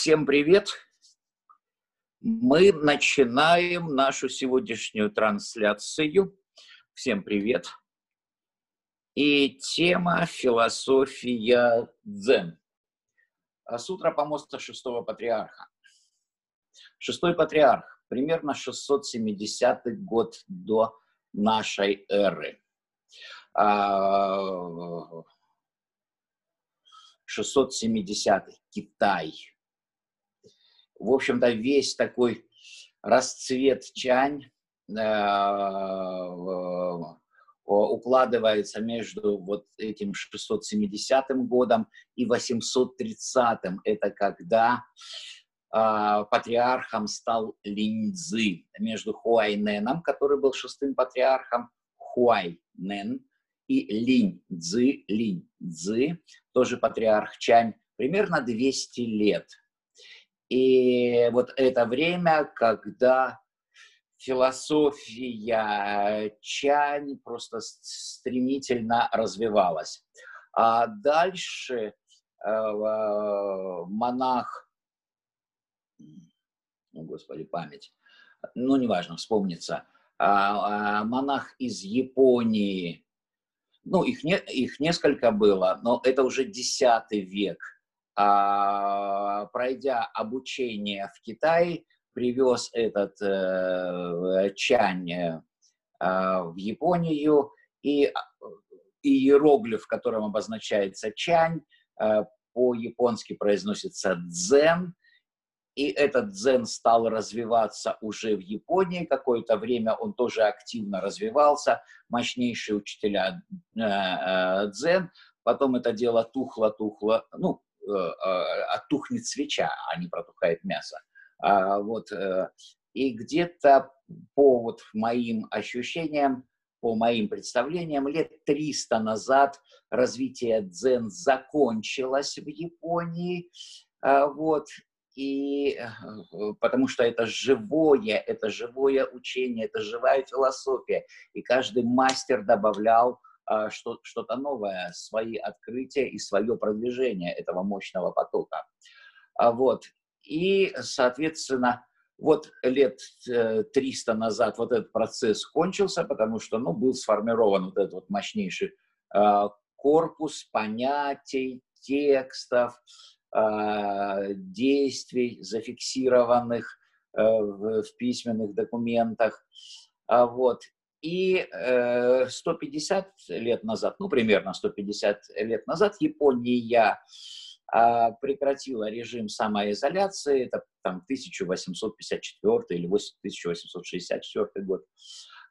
всем привет! Мы начинаем нашу сегодняшнюю трансляцию. Всем привет! И тема «Философия дзен». А сутра помоста шестого патриарха. Шестой патриарх, примерно 670 год до нашей эры. 670 а, Китай. В общем-то, весь такой расцвет Чань э, укладывается между вот этим 670 годом и 830. Это когда э, патриархом стал Линьцзы между Хуайненом, который был шестым патриархом, Хуайнен, и Линь-Цзы, Линь-Цзы, тоже патриарх Чань, примерно 200 лет. И вот это время, когда философия Чань просто стремительно развивалась. А дальше э, монах, ну, господи, память, ну, неважно, вспомнится, а, а, монах из Японии, ну, их, не, их несколько было, но это уже X век, а, пройдя обучение в Китае, привез этот э, чань э, в Японию, и, и иероглиф, которым обозначается чань, э, по-японски произносится дзен, и этот дзен стал развиваться уже в Японии. Какое-то время он тоже активно развивался. Мощнейшие учителя дзен. Потом это дело тухло, тухло, ну, оттухнет свеча, а не протухает мясо. А, вот, э, и где-то по вот моим ощущениям, по моим представлениям, лет 300 назад развитие дзен закончилось в Японии. А, вот, и э, потому что это живое, это живое учение, это живая философия, и каждый мастер добавлял а, что-то новое, свои открытия и свое продвижение этого мощного потока. А вот. И, соответственно, вот лет 300 э, назад вот этот процесс кончился, потому что ну, был сформирован вот этот вот мощнейший э, корпус понятий, текстов, а, действий, зафиксированных э, в, письменных документах. А вот. И 150 э, лет назад, ну, примерно 150 лет назад, Япония а, прекратила режим самоизоляции, это там 1854 или 1864 год.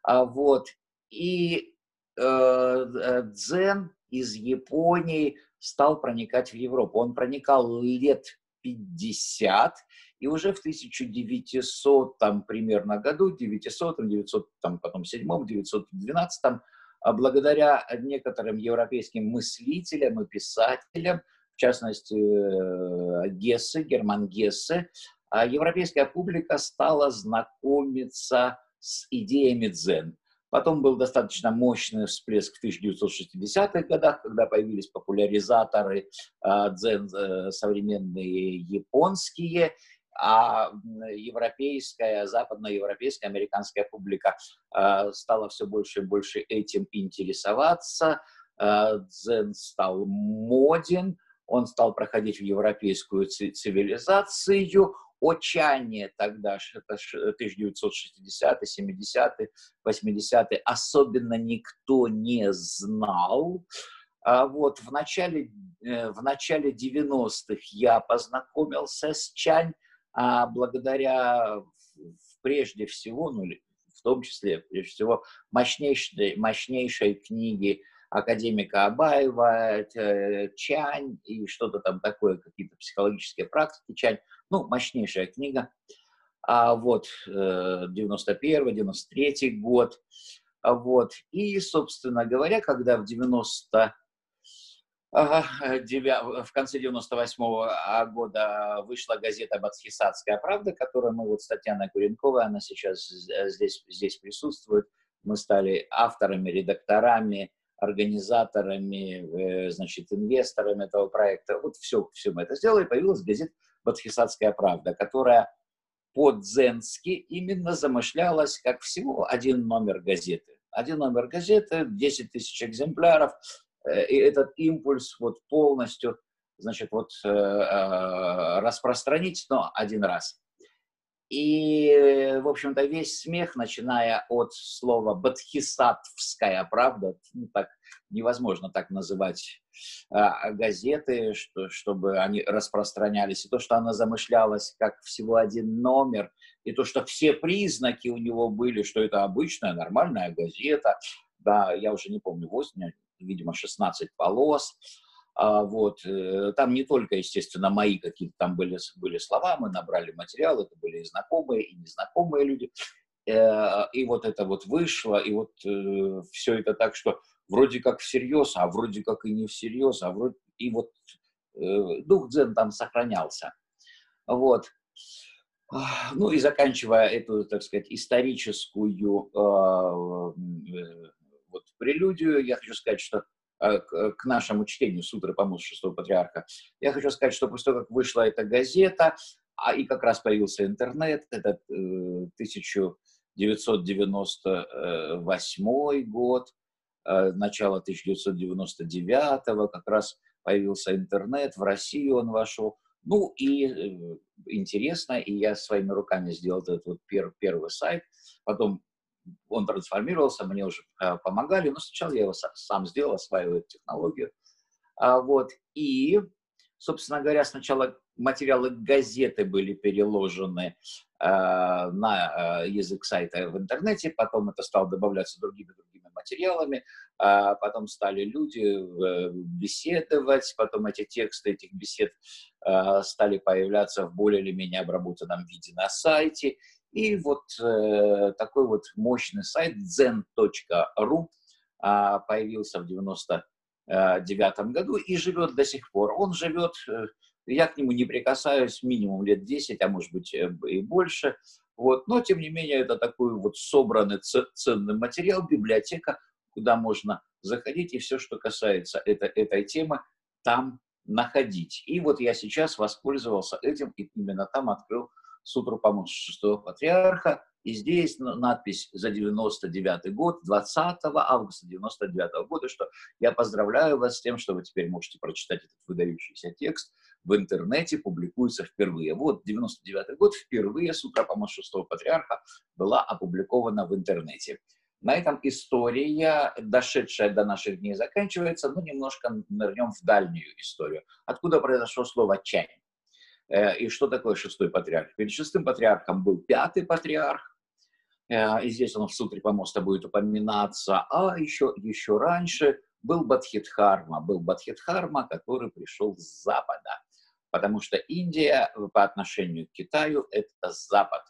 Вот. И э, дзен из Японии стал проникать в Европу. Он проникал лет 50, и уже в 1900 там, примерно году, 900, 900, там, потом 7, 912, а благодаря некоторым европейским мыслителям и писателям, в частности э, Гессе, Герман Гессе, а европейская публика стала знакомиться с идеями дзен. Потом был достаточно мощный всплеск в 1960-х годах, когда появились популяризаторы э, дзен э, современные японские, а европейская, западноевропейская, американская публика э, стала все больше и больше этим интересоваться. Э, дзен стал моден, он стал проходить в европейскую цивилизацию, Очание тогда, это 1960-е, 70-е, 80-е, особенно никто не знал. А вот в начале, э, в начале 90-х я познакомился с Чань, а благодаря прежде всего, ну, в том числе, прежде всего, мощнейшей, мощнейшей книги академика Абаева, э, Чань и что-то там такое, какие-то психологические практики Чань. Ну, мощнейшая книга. А вот 91-93 э, год. Вот. И, собственно говоря, когда в 90 в конце 98 -го года вышла газета «Бадхисатская правда», которую мы вот с Татьяной Куренковой, она сейчас здесь, здесь присутствует, мы стали авторами, редакторами, организаторами, э, значит, инвесторами этого проекта. Вот все, все мы это сделали, появилась газета «Бодхисаттская правда», которая по-дзенски именно замышлялась как всего один номер газеты. Один номер газеты, 10 тысяч экземпляров, э, и этот импульс вот полностью, значит, вот э, э, распространить, но один раз. И, в общем-то, весь смех, начиная от слова «бодхисаттвская правда», ну, так невозможно так называть а, газеты, что, чтобы они распространялись, и то, что она замышлялась как всего один номер, и то, что все признаки у него были, что это обычная нормальная газета, да, я уже не помню, 8, видимо, 16 полос, а, вот, э, там не только, естественно, мои какие-то там были, были слова, мы набрали материал, это были и знакомые, и незнакомые люди, э, и вот это вот вышло, и вот э, все это так, что вроде как всерьез, а вроде как и не всерьез, а вроде... И вот дух дзен там сохранялся. Вот. Ну и заканчивая эту, так сказать, историческую э, вот прелюдию, я хочу сказать, что э, к нашему чтению Сутры Помощь Шестого Патриарха, я хочу сказать, что после того, как вышла эта газета, а и как раз появился интернет, это 1998 год, Э, начала 1999 как раз появился интернет, в Россию он вошел. Ну и э, интересно, и я своими руками сделал этот вот пер, первый сайт, потом он трансформировался, мне уже э, помогали, но сначала я его сам сделал, осваивал технологию. А, вот, и, собственно говоря, сначала материалы газеты были переложены э, на язык сайта в интернете, потом это стало добавляться другими другими материалами, а потом стали люди э, беседовать, потом эти тексты этих бесед э, стали появляться в более или менее обработанном виде на сайте, и вот э, такой вот мощный сайт zen.ru а, появился в 99 году и живет до сих пор. Он живет, я к нему не прикасаюсь минимум лет 10, а может быть и больше. Вот. Но, тем не менее, это такой вот собранный ценный материал, библиотека, куда можно заходить и все, что касается это, этой темы, там находить. И вот я сейчас воспользовался этим и именно там открыл Шестого патриарха. И здесь надпись за 99 год, 20 августа 99 года, что я поздравляю вас с тем, что вы теперь можете прочитать этот выдающийся текст в интернете, публикуется впервые. Вот 99 год, впервые Сутра помощь шестого патриарха была опубликована в интернете. На этом история, дошедшая до наших дней, заканчивается, но немножко нырнем в дальнюю историю. Откуда произошло слово «чань»? Э, и что такое шестой патриарх? Перед шестым патриархом был пятый патриарх, э, и здесь он в сутре помоста будет упоминаться, а еще, еще раньше был Бадхидхарма, был Бадхидхарма, который пришел с запада, потому что Индия по отношению к Китаю – это запад.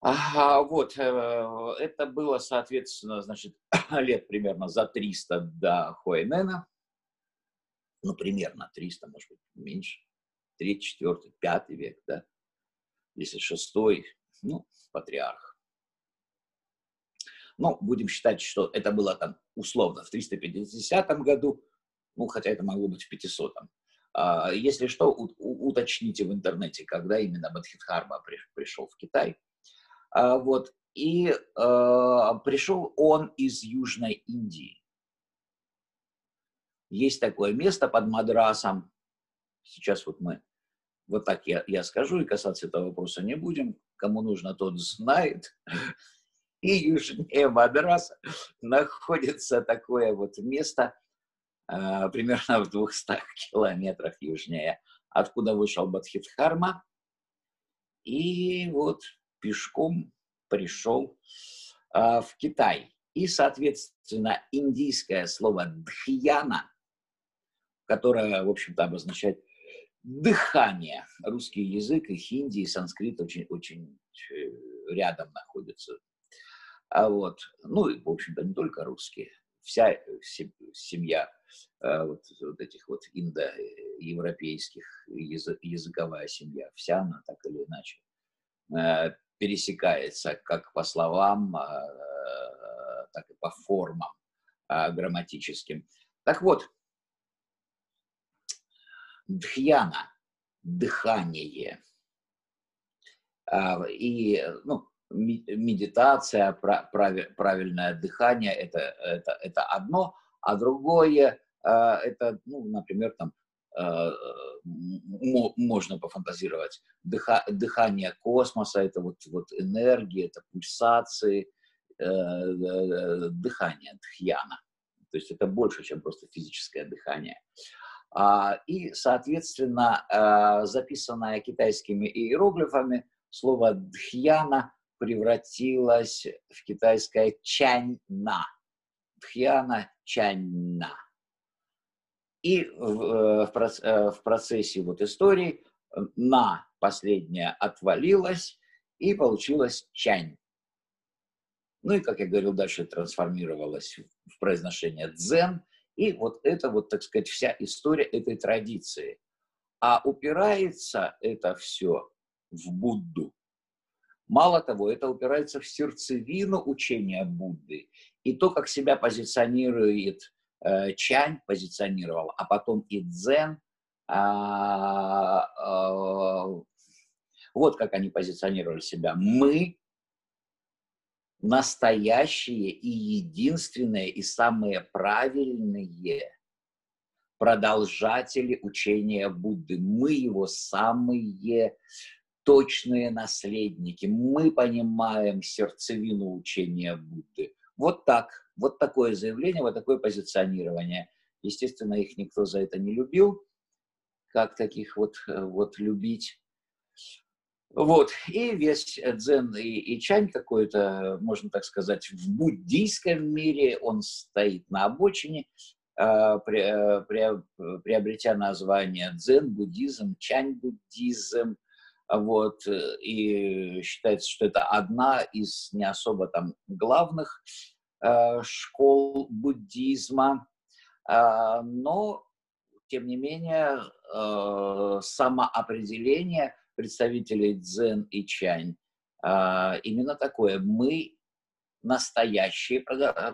А, вот, э, это было, соответственно, значит, лет примерно за 300 до Хуайнена. Ну, примерно 300, может быть, меньше. Третий, четвертый, пятый век, да. Если шестой, ну, патриарх. Ну, будем считать, что это было там условно в 350 году, ну, хотя это могло быть в 500 -м. А, если что, уточните в интернете, когда именно Бадхидхарма пришел в Китай – а, вот. И э, пришел он из Южной Индии. Есть такое место под Мадрасом. Сейчас вот мы вот так я, я скажу, и касаться этого вопроса не будем. Кому нужно, тот знает. И южнее Мадраса находится такое вот место, э, примерно в 200 километрах южнее, откуда вышел Бадхидхарма. И вот пешком пришел э, в Китай. И, соответственно, индийское слово «дхьяна», которое, в общем-то, обозначает дыхание. Русский язык и хинди, и санскрит очень, очень э, рядом находятся. А вот, ну, в общем-то, не только русские. Вся семья э, вот, вот этих вот индоевропейских, языковая семья, вся она так или иначе э, пересекается как по словам, а, так и по формам а, грамматическим. Так вот, Дхьяна дыхание. А, и ну, медитация, правильное дыхание это, это, это одно, а другое а, это, ну, например, там а, можно пофантазировать. Дыха, дыхание космоса, это вот, вот энергия, это пульсации, э, э, дыхание, дхьяна. То есть это больше, чем просто физическое дыхание. А, и, соответственно, а, записанное китайскими иероглифами, слово «дхьяна» превратилось в китайское «чаньна». «Дхьяна чаньна». И в, э, э, в процессе вот истории «на» последняя отвалилась, и получилось «чань». Ну и, как я говорил, дальше трансформировалось в произношение «дзен», и вот это вот, так сказать, вся история этой традиции. А упирается это все в Будду. Мало того, это упирается в сердцевину учения Будды. И то, как себя позиционирует э, Чань, позиционировал, а потом и Дзен, а, а, вот как они позиционировали себя. Мы настоящие и единственные и самые правильные продолжатели учения Будды. Мы его самые точные наследники. Мы понимаем сердцевину учения Будды. Вот так, вот такое заявление, вот такое позиционирование. Естественно, их никто за это не любил, как таких вот, э, вот любить. Вот, и весь дзен и, и чань какой-то, можно так сказать, в буддийском мире, он стоит на обочине, при, э, при, приобретя название дзен, буддизм, чань, буддизм, вот, и считается, что это одна из не особо там главных э, школ буддизма, э, но, тем не менее, э, самоопределение – представителей дзен и чань, а, именно такое. Мы настоящие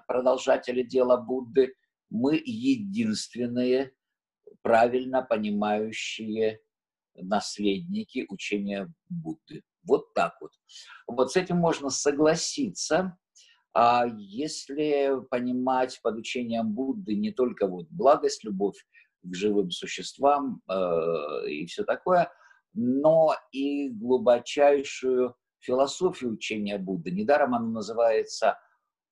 продолжатели дела Будды, мы единственные правильно понимающие наследники учения Будды. Вот так вот. Вот с этим можно согласиться, а если понимать под учением Будды не только вот благость, любовь к живым существам э, и все такое, но и глубочайшую философию учения Будды. Недаром оно называется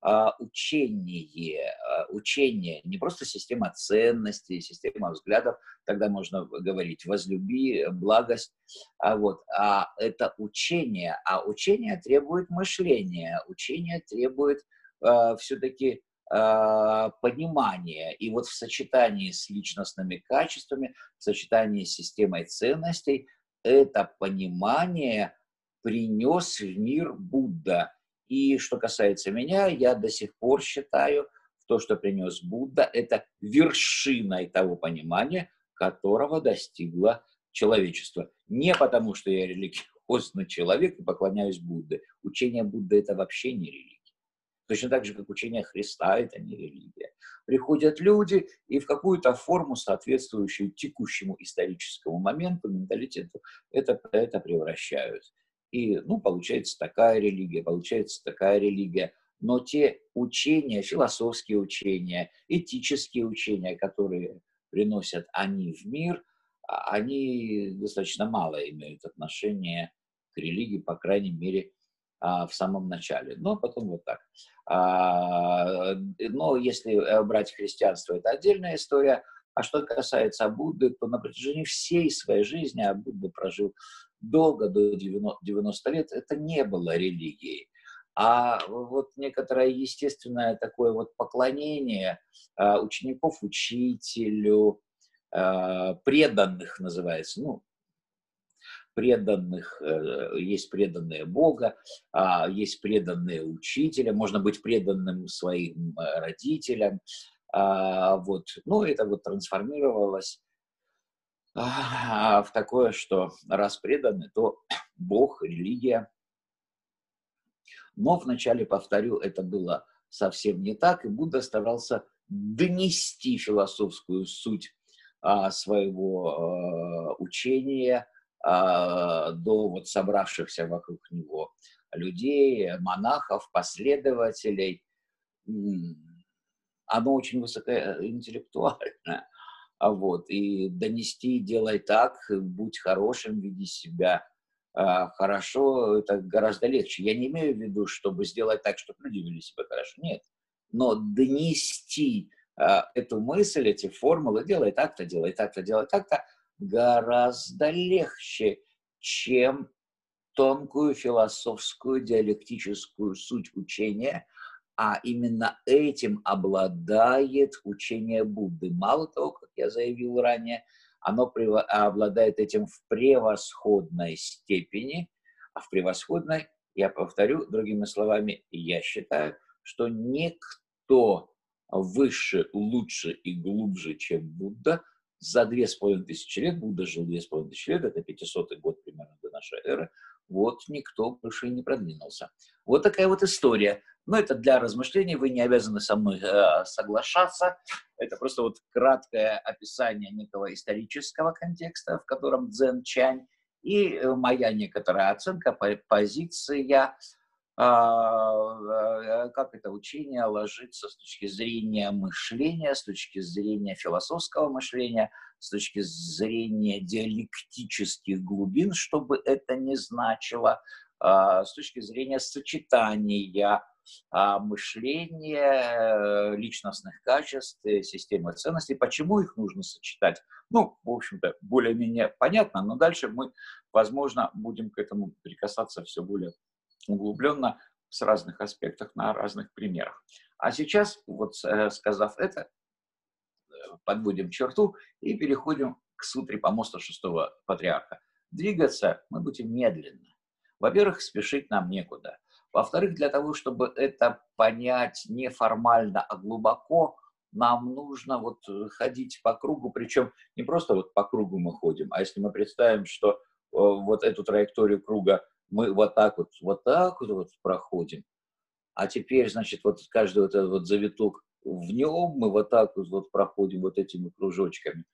а, учение, а, учение, не просто система ценностей, система взглядов, тогда можно говорить возлюби, благость, а, вот, а это учение, а учение требует мышления, учение требует а, все-таки а, понимания. И вот в сочетании с личностными качествами, в сочетании с системой ценностей это понимание принес в мир Будда. И что касается меня, я до сих пор считаю, то, что принес Будда, это вершиной того понимания, которого достигло человечество. Не потому, что я религиозный человек и поклоняюсь Будде. Учение Будды – это вообще не религия. Точно так же, как учение Христа – это не религия. Приходят люди и в какую-то форму, соответствующую текущему историческому моменту, менталитету, это, это превращают. И, ну, получается такая религия, получается такая религия. Но те учения, философские учения, этические учения, которые приносят они в мир, а, они достаточно мало имеют отношение к религии, по крайней мере, в самом начале, но потом вот так. А, но если э, брать христианство, это отдельная история. А что касается Будды, то на протяжении всей своей жизни, а Будда прожил долго, до 90 лет, это не было религией. А вот некоторое естественное такое вот поклонение а, учеников учителю, преданных называется, ну, преданных, э, есть преданные Бога, а, есть преданные учителя, можно быть преданным своим э, родителям. А, вот. Ну, это вот трансформировалось а, в такое, что раз преданы, то Бог, религия. Но вначале, повторю, это было совсем не так, и Будда старался донести философскую суть своего а, учения до вот собравшихся вокруг него людей, монахов, последователей. Оно очень высокоинтеллектуальное. А вот, и донести, делай так, будь хорошим, веди себя а, хорошо, это гораздо легче. Я не имею в виду, чтобы сделать так, чтобы люди вели себя хорошо. Нет. Но донести а, эту мысль, эти формулы, делай так-то, делай так-то, делай так-то, гораздо легче, чем тонкую философскую диалектическую суть учения, а именно этим обладает учение Будды. Мало того, как я заявил ранее, оно обладает этим в превосходной степени, а в превосходной, я повторю другими словами, я считаю, что никто выше, лучше и глубже, чем Будда, за две с половиной тысячи лет, Будда жил две с половиной тысячи лет, это 500 год примерно до нашей эры, вот никто больше и не продвинулся. Вот такая вот история. Но это для размышлений, вы не обязаны со мной э, соглашаться. Это просто вот краткое описание некого исторического контекста, в котором Дзен Чань и э, моя некоторая оценка, позиция, как это учение ложится с точки зрения мышления, с точки зрения философского мышления, с точки зрения диалектических глубин, чтобы это не значило, а, с точки зрения сочетания а, мышления, личностных качеств, системы ценностей. Почему их нужно сочетать? Ну, в общем-то, более-менее понятно, но дальше мы, возможно, будем к этому прикасаться все более углубленно с разных аспектов, на разных примерах. А сейчас, вот э, сказав это, э, подводим черту и переходим к сутре помоста шестого патриарха. Двигаться мы будем медленно. Во-первых, спешить нам некуда. Во-вторых, для того, чтобы это понять не формально, а глубоко, нам нужно вот э, ходить по кругу, причем не просто вот по кругу мы ходим, а если мы представим, что вот эту траекторию круга мы вот так вот, вот так вот, вот проходим, а теперь, значит, вот каждый вот этот вот завиток в нем мы вот так вот, вот проходим вот этими кружочками.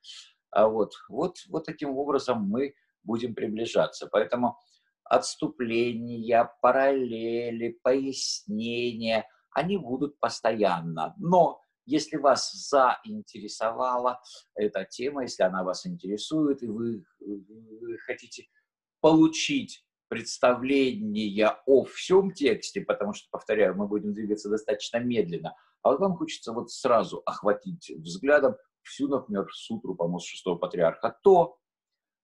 А вот, вот, вот таким образом мы будем приближаться. Поэтому отступления, параллели, пояснения, они будут постоянно. Но если вас заинтересовала эта тема, если она вас интересует, и вы, вы хотите получить представление о всем тексте, потому что, повторяю, мы будем двигаться достаточно медленно, а вот вам хочется вот сразу охватить взглядом всю, например, сутру по мосту шестого патриарха, то.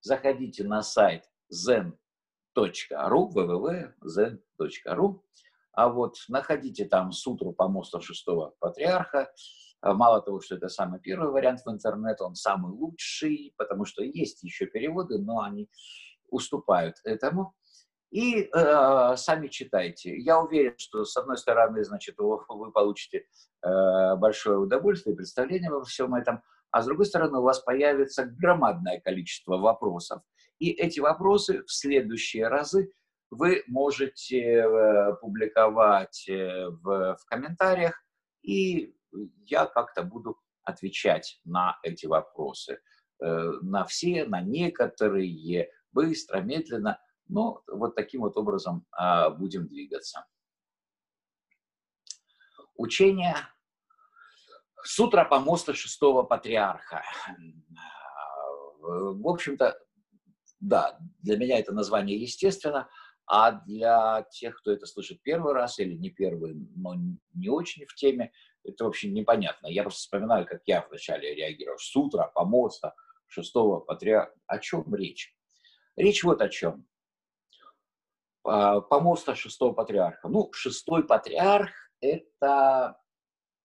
Заходите на сайт zen.ru, www.zen.ru, а вот находите там сутру по мосту шестого патриарха. Мало того, что это самый первый вариант в интернет, он самый лучший, потому что есть еще переводы, но они уступают этому и э, сами читайте. Я уверен, что с одной стороны, значит, вы, получите э, большое удовольствие и представление во всем этом, а с другой стороны, у вас появится громадное количество вопросов. И эти вопросы в следующие разы вы можете э, публиковать э, в, в комментариях, и я как-то буду отвечать на эти вопросы. Э, на все, на некоторые, быстро, медленно – но вот таким вот образом а, будем двигаться. Учение Сутра помоста шестого патриарха. В общем-то, да, для меня это название естественно, а для тех, кто это слышит первый раз или не первый, но не очень в теме, это вообще непонятно. Я просто вспоминаю, как я вначале реагировал. Сутра, помоста, шестого патриарха. О чем речь? Речь вот о чем. А, помоста шестого патриарха. Ну, шестой патриарх – это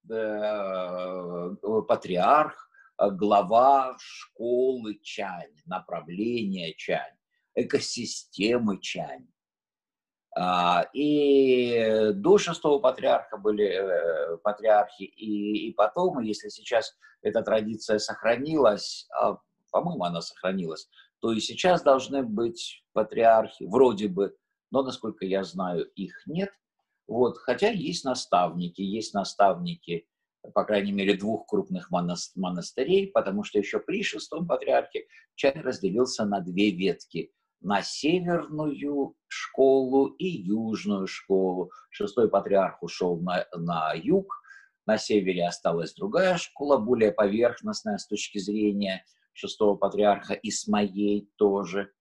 э, патриарх, э, глава школы Чань, направления Чань, экосистемы Чань. А, и до шестого патриарха были э, патриархи, и, и потом, если сейчас эта традиция сохранилась, а, по-моему, она сохранилась, то и сейчас должны быть патриархи, вроде бы, но, насколько я знаю, их нет. Вот, хотя есть наставники, есть наставники по крайней мере, двух крупных монастырей, потому что еще при шестом патриархе чай разделился на две ветки – на северную школу и южную школу. Шестой патриарх ушел на, на юг, на севере осталась другая школа, более поверхностная с точки зрения шестого патриарха, и с моей тоже.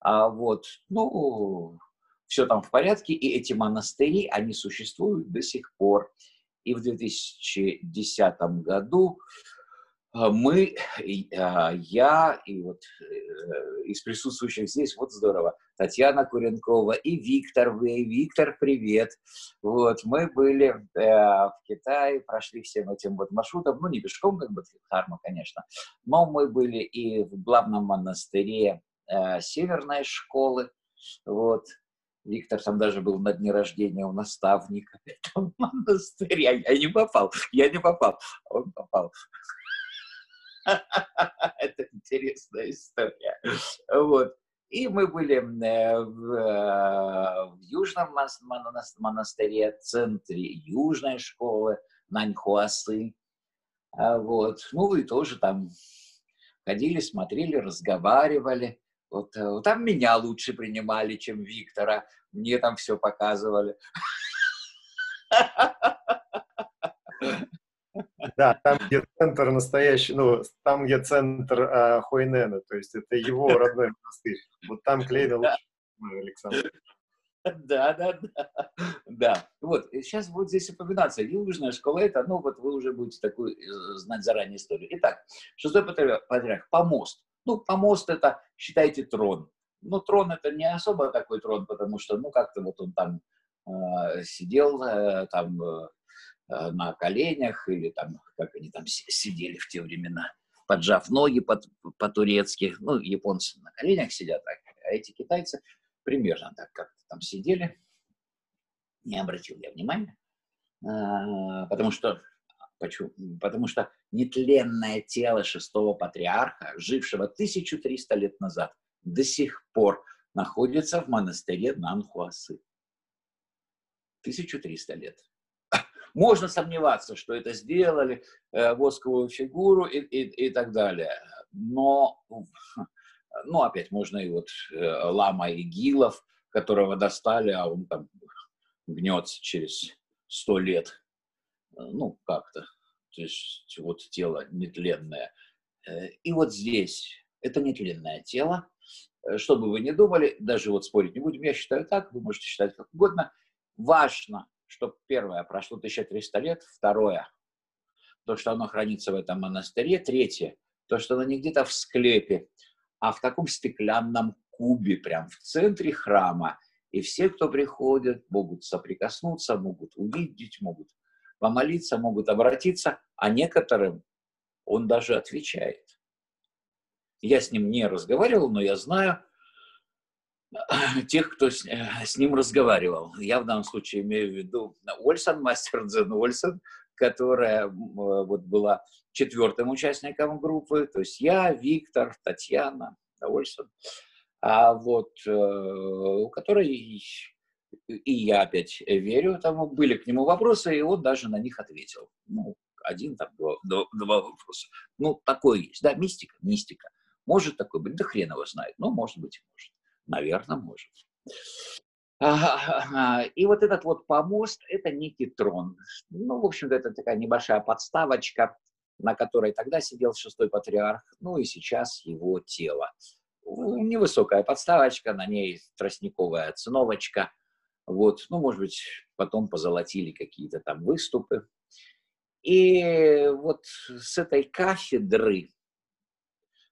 А вот, ну, все там в порядке, и эти монастыри, они существуют до сих пор. И в 2010 году а, мы, а, я и вот э, из присутствующих здесь, вот здорово, Татьяна Куренкова и Виктор, вы, Виктор, привет. Вот, мы были э, в Китае, прошли всем этим вот маршрутом, ну, не пешком, как бы, Харма, конечно, но мы были и в главном монастыре э, Северной школы, вот, Виктор там даже был на дне рождения у наставника этого монастыря. Я не попал, я не попал, он попал. Это интересная история. Вот. И мы были э, в, э, в Южном монастыре, центре Южной школы, Наньхуасы. А вот. Ну, и тоже там ходили, смотрели, разговаривали. Вот, э, там меня лучше принимали, чем Виктора. Мне там все показывали. Да, там, где центр настоящий, ну, там, где центр а, Хуайнена, то есть это его родной монастырь. Вот там клеили лучше, Александр. Да, да, да. Да. Вот, сейчас будет здесь упоминаться. Южная школа это, ну, вот вы уже будете такую э, знать заранее историю. Итак, шестой патриарх, помост. Ну, помост это, считайте, трон. Ну, трон это не особо такой трон, потому что, ну, как-то вот он там э, сидел, э, там э, Э, на коленях или там, как они там сидели в те времена, поджав ноги по-турецки. Ну, японцы на коленях сидят, а эти китайцы примерно так как-то там сидели. Не обратил я внимания. А, потому что Почему? Потому что нетленное тело шестого патриарха, жившего 1300 лет назад, до сих пор находится в монастыре Нанхуасы. 1300 лет. Можно сомневаться, что это сделали, э, восковую фигуру и, и, и так далее. Но, ну, опять можно и вот э, лама Игилов, которого достали, а он там гнется через сто лет. Ну, как-то. То есть вот тело нетленное. Э, и вот здесь это нетленное тело. Э, что бы вы ни думали, даже вот спорить не будем, я считаю так, вы можете считать как угодно. Важно, что первое, прошло 1300 лет, второе, то, что оно хранится в этом монастыре, третье, то, что оно не где-то в склепе, а в таком стеклянном кубе, прям в центре храма. И все, кто приходит, могут соприкоснуться, могут увидеть, могут помолиться, могут обратиться, а некоторым он даже отвечает. Я с ним не разговаривал, но я знаю, тех, кто с, э, с ним разговаривал. Я в данном случае имею в виду Ольсон, мастер Дзен Ольсон, которая э, вот была четвертым участником группы, то есть я, Виктор, Татьяна, Ольсон, а вот э, у которой и я опять верю, там были к нему вопросы, и он даже на них ответил. Ну, один там, два, два вопроса. Ну, такое есть, да, мистика, мистика. Может такое быть, да хрен его знает, но может быть может. Наверное, может. И вот этот вот помост – это некий трон. Ну, в общем-то, это такая небольшая подставочка, на которой тогда сидел шестой патриарх, ну и сейчас его тело. Невысокая подставочка, на ней тростниковая циновочка. Вот, ну, может быть, потом позолотили какие-то там выступы. И вот с этой кафедры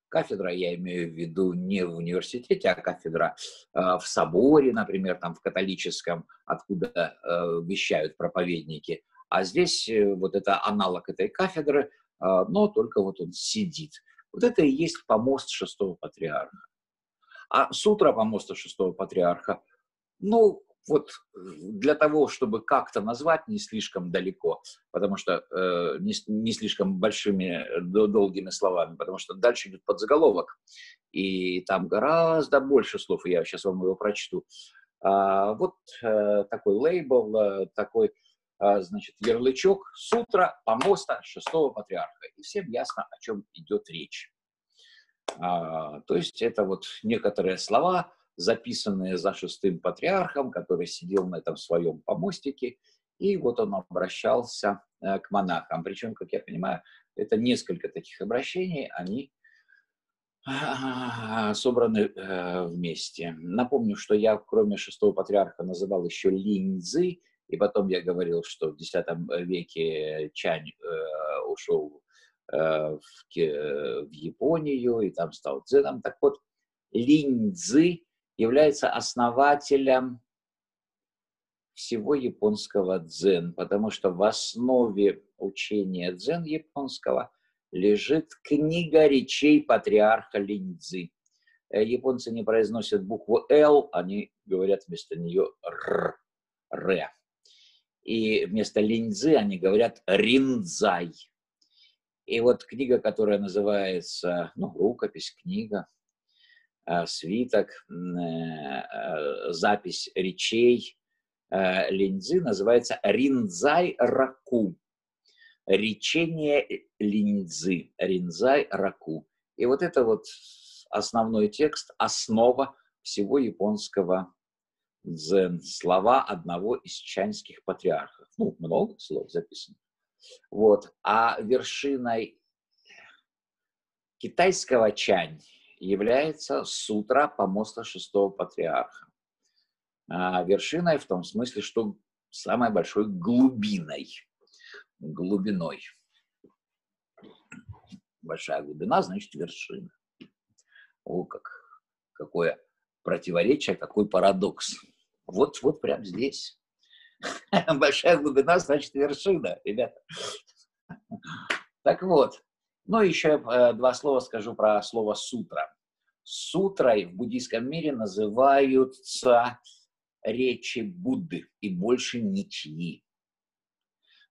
Кафедра, я имею в виду не в университете, а кафедра э, в соборе, например, там в католическом, откуда э, вещают проповедники. А здесь э, вот это аналог этой кафедры, э, но только вот он сидит. Вот это и есть помост шестого патриарха. А сутра помоста шестого патриарха, ну, вот э, для того, чтобы как-то назвать не слишком далеко, потому что э, не, не слишком большими э, долгими словами, потому что дальше идет подзаголовок, и там гораздо больше слов, и я сейчас вам его прочту. А, вот э, такой лейбл, э, такой а, значит, ярлычок сутра помоста шестого патриарха. И всем ясно, о чем идет речь. А, то есть это вот некоторые слова, записанные за шестым патриархом, который сидел на этом своем помостике, и вот он обращался э, к монахам. Причем, как я понимаю, это несколько таких обращений, они а, собраны э, вместе. Напомню, что я, кроме шестого патриарха, называл еще линзы, и потом я говорил, что в X веке Чань э, ушел в, Японию и там стал дзеном. Так вот, линзы является основателем всего японского дзен, потому что в основе учения дзен японского лежит книга речей патриарха Линьцзы. Э, японцы не произносят букву «Л», они говорят вместо нее «р», «р». И вместо Линьцзы они говорят «ринзай». И вот книга, которая называется, ну, рукопись, книга, свиток, э, запись речей Линьцзы называется «Ринзай Раку» речение линзы, ринзай раку. И вот это вот основной текст, основа всего японского дзен, слова одного из чаньских патриархов. Ну, много слов записано. Вот. А вершиной китайского чань является сутра помоста шестого патриарха. А вершиной в том смысле, что самой большой глубиной глубиной. Большая глубина, значит, вершина. О, как, какое противоречие, какой парадокс. Вот, вот прямо здесь. Большая глубина, значит, вершина, ребята. Так вот, ну, еще э, два слова скажу про слово сутра. Сутрой в буддийском мире называются речи Будды и больше ничьи.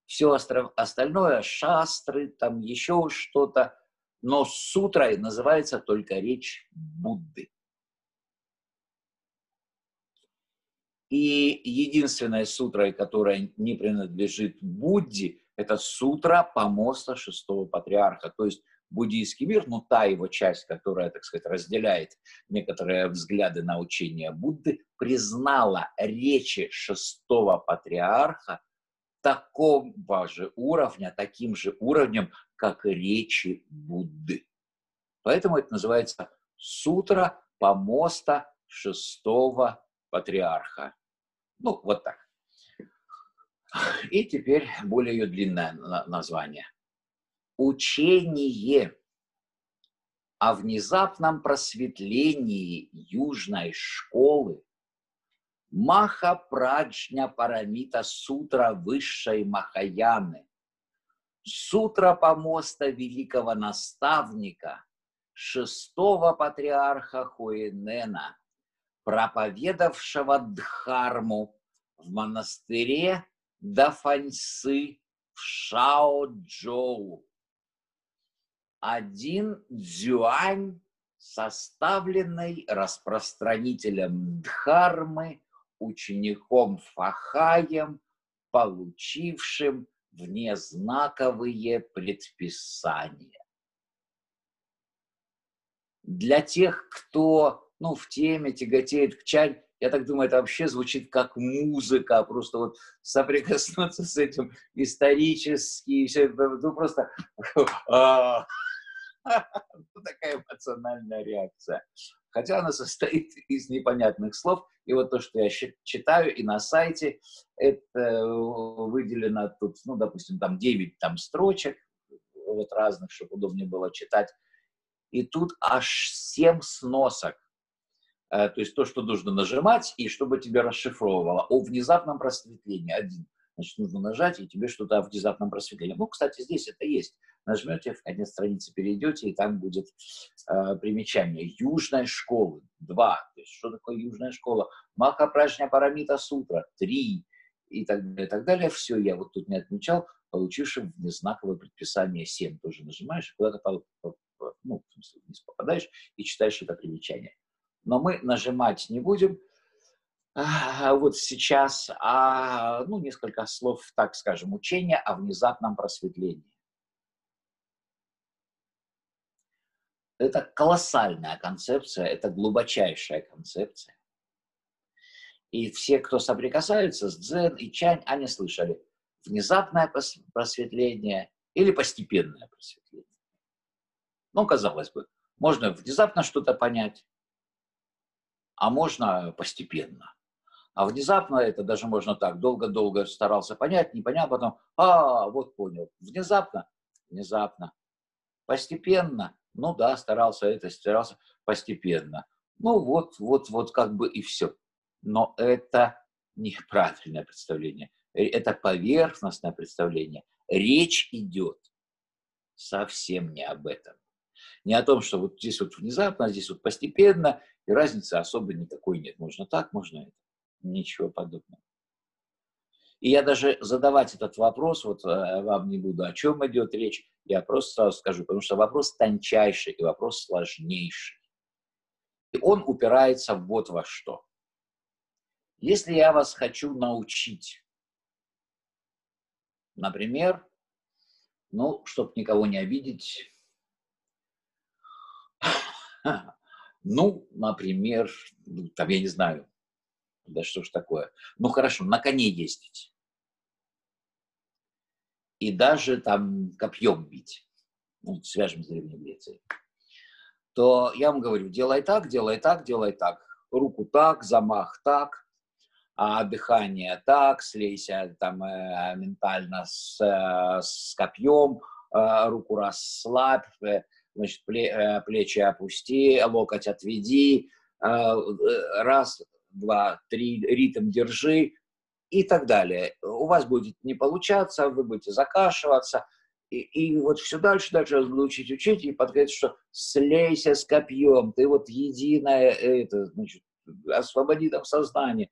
Все остальное, шастры, там еще что-то, но сутрой называется только речь Будды. И единственная сутра, которая не принадлежит Будде, это сутра помоста шестого патриарха. То есть буддийский мир, ну та его часть, которая, так сказать, разделяет некоторые взгляды на учение Будды, признала речи шестого патриарха такого же уровня, таким же уровнем, как речи Будды. Поэтому это называется сутра помоста шестого патриарха. Ну, вот так. И теперь более ее длинное название. Учение о внезапном просветлении южной школы Маха Праджня Парамита Сутра высшей Махаяны, Сутра помоста великого наставника, шестого патриарха Хуэнена, проповедавшего Дхарму в монастыре Дафаньсы в Шао-Джоу. Один дзюань, составленный распространителем Дхармы учеником Фахаем, получившим внезнаковые предписания. Для тех, кто ну, в теме тяготеет к чай, я так думаю, это вообще звучит как музыка, просто вот соприкоснуться с этим исторически, все, ну просто а, такая эмоциональная реакция хотя она состоит из непонятных слов. И вот то, что я читаю и на сайте, это э, выделено тут, ну, допустим, там 9 там строчек, вот разных, чтобы удобнее было читать. И тут аж 7 сносок. Э, то есть то, что нужно нажимать, и чтобы тебе расшифровывало. О внезапном просветлении один. Значит, нужно нажать, и тебе что-то в внезапном просветлении. Ну, кстати, здесь это есть нажмете, в конец страницы перейдете, и там будет э, примечание. Южная школа, два. То есть, что такое южная школа? Маха Парамита Сутра, три. И так далее, и так далее. Все, я вот тут не отмечал, получившим внезнаковое предписание 7. Тоже нажимаешь, куда-то ну, вниз попадаешь и читаешь это примечание. Но мы нажимать не будем. а, вот сейчас а, ну, несколько слов, так скажем, учения о внезапном просветлении. Это колоссальная концепция, это глубочайшая концепция. И все, кто соприкасаются с дзен и чань, они слышали внезапное просветление или постепенное просветление. Ну, казалось бы, можно внезапно что-то понять, а можно постепенно. А внезапно это даже можно так, долго-долго старался понять, не понял, потом, а, вот понял. Внезапно, внезапно. Постепенно, ну да, старался это, старался постепенно. Ну вот, вот, вот как бы и все. Но это неправильное представление. Это поверхностное представление. Речь идет совсем не об этом. Не о том, что вот здесь вот внезапно, здесь вот постепенно, и разницы особо никакой нет. Можно так, можно это. Ничего подобного. И я даже задавать этот вопрос, вот э, вам не буду, о чем идет речь, я просто сразу скажу, потому что вопрос тончайший и вопрос сложнейший. И он упирается вот во что. Если я вас хочу научить, например, ну, чтобы никого не обидеть, ну, например, там, я не знаю, да что ж такое. Ну хорошо, на коне ездить. И даже там копьем бить. Ну, свяжем с Древней Грецией. То я вам говорю, делай так, делай так, делай так. Руку так, замах так, а дыхание так, слейся там э, ментально с, э, с копьем, э, руку расслабь, э, значит, э, плечи опусти, локоть отведи, э, э раз, два, три, ритм держи и так далее. У вас будет не получаться, вы будете закашиваться, и, и вот все дальше, дальше учить, учить, и подходит, что слейся с копьем, ты вот единое, это, значит, освободи там сознание.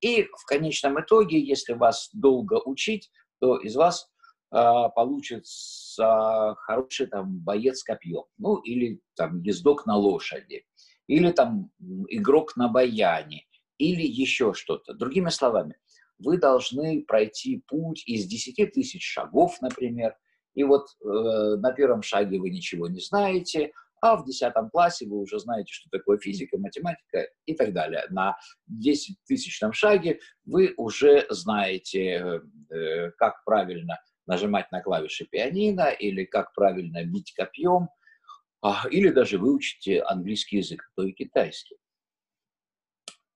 И в конечном итоге, если вас долго учить, то из вас получится хороший там боец копьем, ну или там ездок на лошади, или там игрок на баяне, или еще что-то. Другими словами, вы должны пройти путь из 10 тысяч шагов, например, и вот э, на первом шаге вы ничего не знаете, а в 10 классе вы уже знаете, что такое физика, математика и так далее. На 10 тысячном шаге вы уже знаете, э, как правильно нажимать на клавиши пианино или как правильно бить копьем, э, или даже выучите английский язык, то и китайский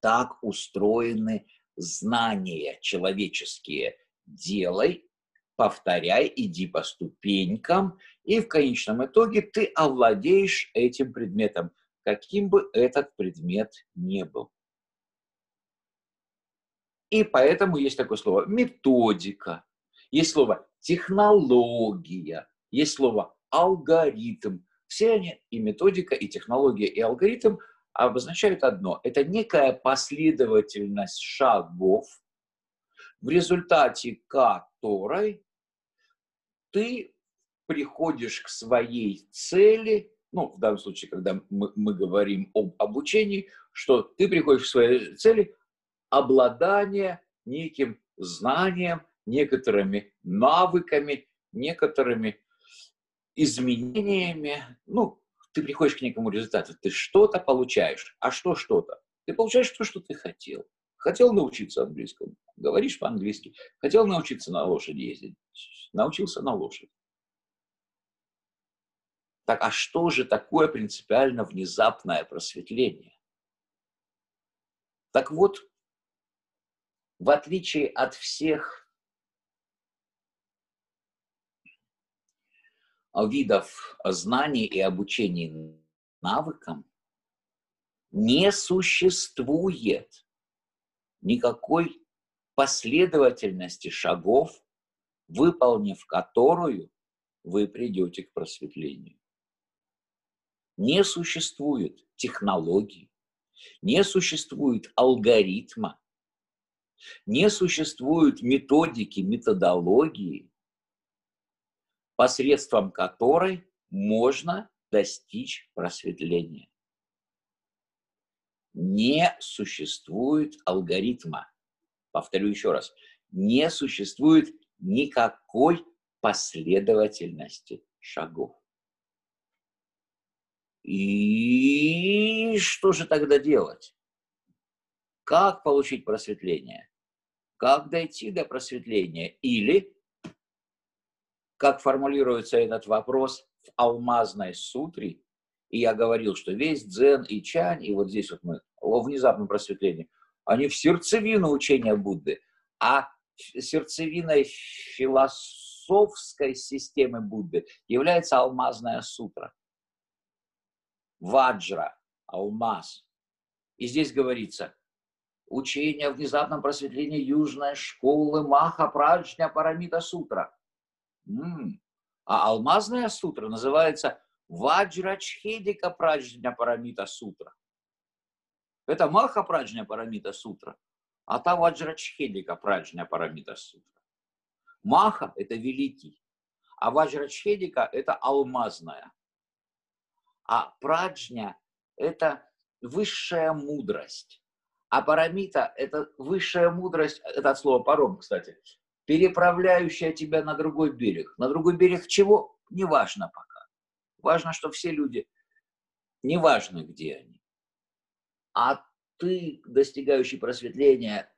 так устроены знания человеческие. Делай, повторяй, иди по ступенькам, и в конечном итоге ты овладеешь этим предметом, каким бы этот предмет ни был. И поэтому есть такое слово методика, есть слово технология, есть слово алгоритм. Все они, и методика, и технология, и алгоритм – обозначают одно. Это некая последовательность шагов, в результате которой ты приходишь к своей цели, ну, в данном случае, когда мы, мы говорим об обучении, что ты приходишь к своей цели обладание неким знанием, некоторыми навыками, некоторыми изменениями, ну, ты приходишь к некому результату, ты что-то получаешь. А что что-то? Ты получаешь то, что ты хотел. Хотел научиться английскому, говоришь по-английски. Хотел научиться на лошади ездить, научился на лошади. Так, а что же такое принципиально внезапное просветление? Так вот, в отличие от всех видов знаний и обучения навыкам не существует никакой последовательности шагов, выполнив которую вы придете к просветлению. Не существует технологии, не существует алгоритма, не существует методики, методологии, посредством которой можно достичь просветления. Не существует алгоритма. Повторю еще раз. Не существует никакой последовательности шагов. И что же тогда делать? Как получить просветление? Как дойти до просветления? Или, как формулируется этот вопрос в алмазной сутре, и я говорил, что весь дзен и чань, и вот здесь вот мы о внезапном просветлении, они в сердцевину учения Будды, а сердцевиной философской системы Будды является алмазная сутра. Ваджра, алмаз. И здесь говорится, учение о внезапном просветлении южной школы Маха Праджня Парамита Сутра. А алмазная сутра называется Ваджрачхедика Праджня Парамита Сутра. Это Маха Праджня Парамита Сутра, а та Ваджрачхедика Праджня Парамита Сутра. Маха – это великий, а Ваджрачхедика – это алмазная. А Праджня – это высшая мудрость. А парамита – это высшая мудрость, это от слова паром, кстати, переправляющая тебя на другой берег. На другой берег чего? Неважно пока. Важно, что все люди, неважно, где они. А ты, достигающий просветления,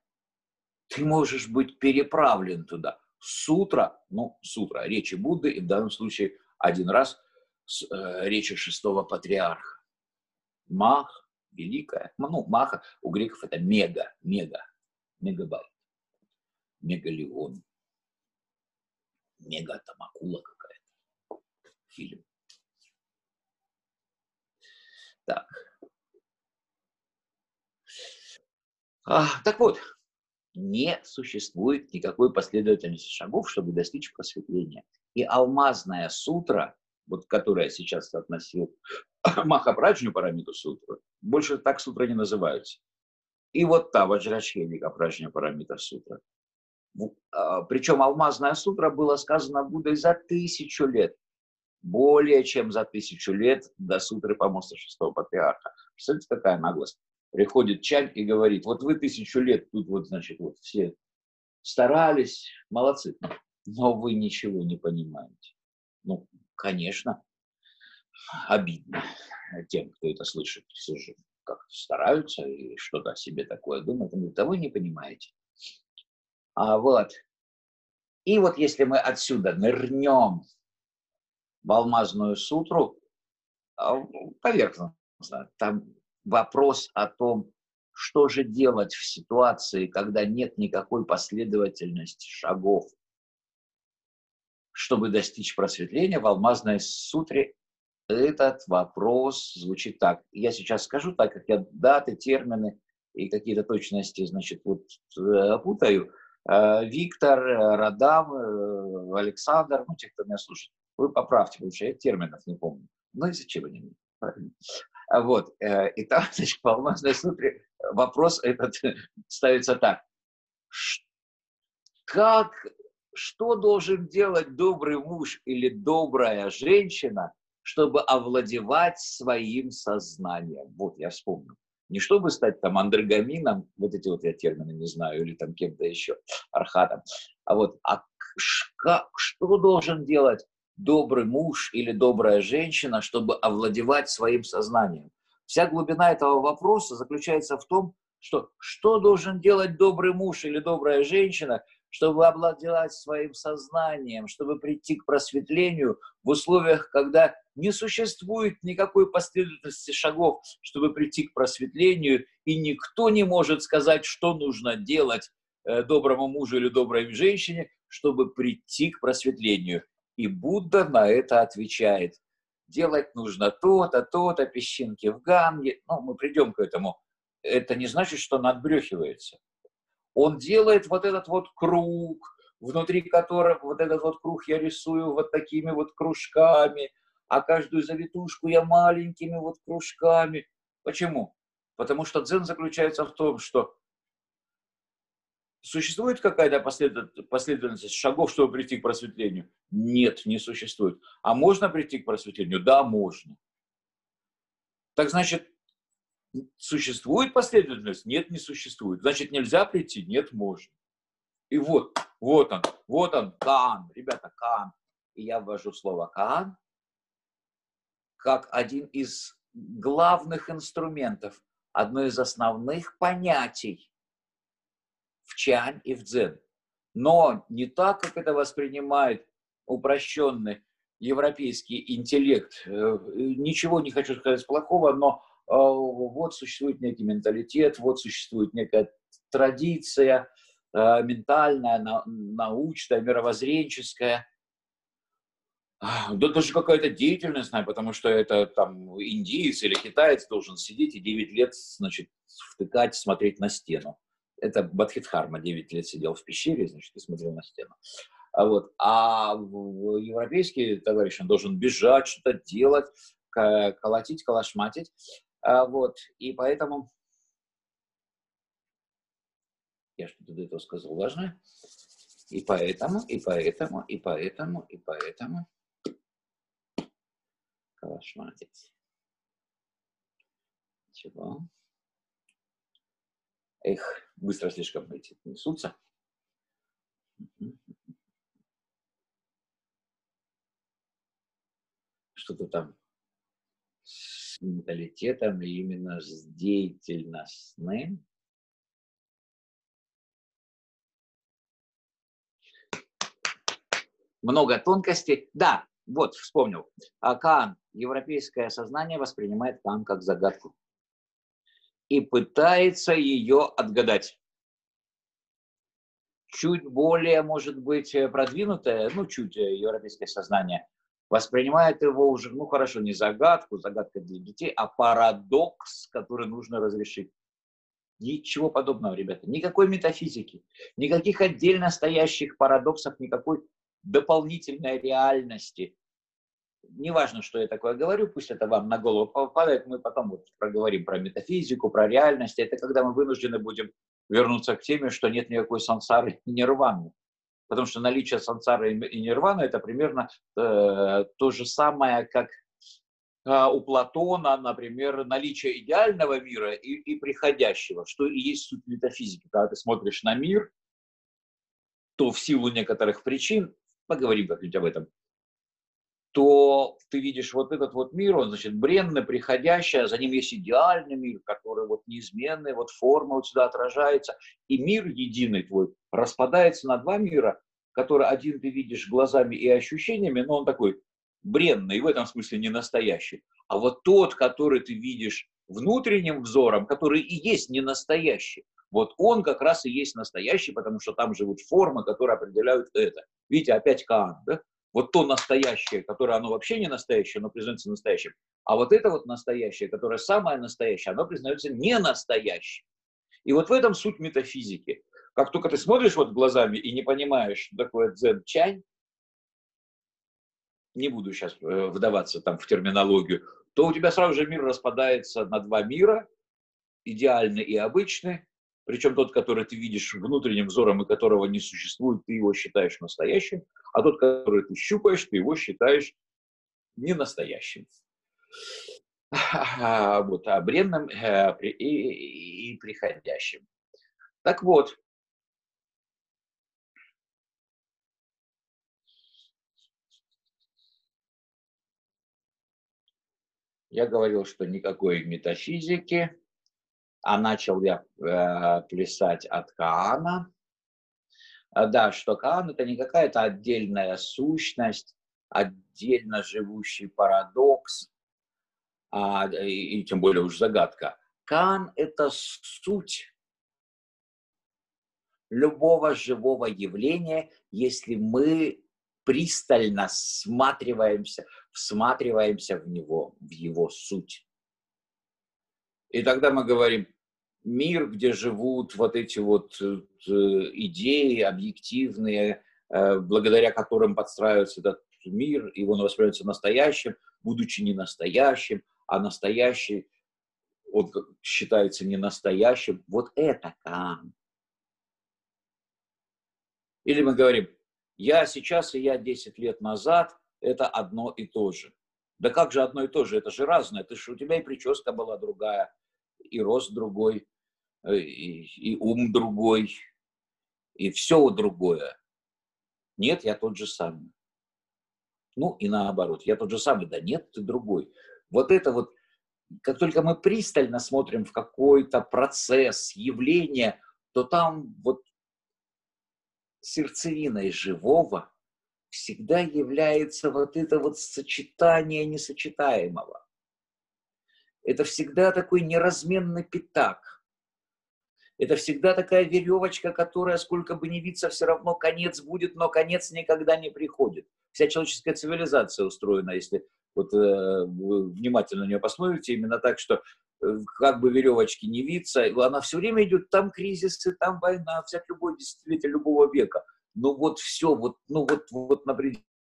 ты можешь быть переправлен туда. Сутра, ну, сутра, речи Будды, и в данном случае один раз с, э, речи шестого патриарха. Мах, великая. Ну, маха у греков это мега, мега, мегабайт, мегалион. Мега там акула какая-то. Фильм. Так. А, так вот, не существует никакой последовательности шагов, чтобы достичь просветления. И алмазная сутра, вот которая сейчас относил Махапраджню Парамиту сутру, больше так сутры не называются. И вот та Ваджрачхеника Праджня Парамита сутра. А, Причем алмазная сутра была сказана Буддой за тысячу лет. Более чем за тысячу лет до сутры помоста шестого патриарха. Представляете, какая наглость. Приходит Чань и говорит, вот вы тысячу лет тут вот, значит, вот все старались, молодцы, но вы ничего не понимаете. Ну, конечно, обидно тем, кто это слышит. Все же как стараются и что-то о себе такое думают. Он говорит, а вы не понимаете. А вот. И вот если мы отсюда нырнем в алмазную сутру, а, поверхностно, там вопрос о том, что же делать в ситуации, когда нет никакой последовательности шагов, чтобы достичь просветления, в алмазной сутре этот вопрос звучит так. Я сейчас скажу, так как я даты, термины и какие-то точности, значит, вот э, путаю. Э, Виктор, Радам, э, Александр, ну, те, кто меня слушает, вы поправьте, потому я терминов не помню. Ну и зачем они мне? Вот. И там, значит, в алмазной сутре вопрос этот ставится так. Как, что должен делать добрый муж или добрая женщина, чтобы овладевать своим сознанием. Вот, я вспомнил. Не чтобы стать там андрогамином, вот эти вот я термины не знаю, или там кем-то еще, архатом, а вот, а как, что должен делать добрый муж или добрая женщина, чтобы овладевать своим сознанием? Вся глубина этого вопроса заключается в том, что что должен делать добрый муж или добрая женщина, чтобы обладать своим сознанием, чтобы прийти к просветлению в условиях, когда не существует никакой последовательности шагов, чтобы прийти к просветлению, и никто не может сказать, что нужно делать э, доброму мужу или доброй женщине, чтобы прийти к просветлению. И Будда на это отвечает. Делать нужно то-то, то-то, песчинки в ганге. Ну, мы придем к этому. Это не значит, что он отбрехивается он делает вот этот вот круг, внутри которого вот этот вот круг я рисую вот такими вот кружками, а каждую завитушку я маленькими вот кружками. Почему? Потому что дзен заключается в том, что существует какая-то последовательность шагов, чтобы прийти к просветлению? Нет, не существует. А можно прийти к просветлению? Да, можно. Так значит, Существует последовательность? Нет, не существует. Значит, нельзя прийти? Нет, можно. И вот, вот он, вот он, Каан. Ребята, Каан. И я ввожу слово Каан как один из главных инструментов, одно из основных понятий в чань и в дзен. Но не так, как это воспринимает упрощенный европейский интеллект. Э, ничего не хочу сказать плохого, но вот существует некий менталитет, вот существует некая традиция э, ментальная, научная, мировоззренческая. Да даже какая-то деятельность, потому что это там индиец или китаец должен сидеть и 9 лет, значит, втыкать, смотреть на стену. Это Бадхидхарма 9 лет сидел в пещере, значит, и смотрел на стену. А, вот. а европейский товарищ, он должен бежать, что-то делать, колотить, калашматить. А, вот. И поэтому... Я что-то до этого сказал важное. И поэтому, и поэтому, и поэтому, и поэтому калашматить. Чего? Эх, быстро слишком эти несутся. Что-то там менталитетом и именно с деятельностным. Много тонкостей. Да, вот, вспомнил. А Каан, европейское сознание воспринимает Каан как загадку и пытается ее отгадать. Чуть более, может быть, продвинутое, ну, чуть э, европейское сознание воспринимает его уже, ну, хорошо, не загадку, загадка для детей, а парадокс, который нужно разрешить. Ничего подобного, ребята. Никакой метафизики, никаких отдельно стоящих парадоксов, никакой дополнительной реальности неважно, что я такое говорю, пусть это вам на голову попадает, мы потом вот проговорим про метафизику, про реальность. Это когда мы вынуждены будем вернуться к теме, что нет никакой сансары и нирваны. Потому что наличие сансары и нирваны – это примерно э, то же самое, как э, у Платона, например, наличие идеального мира и, и приходящего, что и есть суть метафизики. Когда ты смотришь на мир, то в силу некоторых причин, поговорим как-нибудь об этом, то ты видишь вот этот вот мир, он, значит, бренный, приходящий, а за ним есть идеальный мир, который вот неизменный, вот форма вот сюда отражается, и мир единый твой распадается на два мира, который один ты видишь глазами и ощущениями, но он такой бренный, в этом смысле не настоящий. А вот тот, который ты видишь внутренним взором, который и есть не настоящий, вот он как раз и есть настоящий, потому что там живут формы, которые определяют это. Видите, опять Каан, да? вот то настоящее, которое оно вообще не настоящее, оно признается настоящим, а вот это вот настоящее, которое самое настоящее, оно признается не настоящим. И вот в этом суть метафизики. Как только ты смотришь вот глазами и не понимаешь, что такое дзен-чань, не буду сейчас э, вдаваться там в терминологию, то у тебя сразу же мир распадается на два мира, идеальный и обычный, причем тот, который ты видишь внутренним взором и которого не существует, ты его считаешь настоящим, а тот, который ты щупаешь, ты его считаешь не настоящим. Вот, а э, и приходящим. Так вот, я говорил, что никакой метафизики, а начал я э, плясать от Каана. А, да, что Каан это не какая-то отдельная сущность, отдельно живущий парадокс, а, и, и тем более уж загадка. Каан это суть любого живого явления, если мы пристально всматриваемся, всматриваемся в него, в его суть. И тогда мы говорим, мир, где живут вот эти вот э, идеи объективные, э, благодаря которым подстраивается этот мир, и он воспринимается настоящим, будучи не настоящим, а настоящий, он считается не настоящим. Вот это Каан. Или мы говорим, я сейчас и я 10 лет назад, это одно и то же. Да как же одно и то же? Это же разное. Ты же, у тебя и прическа была другая, и рост другой, э, и, и ум другой, и все другое. Нет, я тот же самый. Ну и наоборот, я тот же самый, да нет, ты другой. Вот это вот, как только мы пристально смотрим в какой-то процесс, явление, то там вот сердцевиной живого всегда является вот это вот сочетание несочетаемого. Это всегда такой неразменный пятак. Это всегда такая веревочка, которая, сколько бы ни виться, все равно конец будет, но конец никогда не приходит. Вся человеческая цивилизация устроена, если вот э, внимательно на нее посмотрите, именно так, что как бы веревочки не виться, она все время идет, там кризисы, там война, всяк любой десятилетие любого века. Ну вот все, вот, ну вот, вот на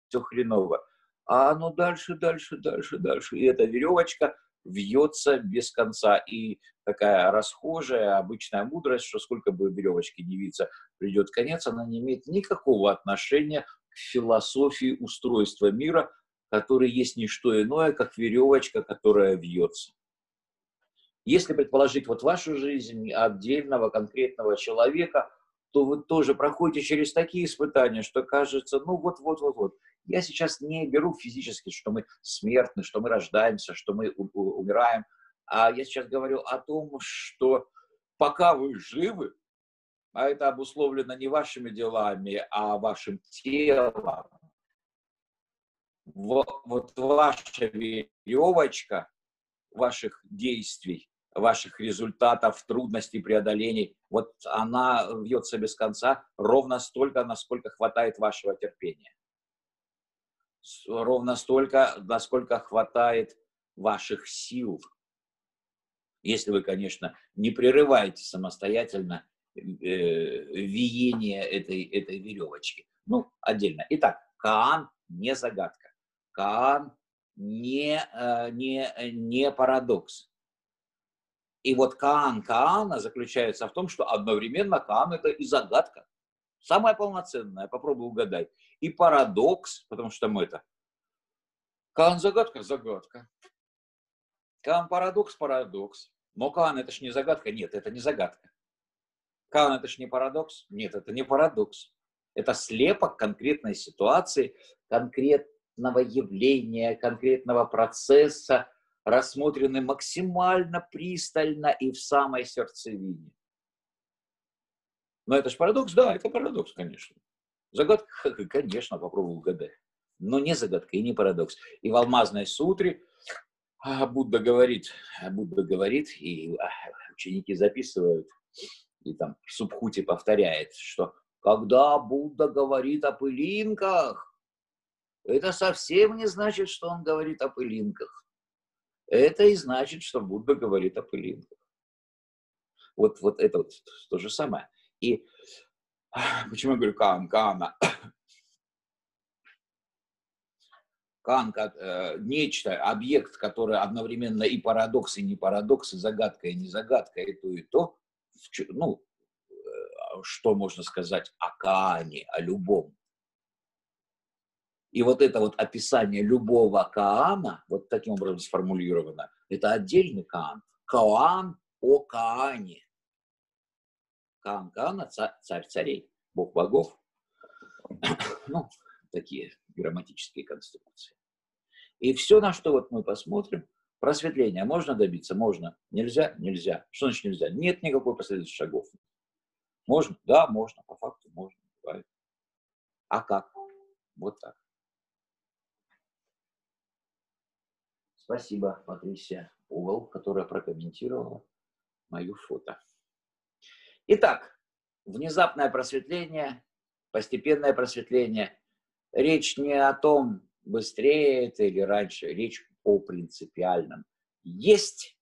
все хреново. А оно дальше, дальше, дальше, дальше. И эта веревочка вьется без конца. И такая расхожая, обычная мудрость, что сколько бы веревочки не виться, придет конец, она не имеет никакого отношения к философии устройства мира, который есть не что иное, как веревочка, которая вьется. Если предположить вот вашу жизнь отдельного конкретного человека, то вы тоже проходите через такие испытания, что кажется, ну вот-вот-вот-вот. Я сейчас не беру физически, что мы смертны, что мы рождаемся, что мы умираем, а я сейчас говорю о том, что пока вы живы, а это обусловлено не вашими делами, а вашим телом, вот ваша веревочка ваших действий, ваших результатов, трудностей, преодолений, вот она вьется без конца ровно столько, насколько хватает вашего терпения. Ровно столько, насколько хватает ваших сил. Если вы, конечно, не прерываете самостоятельно э, виение этой, этой веревочки. Ну, отдельно. Итак, Каан не загадка. Каан не, э, не, не парадокс. И вот Каан Каана заключается в том, что одновременно Каан это и загадка. Самая полноценная, попробуй угадай. И парадокс, потому что мы это. Каан загадка, загадка. Каан парадокс, парадокс. Но Каан это ж не загадка. Нет, это не загадка. Каан это ж не парадокс. Нет, это не парадокс. Это слепок конкретной ситуации, конкрет, конкретного явления, конкретного процесса рассмотрены максимально пристально и в самой сердцевине. Но это же парадокс? Да, это парадокс, конечно. Загадка, конечно, попробую угадать. Но не загадка и не парадокс. И в Алмазной сутре а, Будда говорит, Будда говорит, и а, ученики записывают, и там Субхути повторяет, что когда Будда говорит о пылинках, это совсем не значит, что он говорит о пылинках. Это и значит, что Будда говорит о пылинках. Вот, вот это вот то же самое. И почему я говорю Каан, Каана? Кан как э, нечто, объект, который одновременно и парадокс, и не парадокс, и загадка, и не загадка, и то, и то. Ну, э, что можно сказать о Каане, о любом и вот это вот описание любого Каана, вот таким образом сформулировано, это отдельный Каан. Каан о Каане. Каан Каана, царь царей, бог богов. Ну, такие грамматические конструкции. И все, на что вот мы посмотрим, просветления можно добиться? Можно. Нельзя? Нельзя. Что значит нельзя? Нет никакой последовательности шагов. Можно? Да, можно. По факту можно. А как? Вот так. Спасибо, Патрисия Угол, которая прокомментировала мою фото. Итак, внезапное просветление, постепенное просветление. Речь не о том, быстрее это или раньше, речь о принципиальном. Есть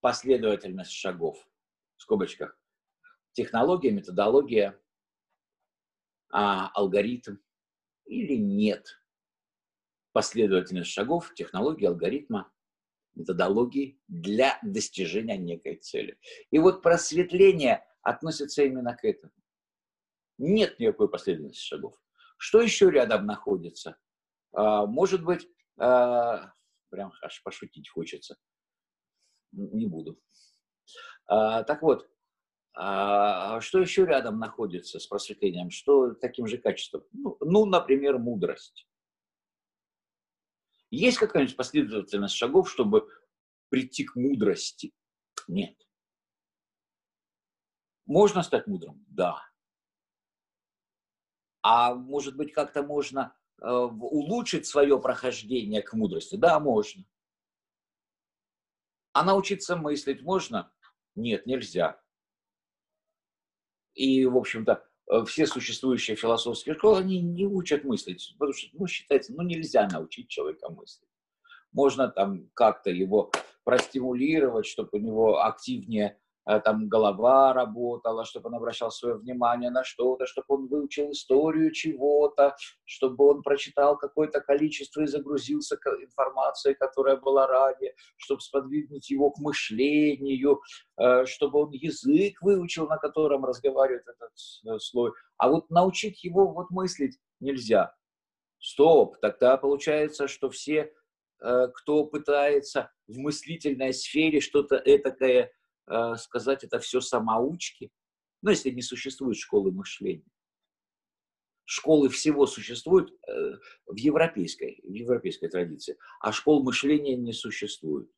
последовательность шагов, в скобочках, технология, методология, а, алгоритм или нет – последовательность шагов, технологии, алгоритма, методологии для достижения некой цели. И вот просветление относится именно к этому. Нет никакой последовательности шагов. Что еще рядом находится? А, может быть, а, прям аж пошутить хочется. Не буду. А, так вот, что еще рядом находится с просветлением? Что таким же качеством? Ну, ну например, мудрость. Есть какая-нибудь последовательность шагов, чтобы прийти к мудрости? Нет. Можно стать мудрым? Да. А может быть, как-то можно э, улучшить свое прохождение к мудрости? Да, можно. А научиться мыслить можно? Нет, нельзя. И, в общем-то, все существующие философские школы, они не учат мыслить, потому что, ну, считается, ну, нельзя научить человека мыслить. Можно там как-то его простимулировать, чтобы у него активнее Э, там голова работала, чтобы он обращал свое внимание на что-то, чтобы он выучил историю чего-то, чтобы он прочитал какое-то количество и загрузился информацией, которая была ранее, чтобы сподвигнуть его к мышлению, э, чтобы он язык выучил, на котором разговаривает этот э, слой. А вот научить его вот мыслить нельзя. Стоп, тогда получается, что все, кто пытается в мыслительной сфере что-то этакое Э, сказать, это все самоучки, ну, если не существует школы мышления. Школы всего существуют э, в европейской, в европейской традиции, а школ мышления не существует.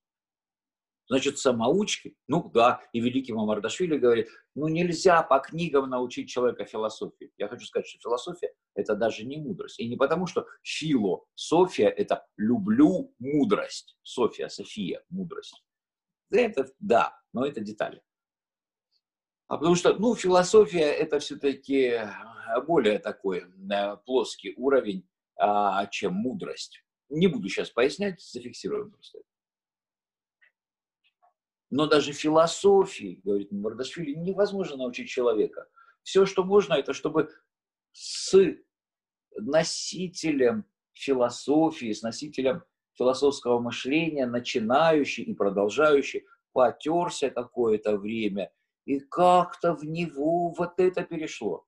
Значит, самоучки, ну да, и великий Мамардашвили говорит, ну нельзя по книгам научить человека философии. Я хочу сказать, что философия – это даже не мудрость. И не потому, что фило, София – это люблю мудрость. София, София, мудрость. Это да, но это детали. А потому что, ну, философия это все-таки э, более такой э, плоский уровень, а, чем мудрость. Не буду сейчас пояснять, зафиксируем просто. Но даже философии, говорит Мардашвили, невозможно научить человека. Все, что можно, это чтобы с носителем философии, с носителем философского мышления, начинающий и продолжающий, потерся какое-то время, и как-то в него вот это перешло.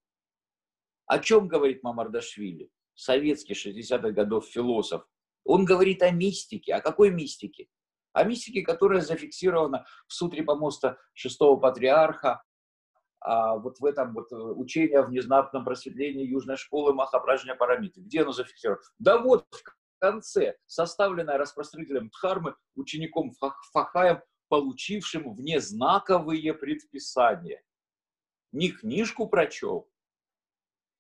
О чем говорит Мамардашвили? Советский 60-х годов философ. Он говорит о мистике. О какой мистике? О мистике, которая зафиксирована в сутре помоста шестого патриарха, а вот в этом вот э, учении о внезапном просветлении Южной школы Махапражня Парамиты. Где оно зафиксировано? Да вот в конце, составленная распространителем Дхармы, учеником Фахаем, получившим внезнаковые предписания. Не книжку прочел,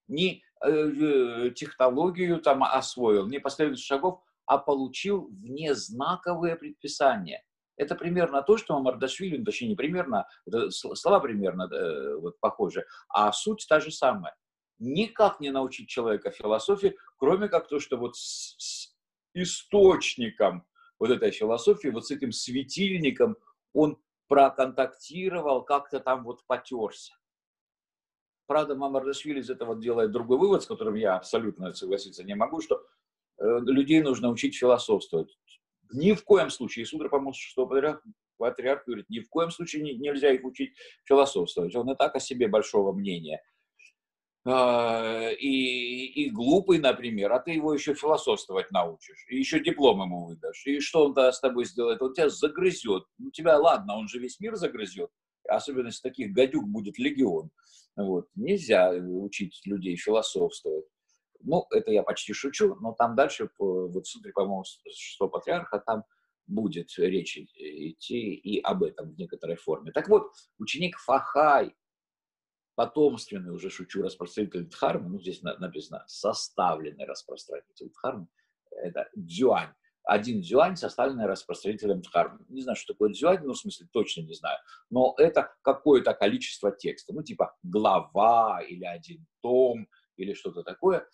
не э, э, технологию там освоил, не последовательность шагов, а получил внезнаковые предписания. Это примерно то, что Мардашвили, ну, точнее не примерно, слова примерно э, вот, похожи, а суть та же самая. Никак не научить человека философии, кроме как то, что вот с, с источником вот этой философии, вот с этим светильником он проконтактировал, как-то там вот потерся. Правда, Мамардашвили из этого делает другой вывод, с которым я абсолютно согласиться не могу, что э, людей нужно учить философствовать. Ни в коем случае, Судра, по-моему, что патриарх, патриарх говорит, ни в коем случае не, нельзя их учить философствовать. Он и так о себе большого мнения – и, и глупый, например, а ты его еще философствовать научишь, и еще диплом ему выдашь. И что он тогда с тобой сделает? Он тебя загрызет. Ну, тебя, ладно, он же весь мир загрызет, особенно если таких гадюк будет легион. Вот. Нельзя учить людей философствовать. Ну, это я почти шучу, но там дальше, вот в сутре, по-моему, что патриарха, там будет речь идти и об этом в некоторой форме. Так вот, ученик Фахай, потомственный, уже шучу, распространитель Дхармы, ну, здесь написано составленный распространитель Дхармы, это дзюань. Один дзюань, составленный распространителем Дхармы. Не знаю, что такое дзюань, ну, в смысле, точно не знаю. Но это какое-то количество текста. Ну, типа глава или один том или что-то такое.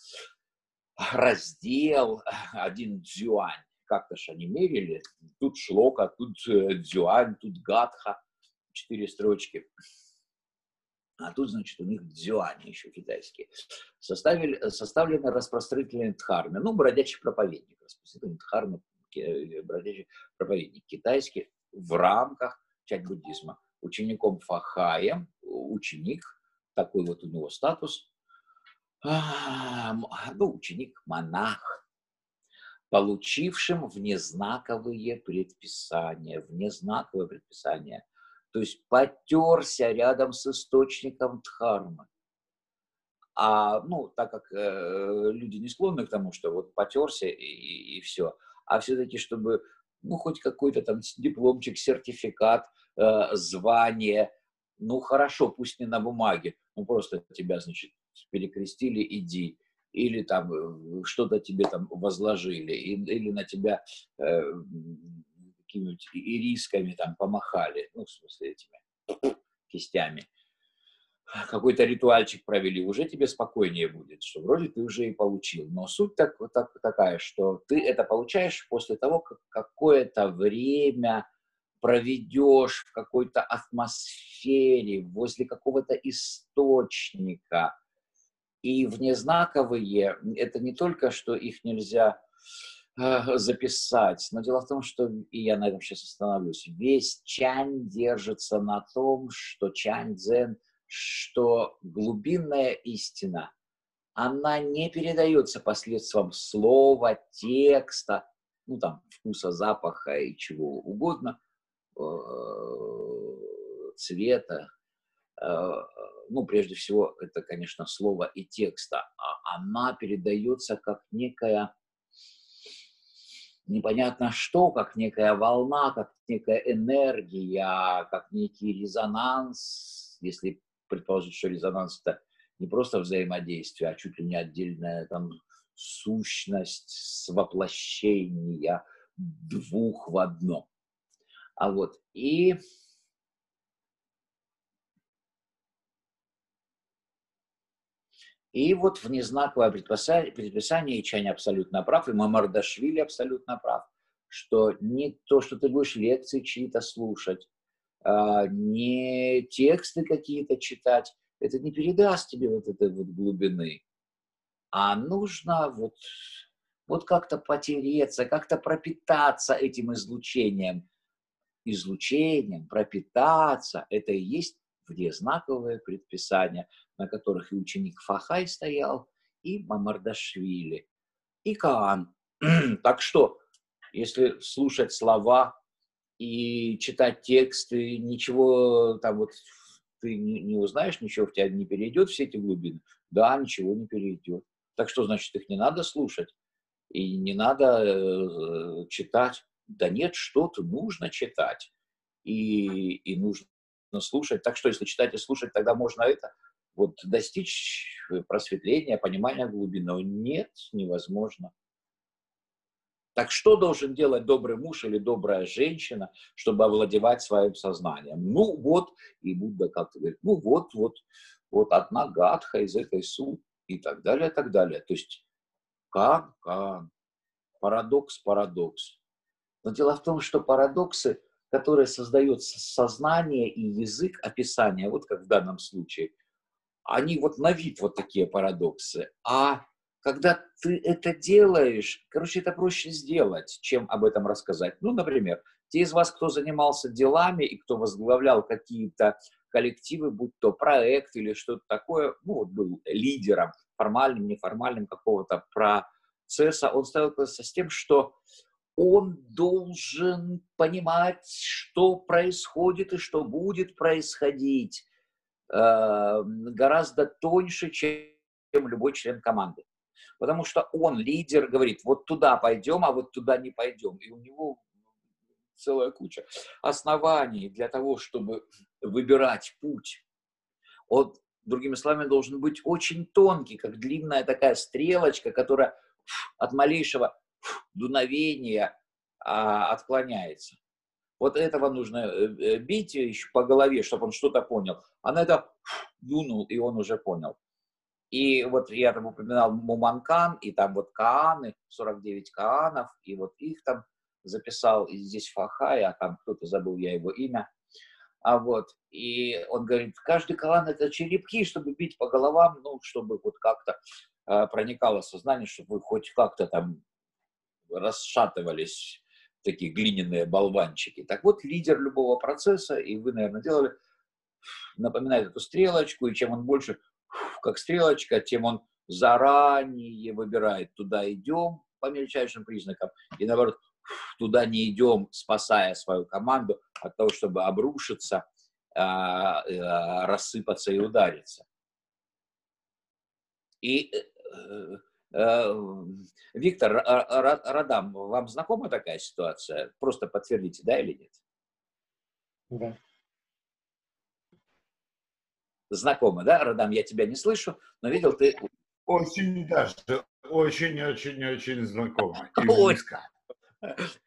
Раздел, один дзюань. Как-то же они мерили. Тут шлока, тут э, дзюань, тут гатха. Четыре строчки. А тут, значит, у них дзюани еще китайские. Составили, составлены распространительные дхармы. Ну, бродячий проповедник. Распространительный дхармы, э, бродячий проповедник китайский в рамках чать-буддизма. Учеником Фахаем, ученик, такой вот у него статус, ну, ученик, монах. получившим внезнаковые предписания, внезнаковые предписания. То есть потерся рядом с источником дхармы. А, ну, так как э, люди не склонны к тому, что вот потерся и, и все, а все-таки, чтобы, ну, хоть какой-то там дипломчик, сертификат, э, звание, ну, хорошо, пусть не на бумаге, ну, просто тебя, значит, перекрестили, иди, или там э, что-то тебе там возложили, или на тебя э, какими-нибудь ирисками там помахали, ну, в смысле, этими кистями какой-то ритуальчик провели, уже тебе спокойнее будет, что вроде ты уже и получил. Но суть так, так, такая, что ты это получаешь после того, как какое-то время проведешь в какой-то атмосфере, возле какого-то источника. И внезнаковые, это не только, что их нельзя записать, но дело в том, что, и я на этом сейчас остановлюсь, весь чань держится на том, что чань дзен – что глубинная истина, она не передается посредством слова, текста, ну там вкуса, запаха и чего угодно, э, цвета. Э, ну, прежде всего, это, конечно, слово и текста. А она передается как некая непонятно что, как некая волна, как некая энергия, как некий резонанс, если предположить, что резонанс это не просто взаимодействие, а чуть ли не отдельная там сущность воплощения двух в одно. А вот и И вот внезнаковое предписание, предписание, и Чань абсолютно прав, и Мамардашвили абсолютно прав, что не то, что ты будешь лекции чьи-то слушать, а, не тексты какие-то читать, это не передаст тебе вот этой вот глубины, а нужно вот, вот как-то потереться, как-то пропитаться этим излучением. Излучением, пропитаться, это и есть внезнаковые предписания, на которых и ученик Фахай стоял, и Мамардашвили, и Каан. так что, если слушать слова и читать тексты, ничего там вот ты не, не узнаешь, ничего в тебя не перейдет, все эти глубины. Да, ничего не перейдет. Так что, значит, их не надо слушать и не надо э, читать. Да нет, что-то нужно читать и, и нужно слушать. Так что, если читать и слушать, тогда можно это вот достичь просветления, понимания глубины. Нет, невозможно. Так что должен делать добрый муж или добрая женщина, чтобы овладевать своим сознанием? Ну вот, и Будда как-то говорит, ну вот, вот, вот одна гадха из этой су и так далее, так далее. То есть кан, кан, парадокс, парадокс. Но дело в том, что парадоксы, которые создает сознание и язык описания, вот как в данном случае, они вот на вид вот такие парадоксы, а когда ты это делаешь, короче, это проще сделать, чем об этом рассказать. Ну, например, те из вас, кто занимался делами и кто возглавлял какие-то коллективы, будь то проект или что-то такое, ну, вот был лидером, формальным, неформальным какого-то процесса, он сталкивался с тем, что он должен понимать, что происходит и что будет происходить гораздо тоньше, чем любой член команды потому что он, лидер, говорит, вот туда пойдем, а вот туда не пойдем. И у него целая куча оснований для того, чтобы выбирать путь. Он, другими словами, должен быть очень тонкий, как длинная такая стрелочка, которая от малейшего дуновения а, отклоняется. Вот этого нужно э, э, бить еще по голове, чтобы он что-то понял. А на это дунул, и он уже понял. И вот я там упоминал Муманкан, и там вот Кааны, 49 Каанов, и вот их там записал, и здесь Фахай, а там кто-то забыл я его имя. А вот, и он говорит, каждый Каан это черепки, чтобы бить по головам, ну, чтобы вот как-то э, проникало сознание, чтобы вы хоть как-то там расшатывались такие глиняные болванчики. Так вот, лидер любого процесса, и вы, наверное, делали, напоминает эту стрелочку, и чем он больше как стрелочка, тем он заранее выбирает, туда идем, по мельчайшим признакам, и наоборот, туда не идем, спасая свою команду от того, чтобы обрушиться, а, а, рассыпаться и удариться. И э, э, Виктор, Радам, вам знакома такая ситуация? Просто подтвердите, да или нет? Да. Знакомо, да, Радам? Я тебя не слышу, но видел ты... Очень даже, очень-очень-очень знакомо и близко.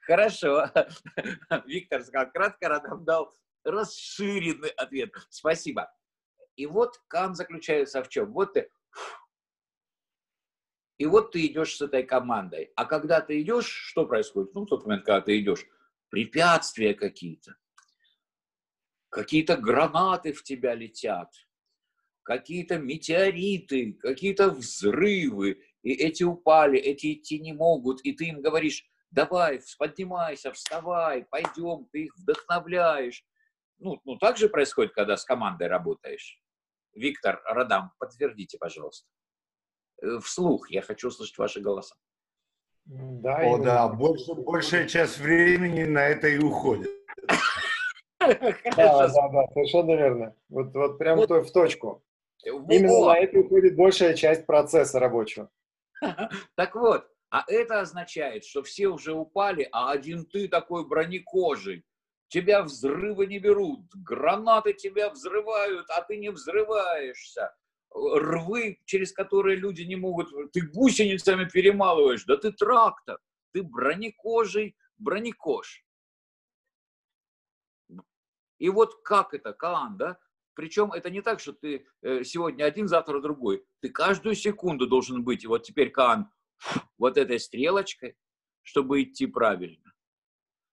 Хорошо. Виктор сказал кратко, Радам дал расширенный ответ. Спасибо. И вот Кан заключается в чем? Вот ты и вот ты идешь с этой командой. А когда ты идешь, что происходит? Ну, в тот момент, когда ты идешь, препятствия какие-то. Какие-то гранаты в тебя летят. Какие-то метеориты, какие-то взрывы. И эти упали, эти идти не могут. И ты им говоришь, давай, поднимайся, вставай, пойдем, ты их вдохновляешь. Ну, ну так же происходит, когда с командой работаешь. Виктор Радам, подтвердите, пожалуйста. Э, вслух, я хочу услышать ваши голоса. Да, О, да, больше, большая часть времени на это и уходит. Да, да, да, совершенно верно. Вот, вот прям вот. в точку. Именно на это уходит большая часть процесса рабочего. Так вот, а это означает, что все уже упали, а один ты такой бронекожий. Тебя взрывы не берут, гранаты тебя взрывают, а ты не взрываешься. Рвы, через которые люди не могут, ты гусеницами перемалываешь, да ты трактор, ты бронекожий бронекож. И вот как это, Каан, да? Причем это не так, что ты э, сегодня один, завтра другой. Ты каждую секунду должен быть, вот теперь Каан, вот этой стрелочкой, чтобы идти правильно,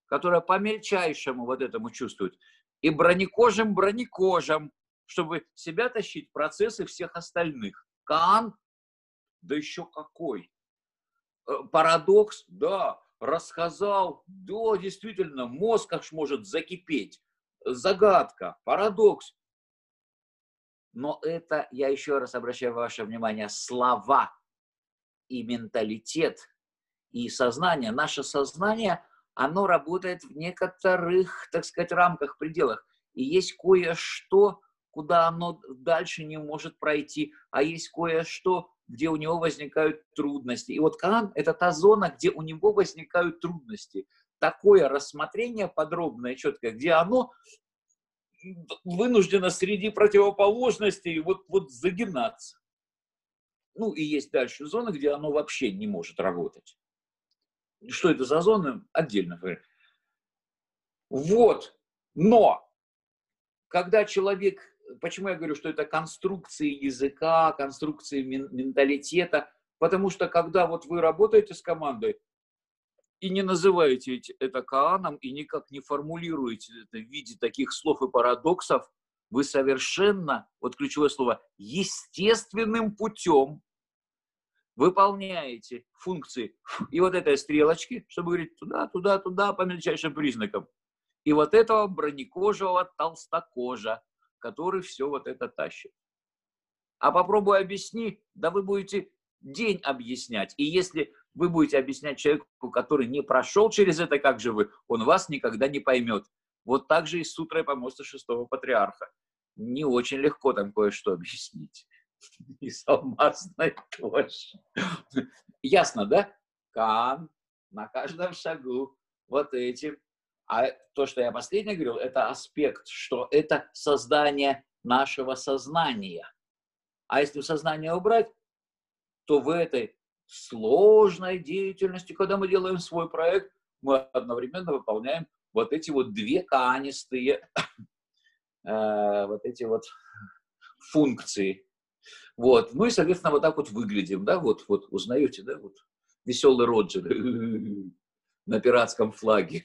которая по мельчайшему вот этому чувствует. И бронекожим бронекожем, чтобы себя тащить процессы всех остальных. Каан, да еще какой. Э, парадокс, да, рассказал, да, действительно, мозг аж может закипеть. Загадка, парадокс. Но это, я еще раз обращаю ваше внимание, слова и менталитет, и сознание. Наше сознание, оно работает в некоторых, так сказать, рамках, пределах. И есть кое-что, куда оно дальше не может пройти, а есть кое-что, где у него возникают трудности. И вот Каан – это та зона, где у него возникают трудности. Такое рассмотрение подробное, четкое, где оно вынуждено среди противоположностей вот, вот загинаться. Ну и есть дальше зоны, где оно вообще не может работать. Что это за зоны? Отдельно. Вот. Но, когда человек, почему я говорю, что это конструкции языка, конструкции менталитета, потому что когда вот вы работаете с командой, и не называете это Кааном, и никак не формулируете это в виде таких слов и парадоксов, вы совершенно, вот ключевое слово, естественным путем выполняете функции. И вот этой стрелочки, чтобы говорить туда, туда, туда по мельчайшим признакам, и вот этого бронекожего толстокожа, который все вот это тащит. А попробуй объясни, да вы будете день объяснять. И если вы будете объяснять человеку, который не прошел через это, как же вы, он вас никогда не поймет. Вот так же и с сутрой помоста шестого патриарха. Не очень легко там кое-что объяснить. И с алмазной тоже. Ясно, да? Кан на каждом шагу вот этим. А то, что я последнее говорил, это аспект, что это создание нашего сознания. А если сознание убрать, то в этой сложной деятельности, когда мы делаем свой проект, мы одновременно выполняем вот эти вот две канистые э, вот эти вот функции. Вот. Ну и, соответственно, вот так вот выглядим, да, вот, вот узнаете, да, вот веселый Роджер на пиратском флаге.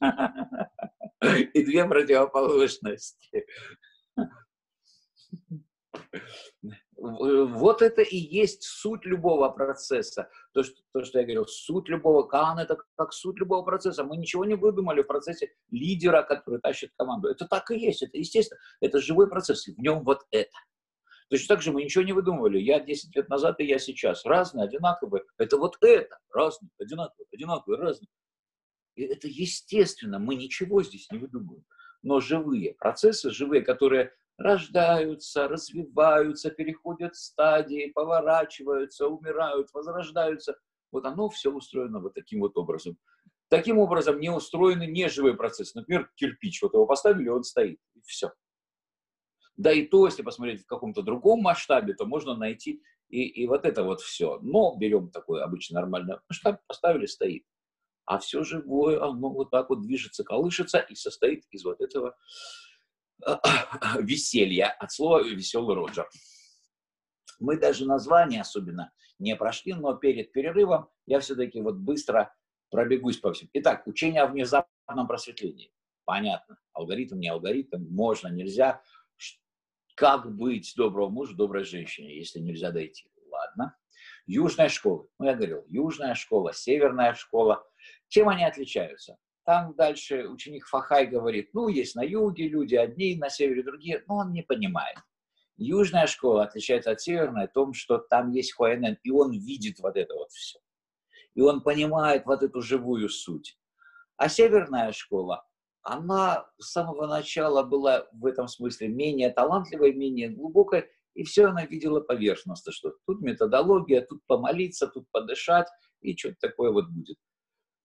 И две противоположности. Вот это и есть суть любого процесса. То что, то, что я говорил, суть любого Кан это как суть любого процесса. Мы ничего не выдумали в процессе лидера, который тащит команду. Это так и есть, это естественно. Это живой процесс, в нем вот это. Точно так же мы ничего не выдумывали. Я 10 лет назад и я сейчас. Разные, одинаковые. Это вот это. Разные, одинаковые, одинаковые, разные. И это естественно. Мы ничего здесь не выдумываем. Но живые процессы, живые, которые рождаются, развиваются, переходят стадии, поворачиваются, умирают, возрождаются. Вот оно все устроено вот таким вот образом. Таким образом не устроены неживые процессы. Например, кирпич. Вот его поставили, он стоит. И все. Да и то, если посмотреть в каком-то другом масштабе, то можно найти и, и вот это вот все. Но берем такой обычный нормальный масштаб, поставили, стоит. А все живое, оно вот так вот движется, колышется и состоит из вот этого веселья, от слова «веселый Роджер». Мы даже название особенно не прошли, но перед перерывом я все-таки вот быстро пробегусь по всем. Итак, учение о внезапном просветлении. Понятно. Алгоритм, не алгоритм, можно, нельзя. Как быть доброго мужу, доброй женщине, если нельзя дойти? Ладно. Южная школа. Ну, я говорил, южная школа, северная школа. Чем они отличаются? Там дальше ученик Фахай говорит, ну, есть на юге люди одни, на севере другие, но он не понимает. Южная школа отличается от северной в том, что там есть Хуайнен, и он видит вот это вот все. И он понимает вот эту живую суть. А северная школа, она с самого начала была в этом смысле менее талантливой, менее глубокой, и все она видела поверхностно, что тут методология, тут помолиться, тут подышать, и что-то такое вот будет.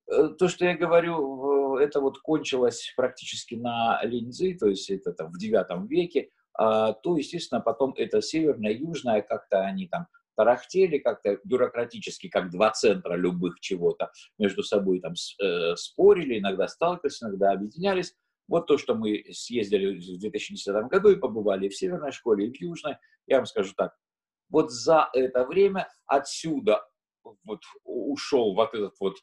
Э, то, что я говорю, это вот кончилось практически на линзы, то есть это там в девятом веке, а, то, естественно, потом это северная, южная, как-то они там тарахтели как-то бюрократически, как два центра любых чего-то, между собой там э, спорили, иногда сталкивались, иногда объединялись. Вот то, что мы съездили в 2010 году и побывали в северной школе, и в южной, я вам скажу так, вот за это время отсюда вот ушел вот этот вот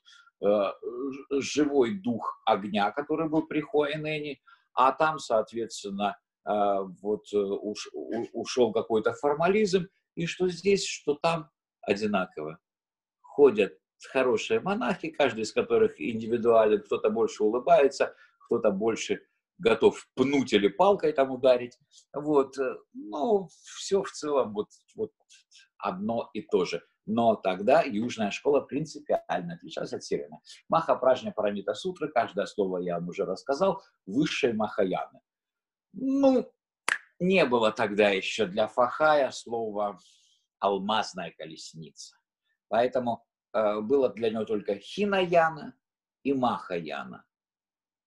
живой дух огня, который был при Хуайнене, а там, соответственно, э, вот э, уш, ушел какой-то формализм, и что здесь, что там одинаково. Ходят хорошие монахи, каждый из которых индивидуален, кто-то больше улыбается, кто-то больше готов пнуть или палкой там ударить. Вот, ну, все в целом вот, вот одно и то же но тогда южная школа принципиально отличалась от северной. Маха Пражня Парамита Сутры, каждое слово я вам уже рассказал, высшей Махаяны. Ну, не было тогда еще для Фахая слова алмазная колесница. Поэтому э, было для него только Хинаяна и Махаяна.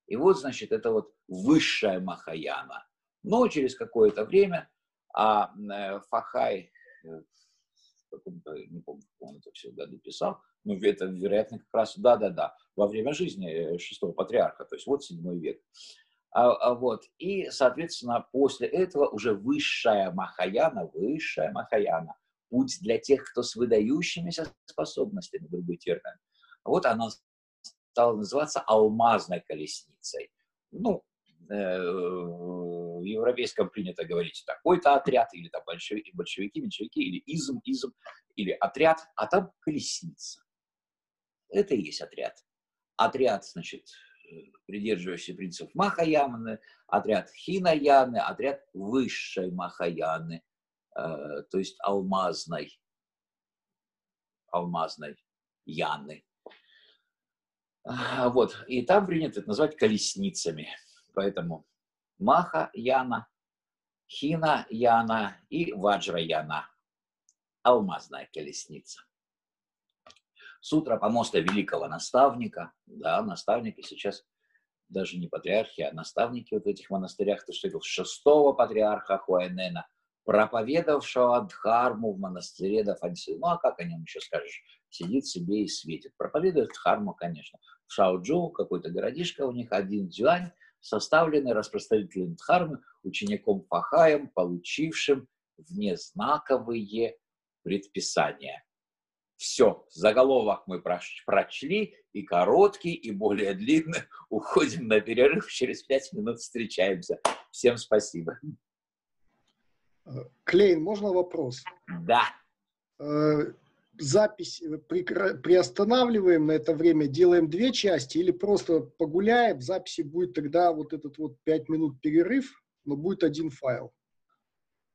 И вот, значит, это вот высшая Махаяна. Но через какое-то время а э, Фахай э, каком-то, не помню, в каком это все году писал, ну, это, вероятно, как раз, да-да-да, во время жизни э, шестого патриарха, то есть вот седьмой век. А, а вот, и, соответственно, после этого уже высшая Махаяна, высшая Махаяна, путь для тех, кто с выдающимися способностями, другой термин. Вот она стала называться алмазной колесницей. Ну, в европейском принято говорить такой-то отряд, или там большевики, большевики, меньшевики, или изм, изм, или отряд, а там колесница. Это и есть отряд. Отряд, значит, э, придерживающийся принципов Махаяны, отряд Хинаяны, отряд высшей Махаяны, э, то есть алмазной, алмазной Яны. Вот, и там принято это назвать колесницами. Поэтому Маха Яна, Хина Яна и Ваджра Яна. Алмазная колесница. Сутра помоста великого наставника. Да, наставники сейчас даже не патриархи, а наставники вот этих монастырях, ты что шестого патриарха Хуайнена, проповедовавшего Дхарму в монастыре Дафанси. Ну, а как о нем еще скажешь? Сидит себе и светит. Проповедует Дхарму, конечно. В Шаоджоу какой-то городишко у них, один дзюань, составлены распространителем Дхармы, учеником Фахаем, получившим внезнаковые предписания. Все, заголовок мы прочли, и короткий, и более длинный. Уходим на перерыв, через пять минут встречаемся. Всем спасибо. Клейн, можно вопрос? Да. Запись э, приостанавливаем на это время, делаем две части или просто погуляем, в записи будет тогда вот этот вот пять минут перерыв, но будет один файл.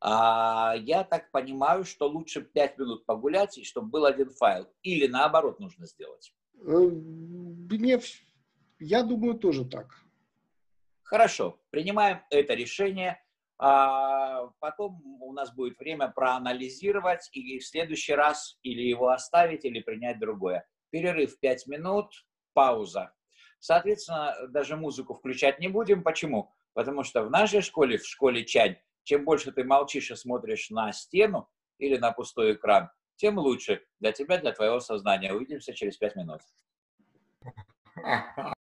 А я так понимаю, что лучше 5 минут погулять, и чтобы был один файл. Или наоборот нужно сделать. Э, мне, я думаю, тоже так. Хорошо, принимаем это решение. А потом у нас будет время проанализировать и в следующий раз или его оставить, или принять другое. Перерыв 5 минут, пауза. Соответственно, даже музыку включать не будем. Почему? Потому что в нашей школе, в школе Чань, чем больше ты молчишь и смотришь на стену или на пустой экран, тем лучше для тебя, для твоего сознания. Увидимся через пять минут.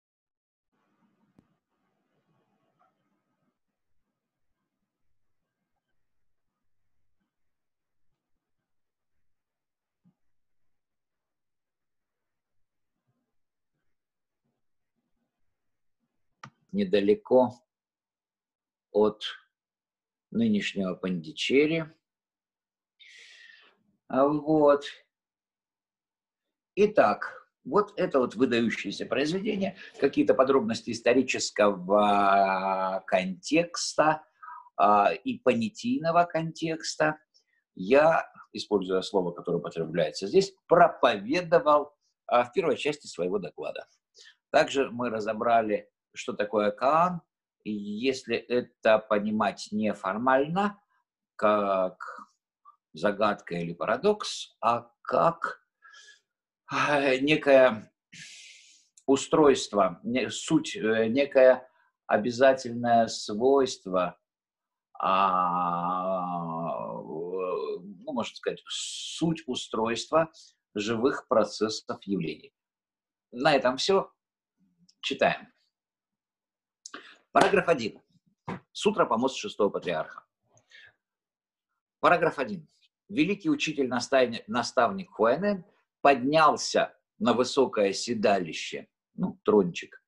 недалеко от нынешнего Пандичери. А вот. Итак, вот это вот выдающееся произведение, какие-то подробности исторического контекста а, и понятийного контекста я, используя слово, которое употребляется здесь, проповедовал а, в первой части своего доклада. Также мы разобрали, что такое Каан, если это понимать неформально, как загадка или парадокс, а как э, некое устройство, суть, э, некое обязательное свойство, а, ну, можно сказать, суть устройства живых процессов явлений. На этом все. Читаем. Параграф 1. Сутра помост шестого патриарха. Параграф 1. Великий учитель, наставник Хуэнен поднялся на высокое седалище, ну, трончик,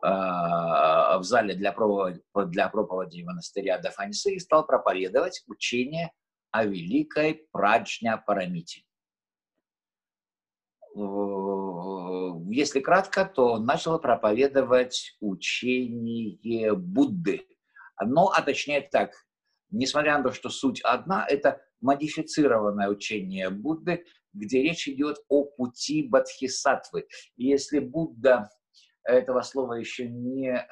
а, в зале для проповеди, для проповеди монастыря Дафанисы и стал проповедовать учение о великой праджня Парамити если кратко, то он начал проповедовать учение Будды. Но, а точнее так, несмотря на то, что суть одна, это модифицированное учение Будды, где речь идет о пути Бадхисатвы. И если Будда этого слова еще не... Э,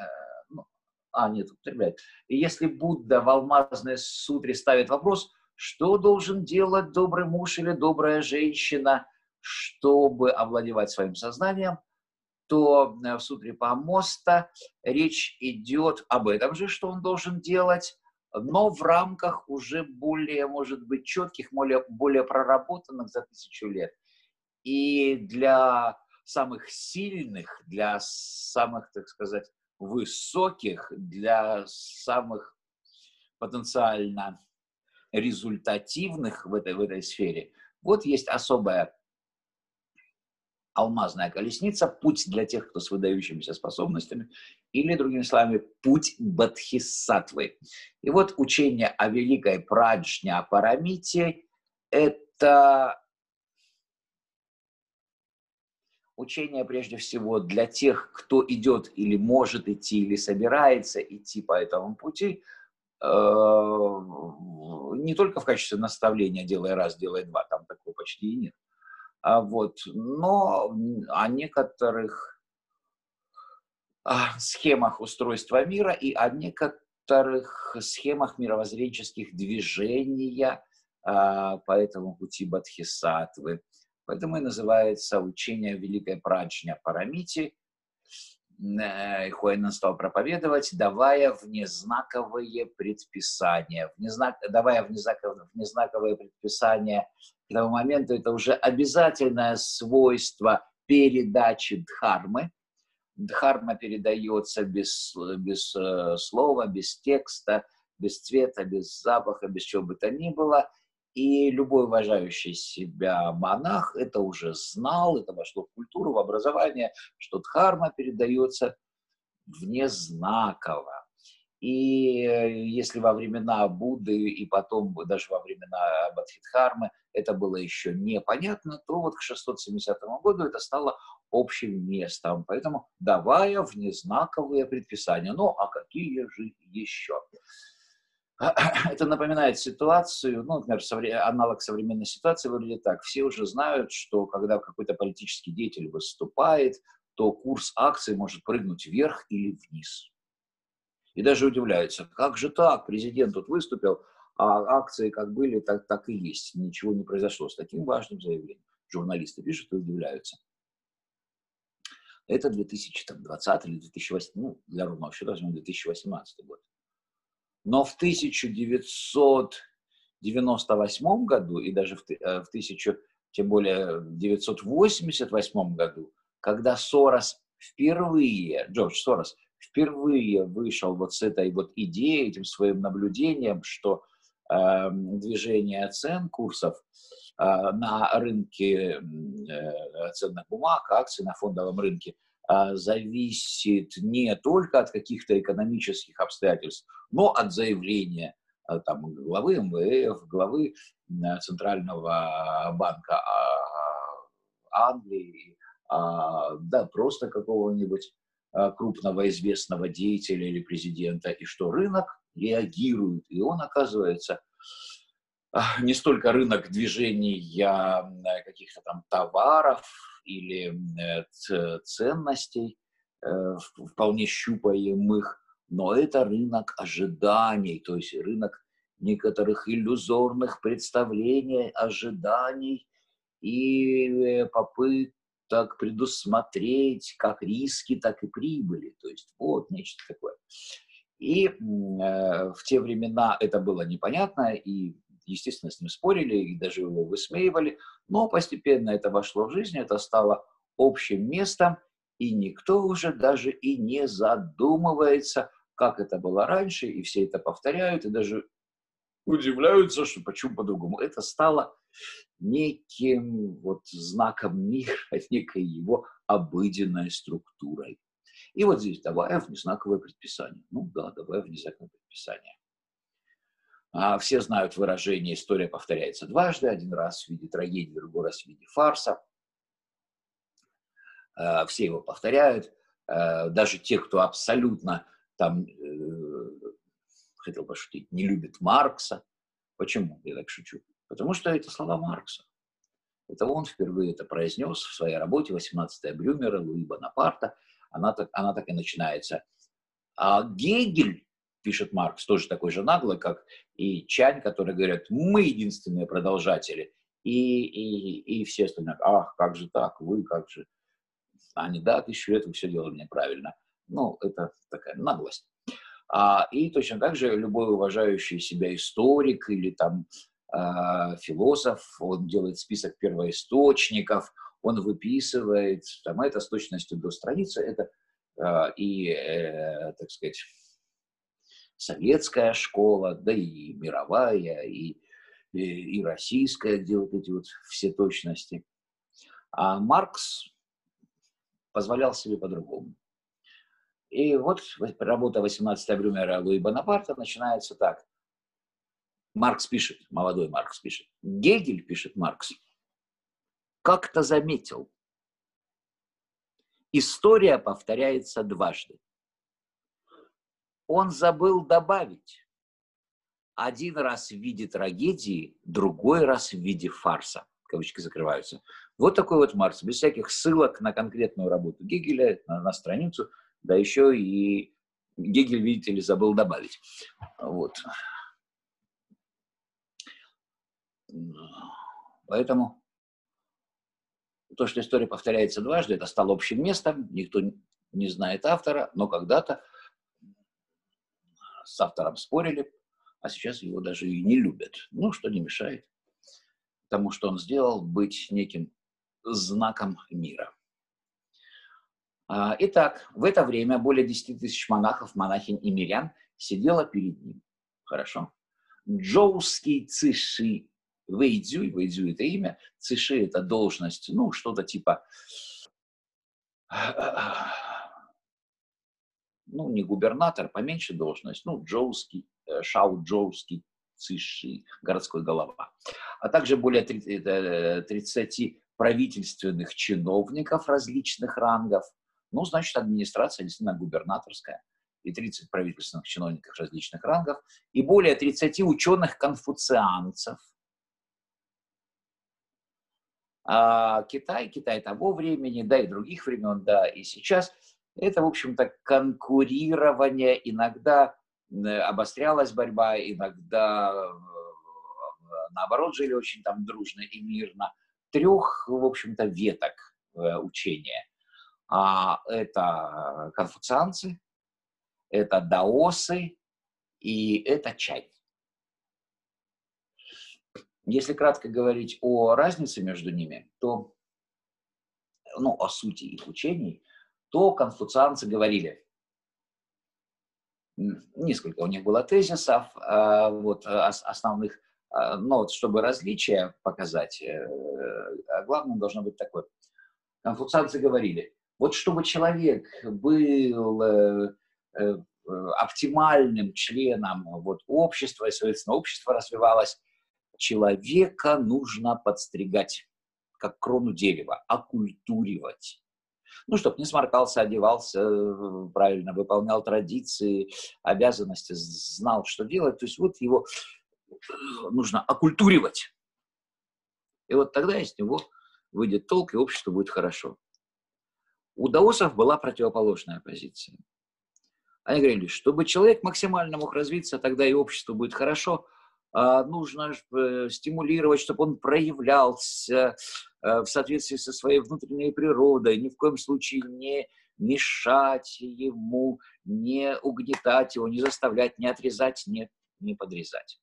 ну, а, нет, употребляет. Если Будда в алмазной сутре ставит вопрос, что должен делать добрый муж или добрая женщина – чтобы овладевать своим сознанием, то э, в сутре Помоста речь идет об этом же, что он должен делать, но в рамках уже более, может быть, четких, более, более проработанных за тысячу лет. И для самых сильных, для самых, так сказать, высоких, для самых потенциально результативных в этой, в этой сфере, вот есть особая алмазная колесница, путь для тех, кто с выдающимися способностями, или, другими словами, путь Бадхисатвы. И вот учение о великой праджне, о парамите – это учение прежде всего для тех, кто идет или может идти, или собирается идти по этому пути, э, не только в качестве наставления «делай раз, делай два», там такого почти и нет, вот. Но о некоторых а, схемах устройства мира и о некоторых схемах мировоззренческих движения а, по этому пути Бадхисатвы. Поэтому и называется учение Великой Праджня Парамити. Э, Хуэнен стал проповедовать, давая внезнаковые предписания. Внезнак, давая внезнаковые, внезнаковые предписания к тому моменту это уже обязательное свойство передачи дхармы. Дхарма передается без, без э, слова, без текста, без цвета, без запаха, без чего бы то ни было. И любой уважающий себя монах это уже знал, это вошло в культуру, в образование, что дхарма передается внезнаково. И э, если во времена Будды и потом даже во времена Бадхидхармы это было еще непонятно, то вот к 670 году это стало общим местом. Поэтому давая внезнаковые предписания. Ну, а какие же еще? это напоминает ситуацию, ну, например, аналог современной ситуации выглядит так. Все уже знают, что когда какой-то политический деятель выступает, то курс акций может прыгнуть вверх или вниз. И даже удивляются, как же так, президент тут выступил, а акции как были, так, так и есть. Ничего не произошло с таким важным заявлением. Журналисты пишут и удивляются. Это 2020 или 2008, ну, для ровного счета возьмем 2018 год. Но в 1998 году и даже в, э, в 1000, тем более в 1988 году, когда Сорос впервые, Джордж Сорос впервые вышел вот с этой вот идеей, этим своим наблюдением, что э, движение цен, курсов э, на рынке э, ценных бумаг, акций на фондовом рынке э, зависит не только от каких-то экономических обстоятельств, но от заявления э, там, главы МВФ, главы э, Центрального банка а, Англии, а, да, просто какого-нибудь крупного известного деятеля или президента, и что рынок реагирует, и он оказывается не столько рынок движения каких-то там товаров или э, ценностей, э, вполне щупаемых, но это рынок ожиданий, то есть рынок некоторых иллюзорных представлений, ожиданий и э, попыток так предусмотреть как риски, так и прибыли. То есть вот нечто такое. И э, в те времена это было непонятно, и, естественно, с ним спорили, и даже его высмеивали, но постепенно это вошло в жизнь, это стало общим местом, и никто уже даже и не задумывается, как это было раньше, и все это повторяют, и даже удивляются, что почему по-другому. Это стало неким вот знаком мира, некой его обыденной структурой. И вот здесь давая внезнаковое предписание. Ну да, давая внезнаковое предписание. А все знают выражение «история повторяется дважды», один раз в виде трагедии, другой раз в виде фарса. А, все его повторяют. А, даже те, кто абсолютно там, э, хотел пошутить, не любит Маркса. Почему я так шучу? Потому что это слова Маркса. Это он впервые это произнес в своей работе 18 Брюмера, Луи Бонапарта. Она так, она так и начинается. А Гегель, пишет Маркс, тоже такой же наглый, как и Чань, которые говорят, мы единственные продолжатели. И, и, и все остальные, ах, как же так, вы, как же. Они, да, тысячу лет вы все делали неправильно. Ну, это такая наглость. А, и точно так же любой уважающий себя историк или там философ, он делает список первоисточников, он выписывает, там это с точностью до страницы, это а, и, э, так сказать, советская школа, да и мировая, и, и, и российская, где вот эти вот все точности. А Маркс позволял себе по-другому. И вот работа 18 Брюмера Луи Бонапарта начинается так. Маркс пишет, молодой Маркс пишет. Гегель, пишет Маркс, как-то заметил, история повторяется дважды. Он забыл добавить. Один раз в виде трагедии, другой раз в виде фарса. Кавычки закрываются. Вот такой вот Маркс, без всяких ссылок на конкретную работу Гегеля, на, на страницу, да еще и Гегель, видите ли, забыл добавить. Вот. Поэтому то, что история повторяется дважды, это стало общим местом, никто не знает автора, но когда-то с автором спорили, а сейчас его даже и не любят. Ну, что не мешает тому, что он сделал, быть неким знаком мира. А, итак, в это время более 10 тысяч монахов, монахинь и мирян сидело перед ним. Хорошо. Джоуский циши Вэйдзюй, Вэйдзюй это имя, Циши это должность, ну, что-то типа, ну, не губернатор, поменьше должность, ну, Джоуский, э, Шау Джоуский Циши, городской голова. А также более 30, 30 э, правительственных чиновников различных рангов. Ну, значит, администрация действительно губернаторская. и 30 правительственных чиновников различных рангов, и более 30 ученых-конфуцианцев. А Китай, Китай того времени, да и других времен, да и сейчас, это, в общем-то, конкурирование, иногда обострялась борьба, иногда наоборот жили очень там дружно и мирно. Трех, в общем-то, веток э, учения. А это конфуцианцы, это даосы и это чай. Если кратко говорить о разнице между ними, то, ну, о сути их учений, то конфуцианцы говорили, несколько у них было тезисов, а, вот, основных, а, но вот, чтобы различия показать, э, главным должно быть такое. Конфуцианцы говорили, вот чтобы человек был э, э, оптимальным членом вот, общества, и, соответственно, общество развивалось, человека нужно подстригать, как крону дерева, окультуривать. Ну, чтобы не сморкался, одевался, э, правильно выполнял традиции, обязанности, знал, что делать. То есть вот его нужно окультуривать. И вот тогда из него выйдет толк, и общество будет хорошо. У даосов была противоположная позиция. Они говорили, чтобы человек максимально мог развиться, тогда и общество будет хорошо. А нужно э, стимулировать, чтобы он проявлялся э, в соответствии со своей внутренней природой, ни в коем случае не мешать ему, не угнетать его, не заставлять, не отрезать, не, не подрезать.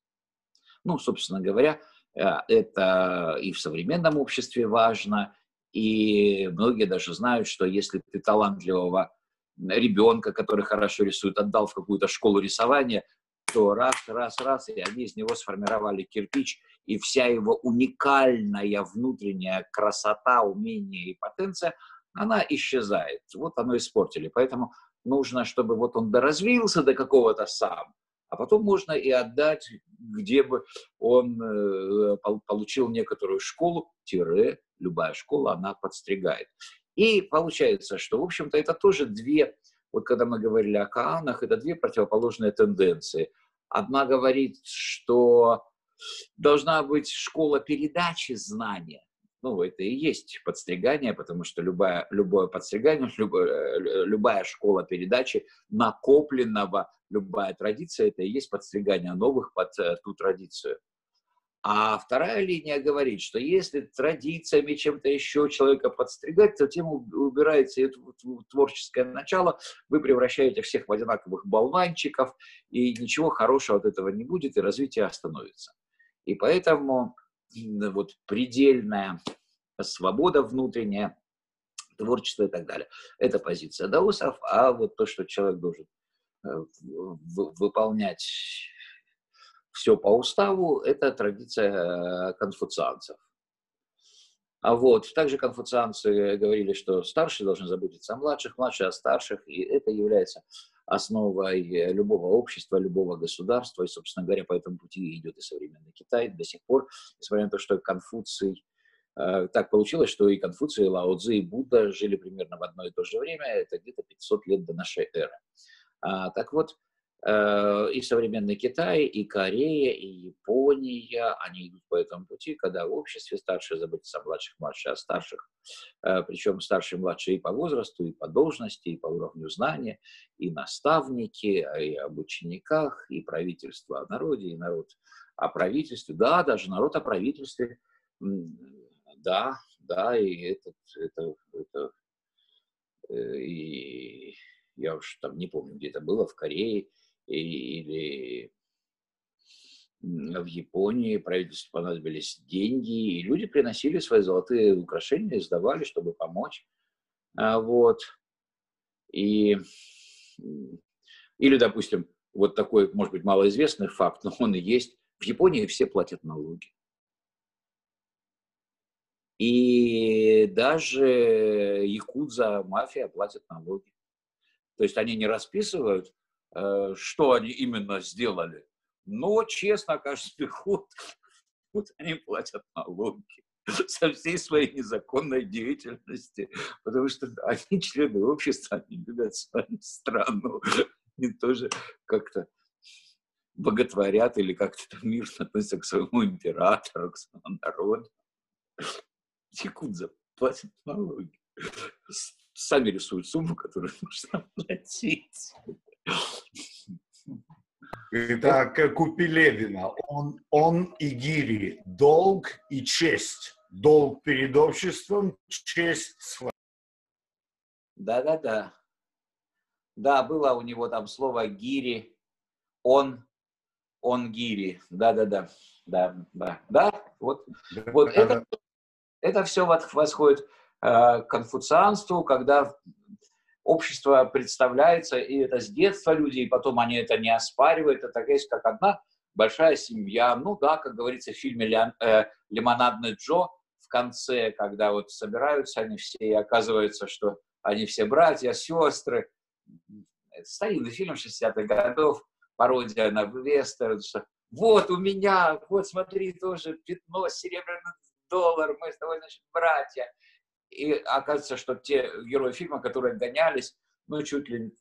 Ну, собственно говоря, э, это и в современном обществе важно, и многие даже знают, что если ты талантливого ребенка, который хорошо рисует, отдал в какую-то школу рисования, то раз, раз, раз, и они из него сформировали кирпич, и вся его уникальная внутренняя красота, умение и потенция, она исчезает. Вот оно испортили. Поэтому нужно, чтобы вот он доразвился до какого-то сам, а потом можно и отдать, где бы он э, получил некоторую школу, тире, любая школа, она подстригает. И получается, что, в общем-то, это тоже две, вот когда мы говорили о Каанах, это две противоположные тенденции. Одна говорит, что должна быть школа передачи знания, ну, это и есть подстригание, потому что любая, любое подстригание, любая, любая школа передачи накопленного, любая традиция, это и есть подстригание новых под э, ту традицию. А вторая линия говорит, что если традициями чем-то еще человека подстригать, то тем убирается это творческое начало, вы превращаете всех в одинаковых болванчиков, и ничего хорошего от этого не будет, и развитие остановится. И поэтому вот предельная свобода внутренняя, творчество и так далее. Это позиция даосов, а вот то, что человек должен э, выполнять все по уставу, это традиция конфуцианцев. А вот, также конфуцианцы говорили, что старшие должны заботиться о младших, младшие о старших, и это является основой любого общества, любого государства, и, собственно говоря, по этому пути идет и современный Китай до сих пор, несмотря на то, что Конфуций, э, так получилось, что и Конфуций, и Лао Цзи, и Будда жили примерно в одно и то же время, это где-то 500 лет до нашей эры. А, так вот, и современный Китай, и Корея, и Япония, они идут по этому пути, когда в обществе старшие заботятся о младших, младшие о старших, э, причем старшие и младшие и по возрасту, и по должности, и по уровню знания, и наставники, и об учениках, и правительство о народе, и народ о правительстве, да, даже народ о правительстве, да, да, и этот, это, это, э, и я уж там не помню, где это было, в Корее, или в Японии правительству понадобились деньги, и люди приносили свои золотые украшения, сдавали, чтобы помочь. А, вот. И, или, допустим, вот такой, может быть, малоизвестный факт, но он и есть. В Японии все платят налоги. И даже якудза, мафия платят налоги. То есть они не расписывают что они именно сделали. Но, честно, каждый год вот они платят налоги со всей своей незаконной деятельности, потому что они члены общества, они любят свою страну. они тоже как-то боготворят или как-то мирно относятся к своему императору, к своему народу. Якудза платят налоги. Сами рисуют сумму, которую нужно платить. Это Купелевина. Он, он и гири. Долг и честь. Долг перед обществом, честь с Да-да-да. Да, было у него там слово гири. Он, он гири. Да-да-да. Да, да, да. Вот, вот это, это все восходит э, к конфуцианству, когда общество представляется, и это с детства люди, и потом они это не оспаривают, это есть как одна большая семья. Ну да, как говорится в фильме э, «Лимонадный Джо», в конце, когда вот собираются они все, и оказывается, что они все братья, сестры. Это старинный фильм 60-х годов, пародия на вестерн, что вот у меня, вот смотри, тоже пятно, серебряный доллар, мы с тобой, значит, братья. И оказывается, что те герои фильма, которые гонялись, ну, чуть ли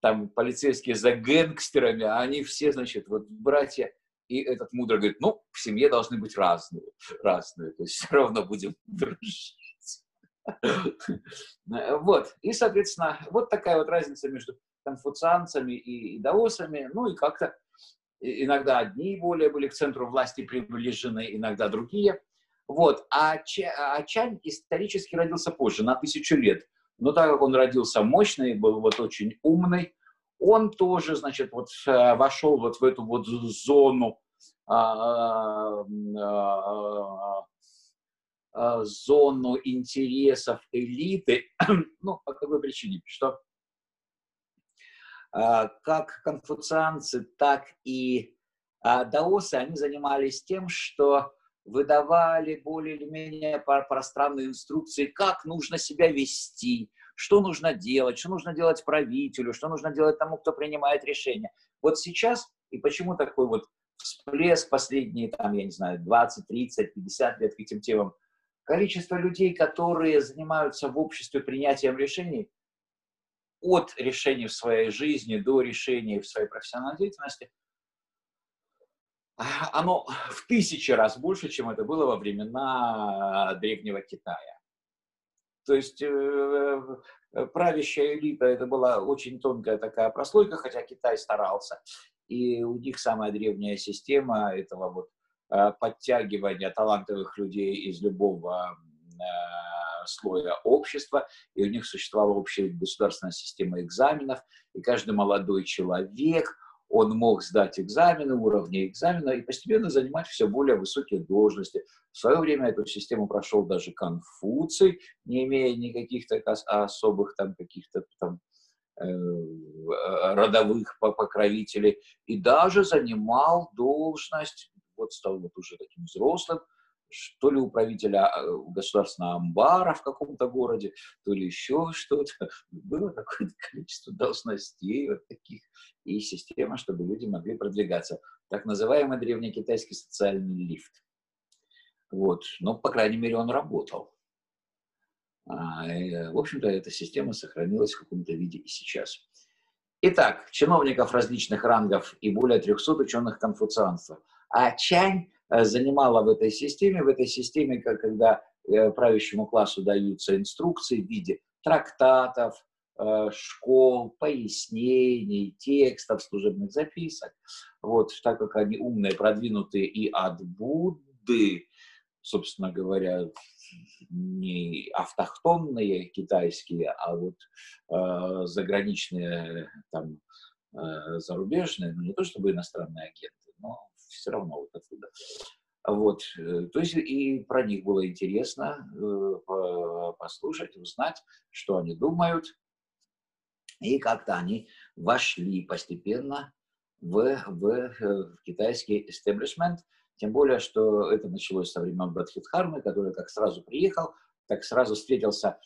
там полицейские за гэнгстерами, а они все, значит, вот братья. И этот мудрый говорит, ну, в семье должны быть разные, разные, то есть все равно будем дружить. Вот, и, соответственно, вот такая вот разница между конфуцианцами и даосами, ну и как-то иногда одни более были к центру власти приближены, иногда другие. Вот. А, Ч, а Чань исторически родился позже, на тысячу лет. Но так как он родился мощный, был вот очень умный, он тоже, значит, вот э, вошел вот в эту вот зону, а, а, а, зону интересов элиты, ну, по какой причине? Что как конфуцианцы, так и даосы, они занимались тем, что выдавали более или менее пространные инструкции, как нужно себя вести, что нужно делать, что нужно делать правителю, что нужно делать тому, кто принимает решения. Вот сейчас, и почему такой вот всплеск последние, там, я не знаю, 20, 30, 50 лет к этим темам, количество людей, которые занимаются в обществе принятием решений, от решений в своей жизни до решений в своей профессиональной деятельности – оно в тысячи раз больше, чем это было во времена Древнего Китая. То есть э, э, правящая элита, это была очень тонкая такая прослойка, хотя Китай старался. И у них самая древняя система этого вот э, подтягивания талантливых людей из любого слоя общества, и у них существовала общая государственная система экзаменов, и каждый молодой человек – он мог сдать экзамены, уровни экзамена и постепенно занимать все более высокие должности. В свое время эту систему прошел даже Конфуций, не имея никаких так особых там каких-то там э, родовых покровителей, и даже занимал должность, вот стал вот уже таким взрослым, то ли управителя э, государственного амбара в каком-то городе, то ли еще что-то. Было какое-то количество должностей вот таких и система, чтобы люди могли продвигаться. Так называемый древнекитайский социальный лифт. Вот. Но, по крайней мере, он работал. А, и, в общем-то, эта система сохранилась в каком-то виде и сейчас. Итак, чиновников различных рангов и более 300 ученых конфуцианства. А Чань занимала в этой системе. В этой системе, когда э, правящему классу даются инструкции в виде трактатов, э, школ, пояснений, текстов, служебных записок. Вот, так как они умные, продвинутые и от Будды, собственно говоря, не автохтонные китайские, а вот э, заграничные, там, э, зарубежные, ну не то чтобы иностранные агенты, но все равно вот оттуда. Вот, э, то есть и про них было интересно э, послушать, узнать, что они думают, и как-то они вошли постепенно в, в, э, в китайский истеблишмент, тем более, что это началось со времен Бадхидхармы, который как сразу приехал, так сразу встретился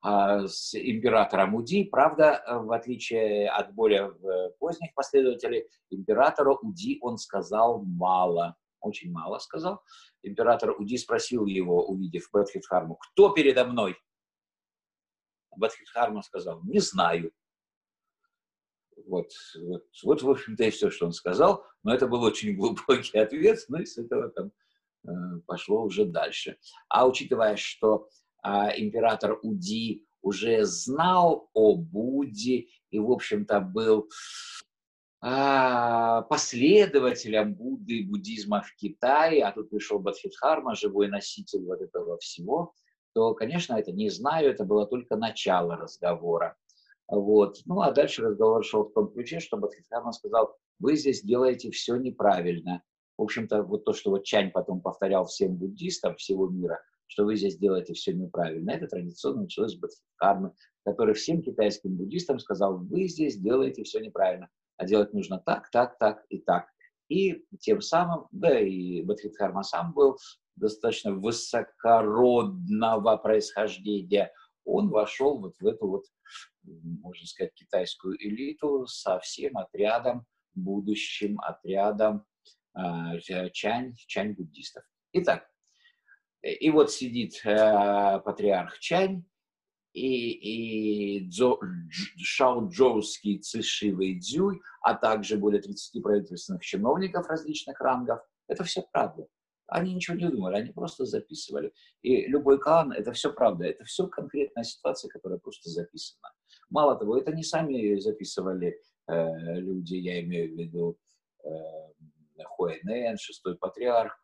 а, с императором Уди. Правда, в отличие от более э, поздних последователей, императора Уди он сказал мало, очень мало сказал. Император Уди спросил его, увидев Бадхидхарму, кто передо мной? Бадхидхарма сказал, не знаю. вот, вот, вот, в общем-то, и все, что он сказал. Но это был очень глубокий ответ, ну и с этого там э, пошло уже дальше. А учитывая, что э, император Уди уже знал о Будде и, в общем-то, был э, последователем Будды и буддизма в Китае, а тут пришел Бадхидхарма, живой носитель вот этого всего, то, конечно, это не знаю, это было только начало разговора. Вот. Ну, а дальше разговор шел в том ключе, что Бадхидхарма сказал, вы здесь делаете все неправильно. В общем-то, вот то, что вот Чань потом повторял всем буддистам всего мира, что вы здесь делаете все неправильно, это традиционно началось с Бадхидхармы, который всем китайским буддистам сказал, вы здесь делаете все неправильно, а делать нужно так, так, так и так. И тем самым, да, и Бадхидхарма сам был достаточно высокородного происхождения, он вошел вот в эту вот можно сказать, китайскую элиту со всем отрядом, будущим отрядом э, чань, чань буддистов. Итак, и вот сидит э, патриарх Чань и, и Дзо, Шаоджоуский Циши Вэйдзюй, а также более 30 правительственных чиновников различных рангов. Это все правда. Они ничего не думали, они просто записывали. И любой кан – это все правда, это все конкретная ситуация, которая просто записана. Мало того, это не сами записывали э, люди, я имею в виду э, Хуэнен, шестой патриарх.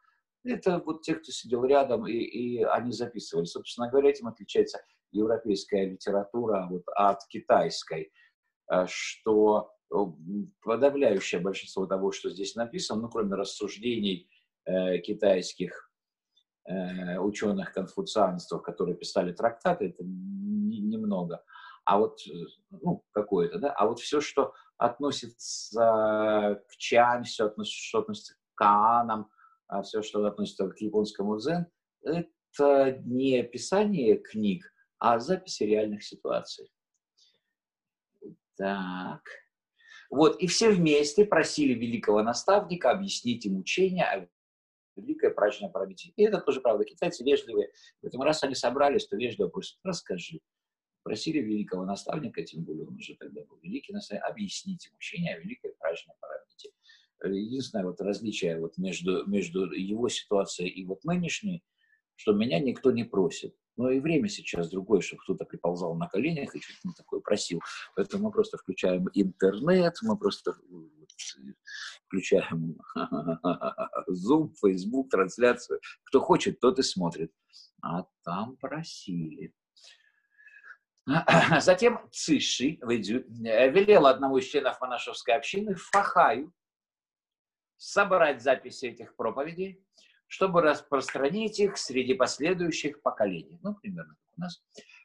Это вот те, кто сидел рядом, и, и они записывали. Собственно говоря, этим отличается европейская литература вот, от китайской, э, что э, подавляющее большинство того, что здесь написано, ну, кроме рассуждений э, китайских э, ученых-конфуцианцев, которые писали трактаты, это немного, а вот, э, ну, какое-то, да, а вот все, что относится к чань, все, относится, что относится к канам, а все, что относится к японскому дзен, это не описание книг, а записи реальных ситуаций. Так. Вот, и все вместе просили великого наставника объяснить им учение о великое праздничное правитель. И это тоже правда. Китайцы вежливые. Поэтому раз они собрались, то вежливо просят, расскажи просили великого наставника, тем более он уже тогда был великий наставник, объяснить им учение о великой. Единственное вот различие вот между, между его ситуацией и вот нынешней, что меня никто не просит. Но и время сейчас другое, чтобы кто-то приползал на коленях и что-то такое просил. Поэтому мы просто включаем интернет, мы просто включаем Zoom, Facebook, трансляцию. Кто хочет, тот и смотрит. А там просили. Затем Циши э, велел одному из членов монашеской общины Фахаю собрать записи этих проповедей, чтобы распространить их среди последующих поколений. Ну, примерно как у нас.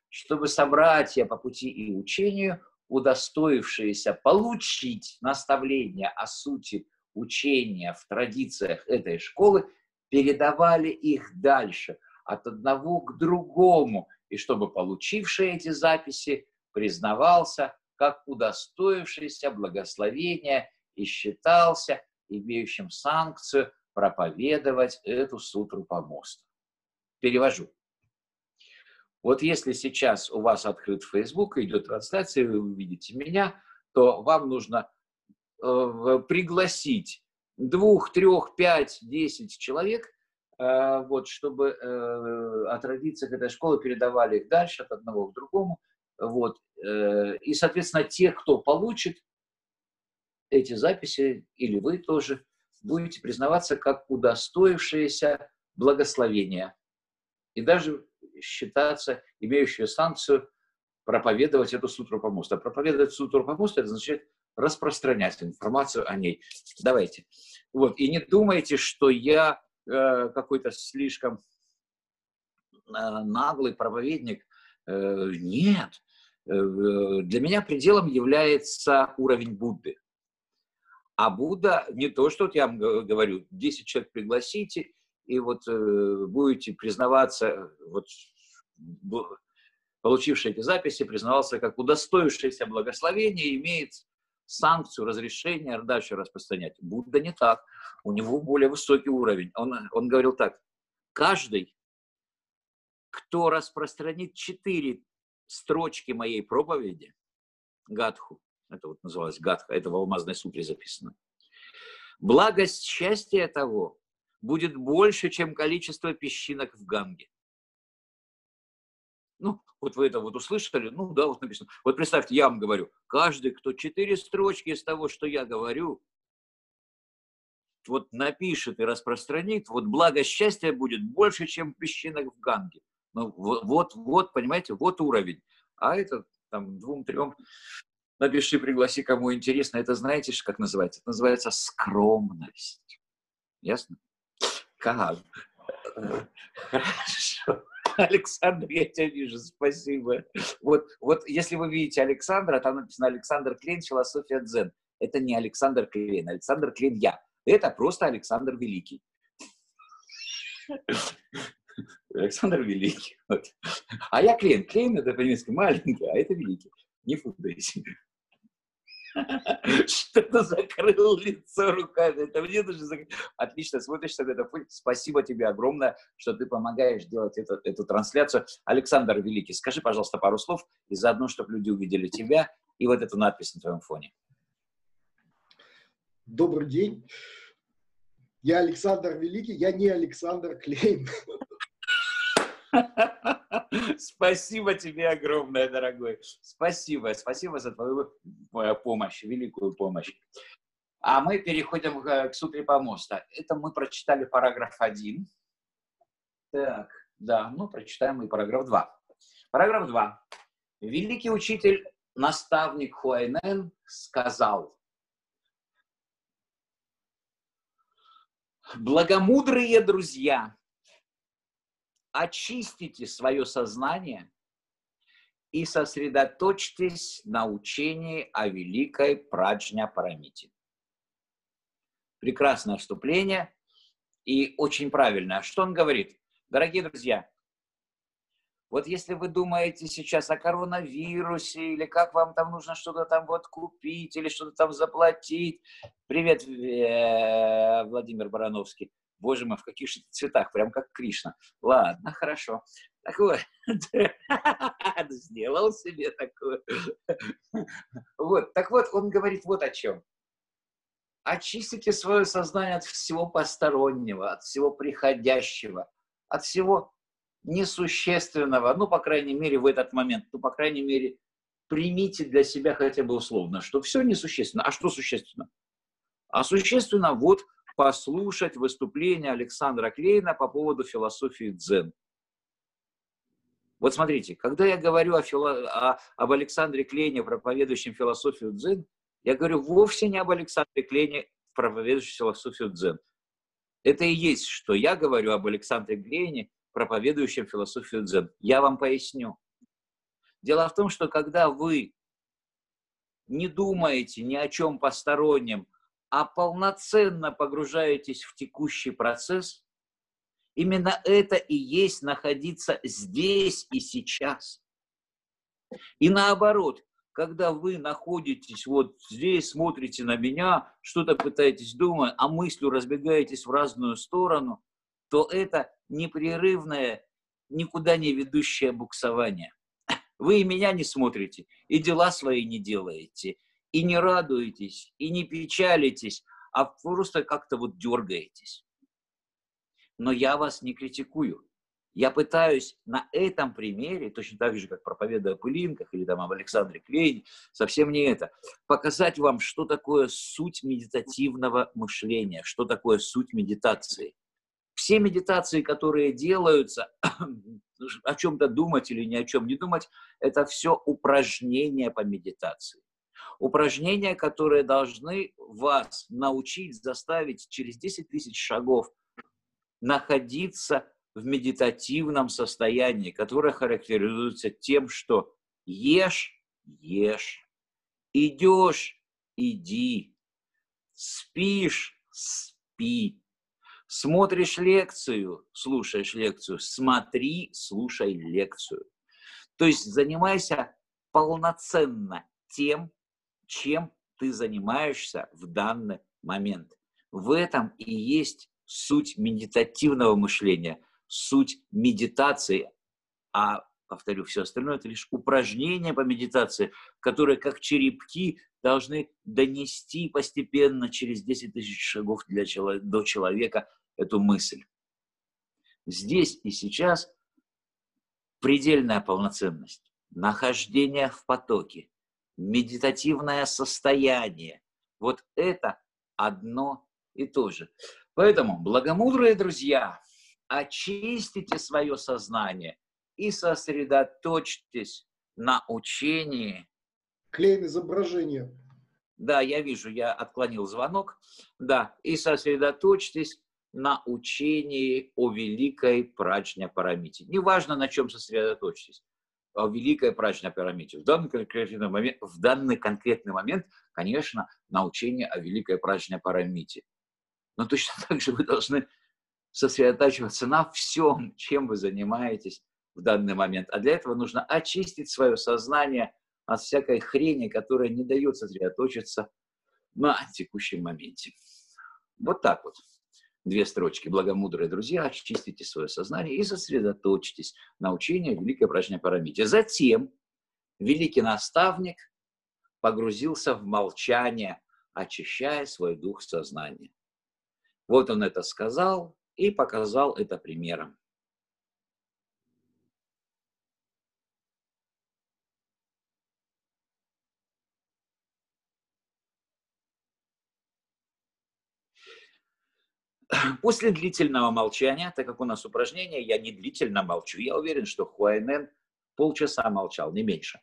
Чтобы собратья по пути и учению, удостоившиеся получить наставления о сути учения в традициях этой школы, передавали их дальше, от одного к другому, и чтобы получивший эти записи признавался как удостоившийся благословения и считался имеющим санкцию проповедовать эту сутру по мосту. Перевожу. Вот если сейчас у вас открыт Facebook, идет трансляция, вы увидите меня, то вам нужно э, пригласить двух, трех, пять, десять человек Э, вот, чтобы э, от традициях этой школы передавали их дальше от одного к другому. Вот. Э, и, соответственно, те, кто получит эти записи, или вы тоже, будете признаваться как удостоившиеся благословения. И даже считаться имеющие санкцию проповедовать эту сутру помоста. Проповедовать сутру помоста – это означает распространять информацию о ней. Давайте. Вот. И не думайте, что я Э, какой-то слишком э, наглый проповедник. Э, нет. Для меня пределом является уровень Будды. А Будда не то, что вот я вам говорю, 10 человек пригласите, и вот будете признаваться, вот получивший эти записи, признавался как удостоившийся благословения, имеет санкцию, разрешение дальше распространять. Будда не так. У него более высокий уровень. Он, он говорил так. Каждый, кто распространит четыре строчки моей проповеди, гадху, это вот называлось гадха, это в Алмазной сутре записано. Благость счастья того будет больше, чем количество песчинок в Ганге. Ну, вот вы это вот услышали, ну да, вот написано. Вот представьте, я вам говорю, каждый, кто четыре строчки из того, что я говорю, вот напишет и распространит, вот благо счастья будет больше, чем песчинок в Ганге. Ну, вот, вот, понимаете, вот уровень. А это там двум-трем напиши, пригласи, кому интересно. Это знаете, как называется? Это называется скромность. Ясно? Как? Хорошо. Александр, я тебя вижу, спасибо. Вот, вот если вы видите Александра, там написано Александр Клейн, философия дзен. Это не Александр Клейн, Александр Клейн я. Это просто Александр Великий. Александр Великий. Вот. А я Клейн. Клейн это по-немецки маленький, а это Великий. Не путайте. Что-то закрыл лицо руками. Это мне даже. Отлично смотришь на это. Спасибо тебе огромное, что ты помогаешь делать эту, эту трансляцию. Александр Великий, скажи, пожалуйста, пару слов, и заодно, чтобы люди увидели тебя и вот эту надпись на твоем фоне. Добрый день. Я Александр Великий, я не Александр Клейн. Спасибо тебе огромное, дорогой. Спасибо, спасибо за твою помощь, великую помощь. А мы переходим к сутре помоста. Это мы прочитали параграф 1. Так, да, ну прочитаем и параграф 2. Параграф 2. Великий учитель, наставник Хуайнен сказал, Благомудрые друзья, очистите свое сознание и сосредоточьтесь на учении о великой праджня Парамите. Прекрасное вступление и очень правильное. Что он говорит? Дорогие друзья, вот если вы думаете сейчас о коронавирусе, или как вам там нужно что-то там вот купить, или что-то там заплатить. Привет, э, Владимир Барановский. Боже мой, в каких же цветах, прям как Кришна. Ладно, хорошо. Так вот, сделал себе такое. Вот, так вот, он говорит вот о чем. Очистите свое сознание от всего постороннего, от всего приходящего, от всего несущественного, ну, по крайней мере, в этот момент, ну, по крайней мере, примите для себя хотя бы условно, что все несущественно. А что существенно? А существенно вот послушать выступление Александра Клейна по поводу философии дзен. Вот смотрите, когда я говорю о фило... о... об Александре Клейне, проповедующем философию дзен, я говорю вовсе не об Александре Клейне, проповедующем философию дзен. Это и есть, что я говорю об Александре Клейне, проповедующем философию дзен. Я вам поясню. Дело в том, что когда вы не думаете ни о чем постороннем, а полноценно погружаетесь в текущий процесс, именно это и есть находиться здесь и сейчас. И наоборот, когда вы находитесь вот здесь, смотрите на меня, что-то пытаетесь думать, а мыслью разбегаетесь в разную сторону, то это непрерывное, никуда не ведущее буксование. Вы и меня не смотрите, и дела свои не делаете, и не радуетесь, и не печалитесь, а просто как-то вот дергаетесь. Но я вас не критикую. Я пытаюсь на этом примере, точно так же, как проповедуя о пылинках или там об Александре Клейне, совсем не это, показать вам, что такое суть медитативного мышления, что такое суть медитации. Все медитации, которые делаются, о чем-то думать или ни о чем не думать, это все упражнения по медитации упражнения, которые должны вас научить, заставить через 10 тысяч шагов находиться в медитативном состоянии, которое характеризуется тем, что ешь, ешь, идешь, иди, спишь, спи, смотришь лекцию, слушаешь лекцию, смотри, слушай лекцию. То есть занимайся полноценно тем, чем ты занимаешься в данный момент. В этом и есть суть медитативного мышления, суть медитации, а повторю, все остальное это лишь упражнения по медитации, которые как черепки должны донести постепенно через 10 тысяч шагов для, до человека эту мысль. Здесь и сейчас предельная полноценность, нахождение в потоке, медитативное состояние. Вот это одно и то же. Поэтому, благомудрые друзья, очистите свое сознание и сосредоточьтесь на учении. Клейн изображение. Да, я вижу, я отклонил звонок. Да, и сосредоточьтесь на учении о великой прачня Парамите. Неважно, на чем сосредоточьтесь. О великой прачня Парамите. В данный конкретный момент, в данный конкретный момент конечно, на учение о великой прачня Парамите. Но точно так же вы должны сосредотачиваться на всем, чем вы занимаетесь в данный момент. А для этого нужно очистить свое сознание от всякой хрени, которая не дает сосредоточиться на текущем моменте. Вот так вот. Две строчки. Благомудрые друзья, очистите свое сознание и сосредоточьтесь на учении Великой Брачной Парамите. Затем великий наставник погрузился в молчание, очищая свой дух сознания. Вот он это сказал, и показал это примером. После длительного молчания, так как у нас упражнение, я не длительно молчу. Я уверен, что Хуайнен полчаса молчал, не меньше.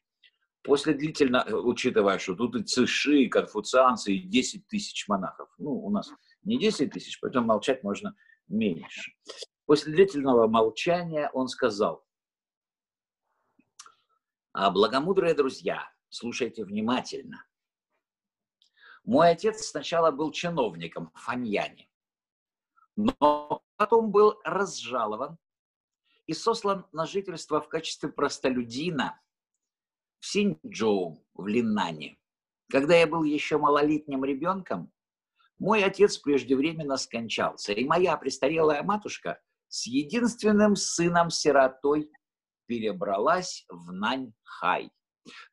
После длительного, учитывая, что тут и циши, и конфуцианцы, и 10 тысяч монахов. Ну, у нас не 10 тысяч, поэтому молчать можно меньше. После длительного молчания он сказал, «А, благомудрые друзья, слушайте внимательно. Мой отец сначала был чиновником в Фаньяне, но потом был разжалован и сослан на жительство в качестве простолюдина в Синьчжоу, в Линнане. Когда я был еще малолетним ребенком, мой отец преждевременно скончался, и моя престарелая матушка с единственным сыном-сиротой перебралась в Наньхай.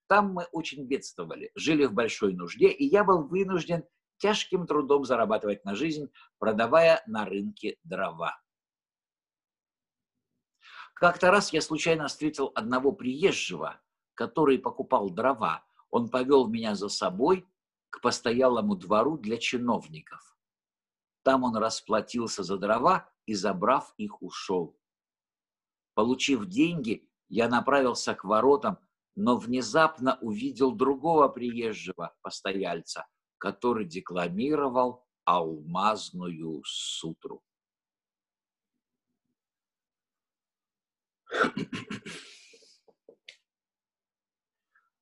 Там мы очень бедствовали, жили в большой нужде, и я был вынужден тяжким трудом зарабатывать на жизнь, продавая на рынке дрова. Как-то раз я случайно встретил одного приезжего, который покупал дрова. Он повел меня за собой к постоялому двору для чиновников. Там он расплатился за дрова и, забрав их, ушел. Получив деньги, я направился к воротам, но внезапно увидел другого приезжего постояльца, который декламировал алмазную сутру.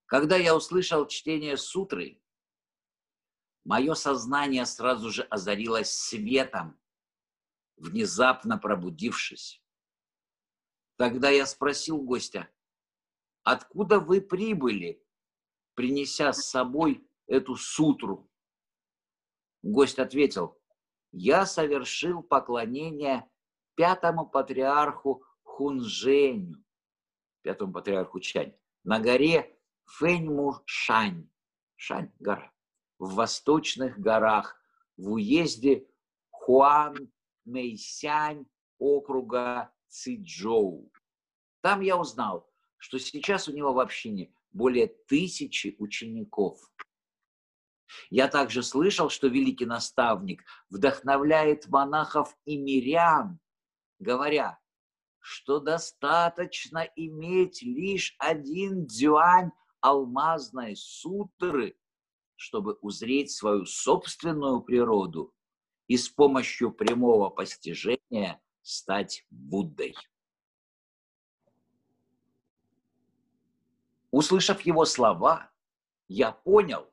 Когда я услышал чтение сутры, Мое сознание сразу же озарилось светом, внезапно пробудившись. Тогда я спросил гостя, откуда вы прибыли, принеся с собой эту сутру? Гость ответил, я совершил поклонение пятому патриарху Хунженю, пятому патриарху Чань, на горе Фэньму Шань, гора в восточных горах, в уезде Хуан-Мэйсянь округа Циджоу. Там я узнал, что сейчас у него в общине более тысячи учеников. Я также слышал, что великий наставник вдохновляет монахов и мирян, говоря, что достаточно иметь лишь один дзюань алмазной сутры, чтобы узреть свою собственную природу и с помощью прямого постижения стать Буддой. Услышав его слова, я понял,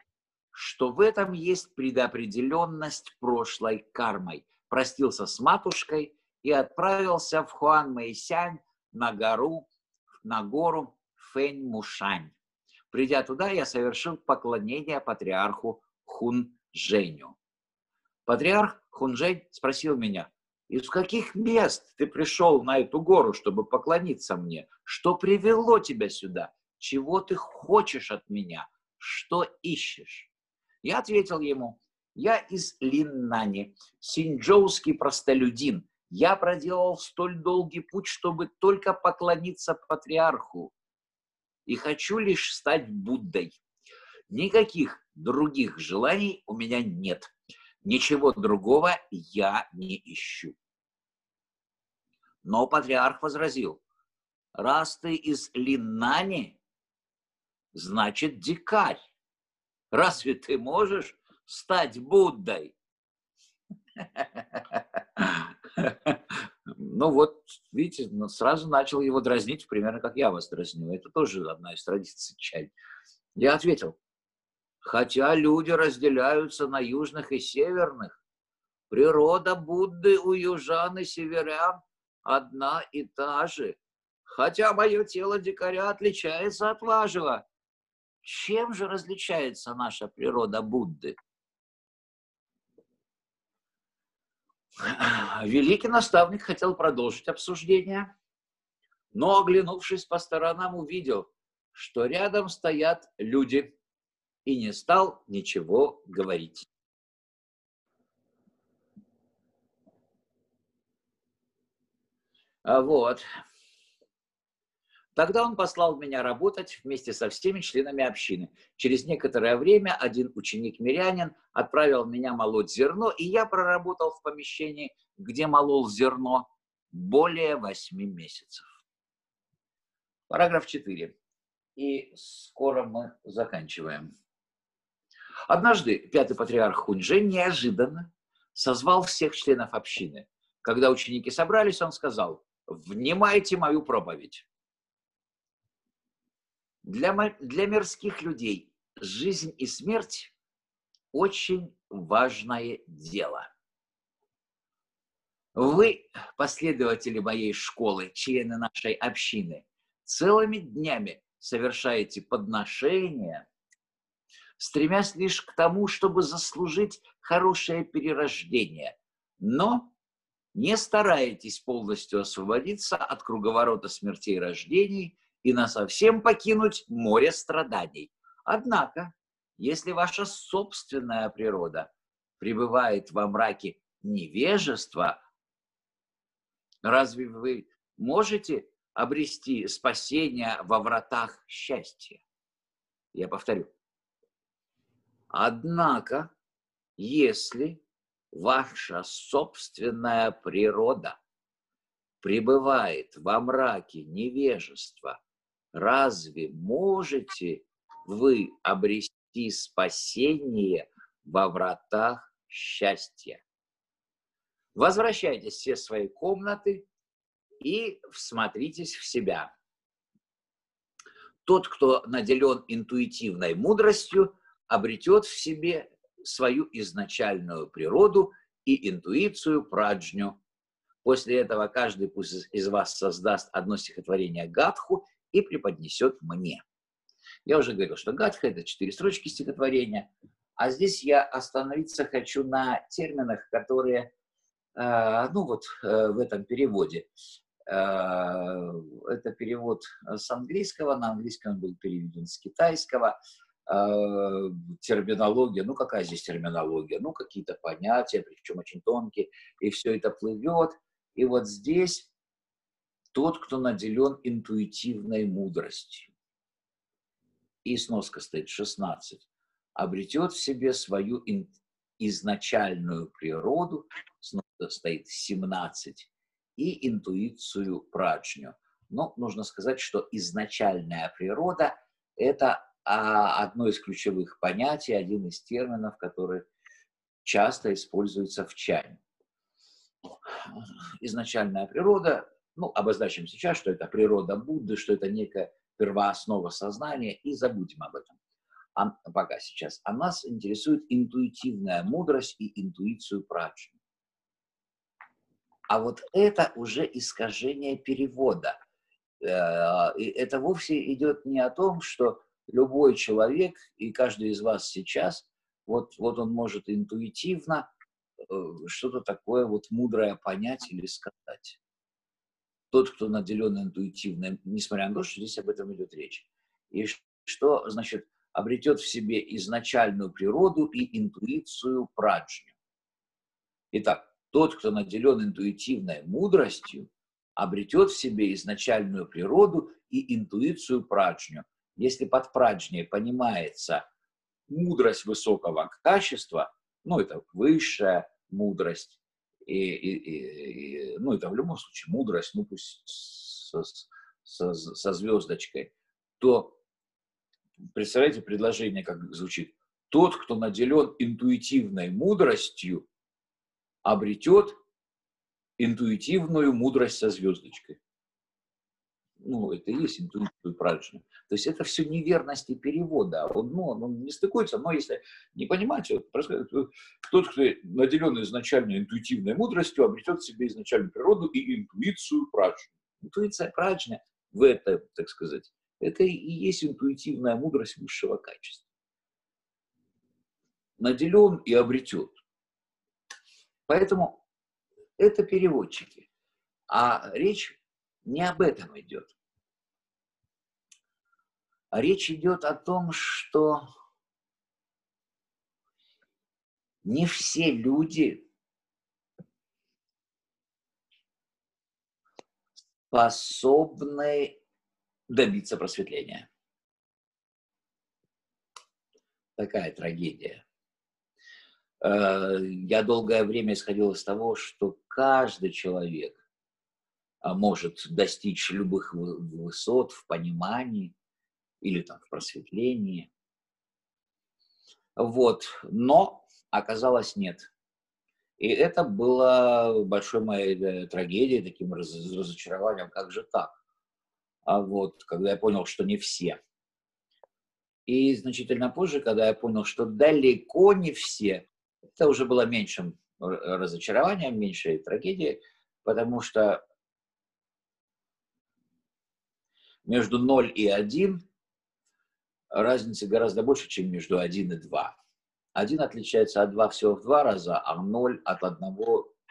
что в этом есть предопределенность прошлой кармой. Простился с матушкой и отправился в Хуан Мэйсянь на гору, на гору Фэнь Мушань. Придя туда, я совершил поклонение патриарху Хун Женю. Патриарх Хунжень спросил меня, из каких мест ты пришел на эту гору, чтобы поклониться мне? Что привело тебя сюда? Чего ты хочешь от меня? Что ищешь? Я ответил ему, я из Линнани, синджоуский простолюдин. Я проделал столь долгий путь, чтобы только поклониться патриарху. И хочу лишь стать Буддой. Никаких других желаний у меня нет. Ничего другого я не ищу. Но патриарх возразил, раз ты из Линнани, значит дикарь. Разве ты можешь стать Буддой? Ну вот, видите, сразу начал его дразнить, примерно как я вас дразню. Это тоже одна из традиций чай. Я ответил, Хотя люди разделяются на южных и северных, природа Будды у южан и северян одна и та же. Хотя мое тело дикаря отличается от вашего. Чем же различается наша природа Будды? Великий наставник хотел продолжить обсуждение, но, оглянувшись по сторонам, увидел, что рядом стоят люди – и не стал ничего говорить. А вот. Тогда он послал меня работать вместе со всеми членами общины. Через некоторое время один ученик-мирянин отправил меня молоть зерно, и я проработал в помещении, где молол зерно, более восьми месяцев. Параграф 4. И скоро мы заканчиваем. Однажды пятый патриарх Хуньжэнь неожиданно созвал всех членов общины. Когда ученики собрались, он сказал, «Внимайте мою проповедь». Для, для мирских людей жизнь и смерть – очень важное дело. Вы, последователи моей школы, члены нашей общины, целыми днями совершаете подношения – стремясь лишь к тому, чтобы заслужить хорошее перерождение. Но не стараетесь полностью освободиться от круговорота смертей и рождений и насовсем покинуть море страданий. Однако, если ваша собственная природа пребывает во мраке невежества, разве вы можете обрести спасение во вратах счастья? Я повторю, Однако, если ваша собственная природа пребывает во мраке невежества, разве можете вы обрести спасение во вратах счастья? Возвращайтесь все свои комнаты и всмотритесь в себя. Тот, кто наделен интуитивной мудростью, обретет в себе свою изначальную природу и интуицию праджню. После этого каждый пусть из вас создаст одно стихотворение Гадху и преподнесет мне. Я уже говорил, что Гадха – это четыре строчки стихотворения, а здесь я остановиться хочу на терминах, которые, э, ну вот э, в этом переводе. Э, это перевод с английского, на английском он был переведен с китайского – э, терминология, ну какая здесь терминология, ну какие-то понятия, причем очень тонкие, и все это плывет. И вот здесь тот, кто наделен интуитивной мудростью, и сноска стоит 16, обретет в себе свою ин- изначальную природу, сноска стоит 17, и интуицию праджню. Но нужно сказать, что изначальная природа – это а одно из ключевых понятий, один из терминов, который часто используется в чане. Изначальная природа, ну, обозначим сейчас, что это природа Будды, что это некая первооснова сознания, и забудем об этом. А, пока сейчас. А нас интересует интуитивная мудрость и интуицию праджни. А вот это уже искажение перевода. Э, и это вовсе идет не о том, что любой человек, и каждый из вас сейчас, вот, вот он может интуитивно что-то такое вот мудрое понять или сказать. Тот, кто наделен интуитивным, несмотря на то, что здесь об этом идет речь. И что, значит, обретет в себе изначальную природу и интуицию праджню. Итак, тот, кто наделен интуитивной мудростью, обретет в себе изначальную природу и интуицию праджню. Если под праджней понимается мудрость высокого качества, ну, это высшая мудрость, и, и, и, ну, это в любом случае мудрость, ну, пусть со, со, со звездочкой, то представляете предложение, как звучит. Тот, кто наделен интуитивной мудростью, обретет интуитивную мудрость со звездочкой. Ну, это и есть интуитивную праздник. То есть это все неверности перевода. Он, ну, он не стыкуется, но если не понимать, вот, тот, кто наделен изначально интуитивной мудростью, обретет в себе изначальную природу и интуицию праджня. Интуиция праджня в этом, так сказать, это и есть интуитивная мудрость высшего качества. Наделен и обретет. Поэтому это переводчики. А речь не об этом идет. Речь идет о том, что не все люди способны добиться просветления. Такая трагедия. Э, я долгое время исходил из того, что каждый человек может достичь любых высот в понимании или там в просветлении. Вот. Но оказалось нет. И это было большой моей э, трагедией, таким разочарованием, как же так? А вот, когда я понял, что не все. И значительно позже, когда я понял, что далеко не все, это уже было меньшим разочарованием, меньшей трагедией, потому что между 0 и 1 разница гораздо больше, чем между 1 и 2. 1 отличается от 2 всего в два раза, а 0 от 1,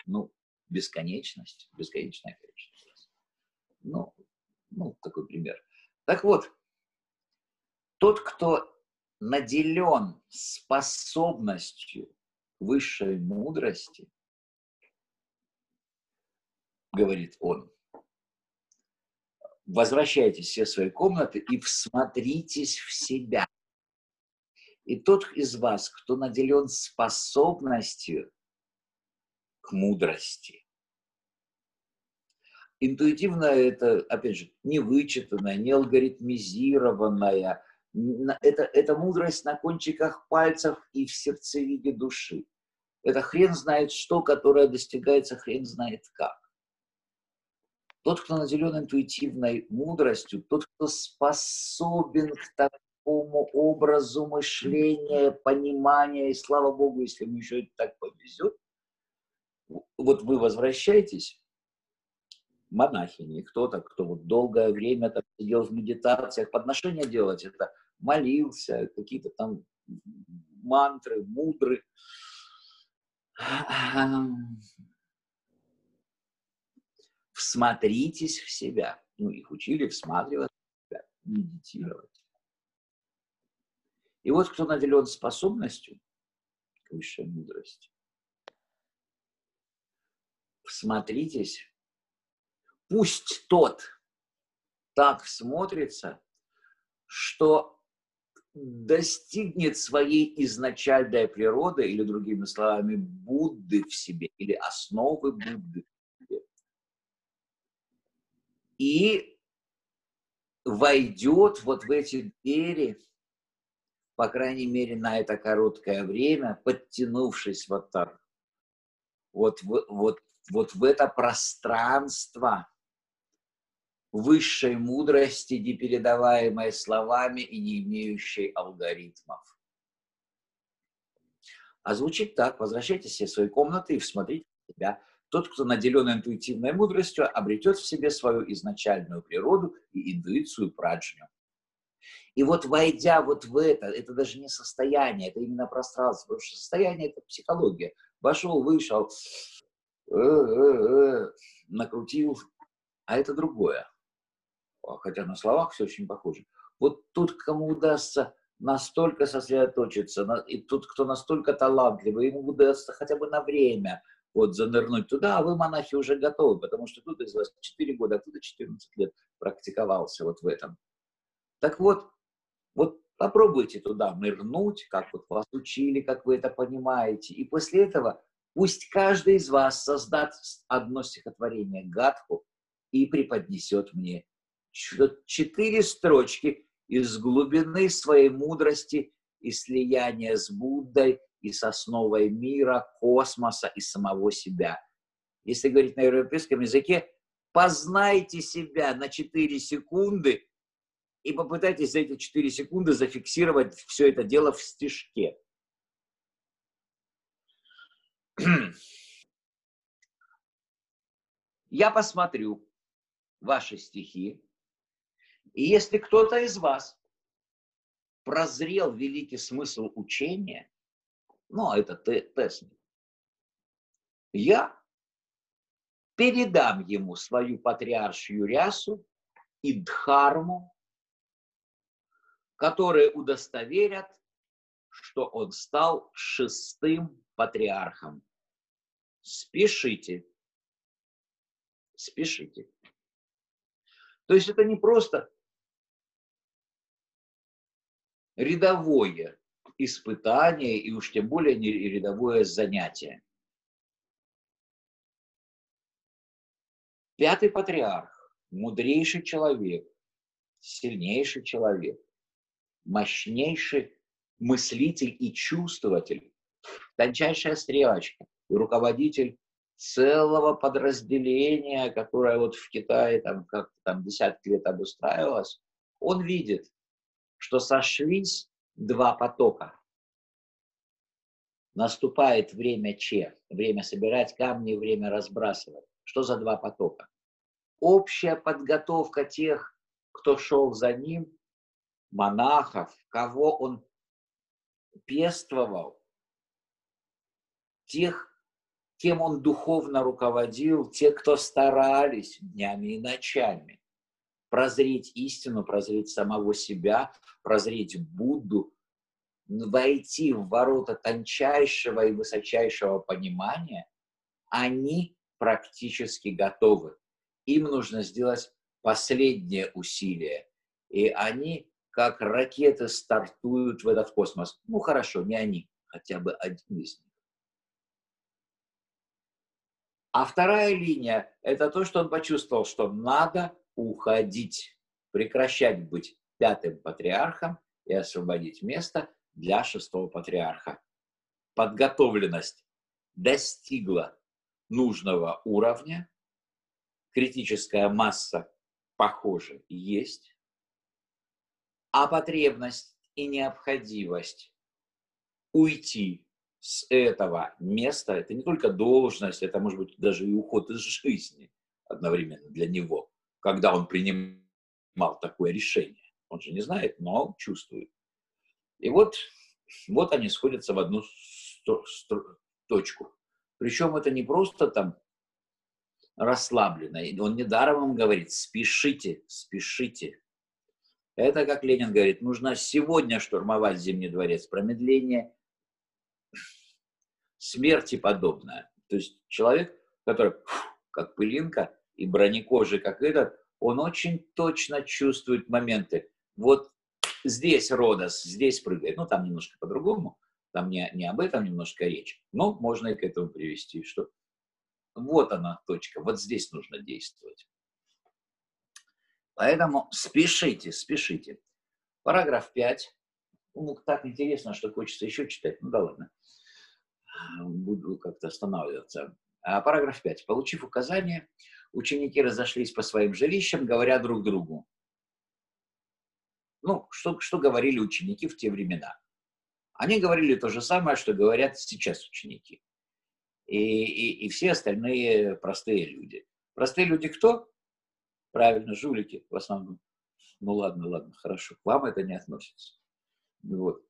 ну, бесконечность, бесконечное количество. Ну, ну, такой пример. Так вот, тот, кто наделен способностью высшей мудрости, говорит он, возвращайтесь все в свои комнаты и всмотритесь в себя. И тот из вас, кто наделен способностью к мудрости, интуитивно это, опять же, не вычитанная, не алгоритмизированная, это, это мудрость на кончиках пальцев и в сердцевиде души. Это хрен знает что, которое достигается хрен знает как. Тот, кто наделен интуитивной мудростью, тот, кто способен к такому образу мышления, понимания, и слава Богу, если ему еще так повезет, вот вы возвращаетесь, монахини, кто-то, кто вот долгое время там сидел в медитациях, подношения делать, это молился, какие-то там мантры, мудры. Всмотритесь в себя. Ну, их учили всматриваться медитировать. И вот кто наделен способностью к высшей мудрости, всмотритесь, пусть тот так смотрится, что достигнет своей изначальной природы, или другими словами, Будды в себе, или основы Будды. И войдет вот в эти двери, по крайней мере, на это короткое время, подтянувшись вот так, вот, вот, вот в это пространство, высшей мудрости, не передаваемой словами и не имеющей алгоритмов. А звучит так. Возвращайтесь в свои комнаты и всмотрите себя. Тот, кто наделен интуитивной мудростью, обретет в себе свою изначальную природу и интуицию праджню. И вот войдя вот в это, это даже не состояние, это именно пространство, потому что состояние – это психология. вошел, вышел, э -э -э, накрутил, а это другое. Хотя на словах все очень похоже. Вот тут, кому удастся настолько сосредоточиться, и тут, кто настолько талантливый, ему удастся хотя бы на время вот занырнуть туда, а вы, монахи, уже готовы, потому что тут из вас 4 года, а тут 14 лет практиковался вот в этом. Так вот, вот попробуйте туда нырнуть, как вот вас учили, как вы это понимаете, и после этого пусть каждый из вас создаст одно стихотворение Гадху и преподнесет мне четыре строчки из глубины своей мудрости и слияния с Буддой и с основой мира, космоса и самого себя. Если говорить на европейском языке, познайте себя на 4 секунды и попытайтесь за эти 4 секунды зафиксировать все это дело в стишке. Я посмотрю ваши стихи, и если кто-то из вас прозрел великий смысл учения, ну, а это тест. Я передам ему свою патриаршую рясу и дхарму, которые удостоверят, что он стал шестым патриархом. Спешите. Спешите. То есть это не просто рядовое испытание и уж тем более не рядовое занятие. Пятый патриарх, мудрейший человек, сильнейший человек, мощнейший мыслитель и чувствователь, тончайшая стрелочка и руководитель целого подразделения, которое вот в Китае там как там десятки лет обустраивалось, он видит, что сошлись два потока. Наступает время Че, время собирать камни, время разбрасывать. Что за два потока? Общая подготовка тех, кто шел за ним, монахов, кого он пествовал, тех, кем он духовно руководил, те, кто старались днями и ночами прозреть истину, прозреть самого себя, прозреть Будду, войти в ворота тончайшего и высочайшего понимания, они практически готовы. Им нужно сделать последнее усилие. И они, как ракеты, стартуют в этот космос. Ну хорошо, не они, хотя бы один из них. А вторая линия – это то, что он почувствовал, что надо уходить, прекращать быть пятым патриархом и освободить место для шестого патриарха. Подготовленность достигла нужного уровня, критическая масса, похоже, есть, а потребность и необходимость уйти с этого места, это не только должность, это может быть даже и уход из жизни одновременно для него когда он принимал такое решение. Он же не знает, но чувствует. И вот, вот они сходятся в одну точку. Причем это не просто там расслабленно. Он недаром вам говорит, спешите, спешите. Это, как Ленин говорит, нужно сегодня штурмовать Зимний дворец. Промедление смерти подобное. То есть человек, который как пылинка, и бронекожий, как этот, он очень точно чувствует моменты. Вот здесь Родос, здесь прыгает. Ну, там немножко по-другому, там не, не об этом немножко речь. Но можно и к этому привести, что вот она точка, вот здесь нужно действовать. Поэтому спешите, спешите. Параграф 5. Ну, так интересно, что хочется еще читать. Ну да ладно. Буду как-то останавливаться. А параграф 5. Получив указание, ученики разошлись по своим жилищам, говоря друг другу. Ну, что, что говорили ученики в те времена? Они говорили то же самое, что говорят сейчас ученики. И, и, и все остальные простые люди. Простые люди кто? Правильно, жулики в основном. Ну ладно, ладно, хорошо. К вам это не относится. Вот.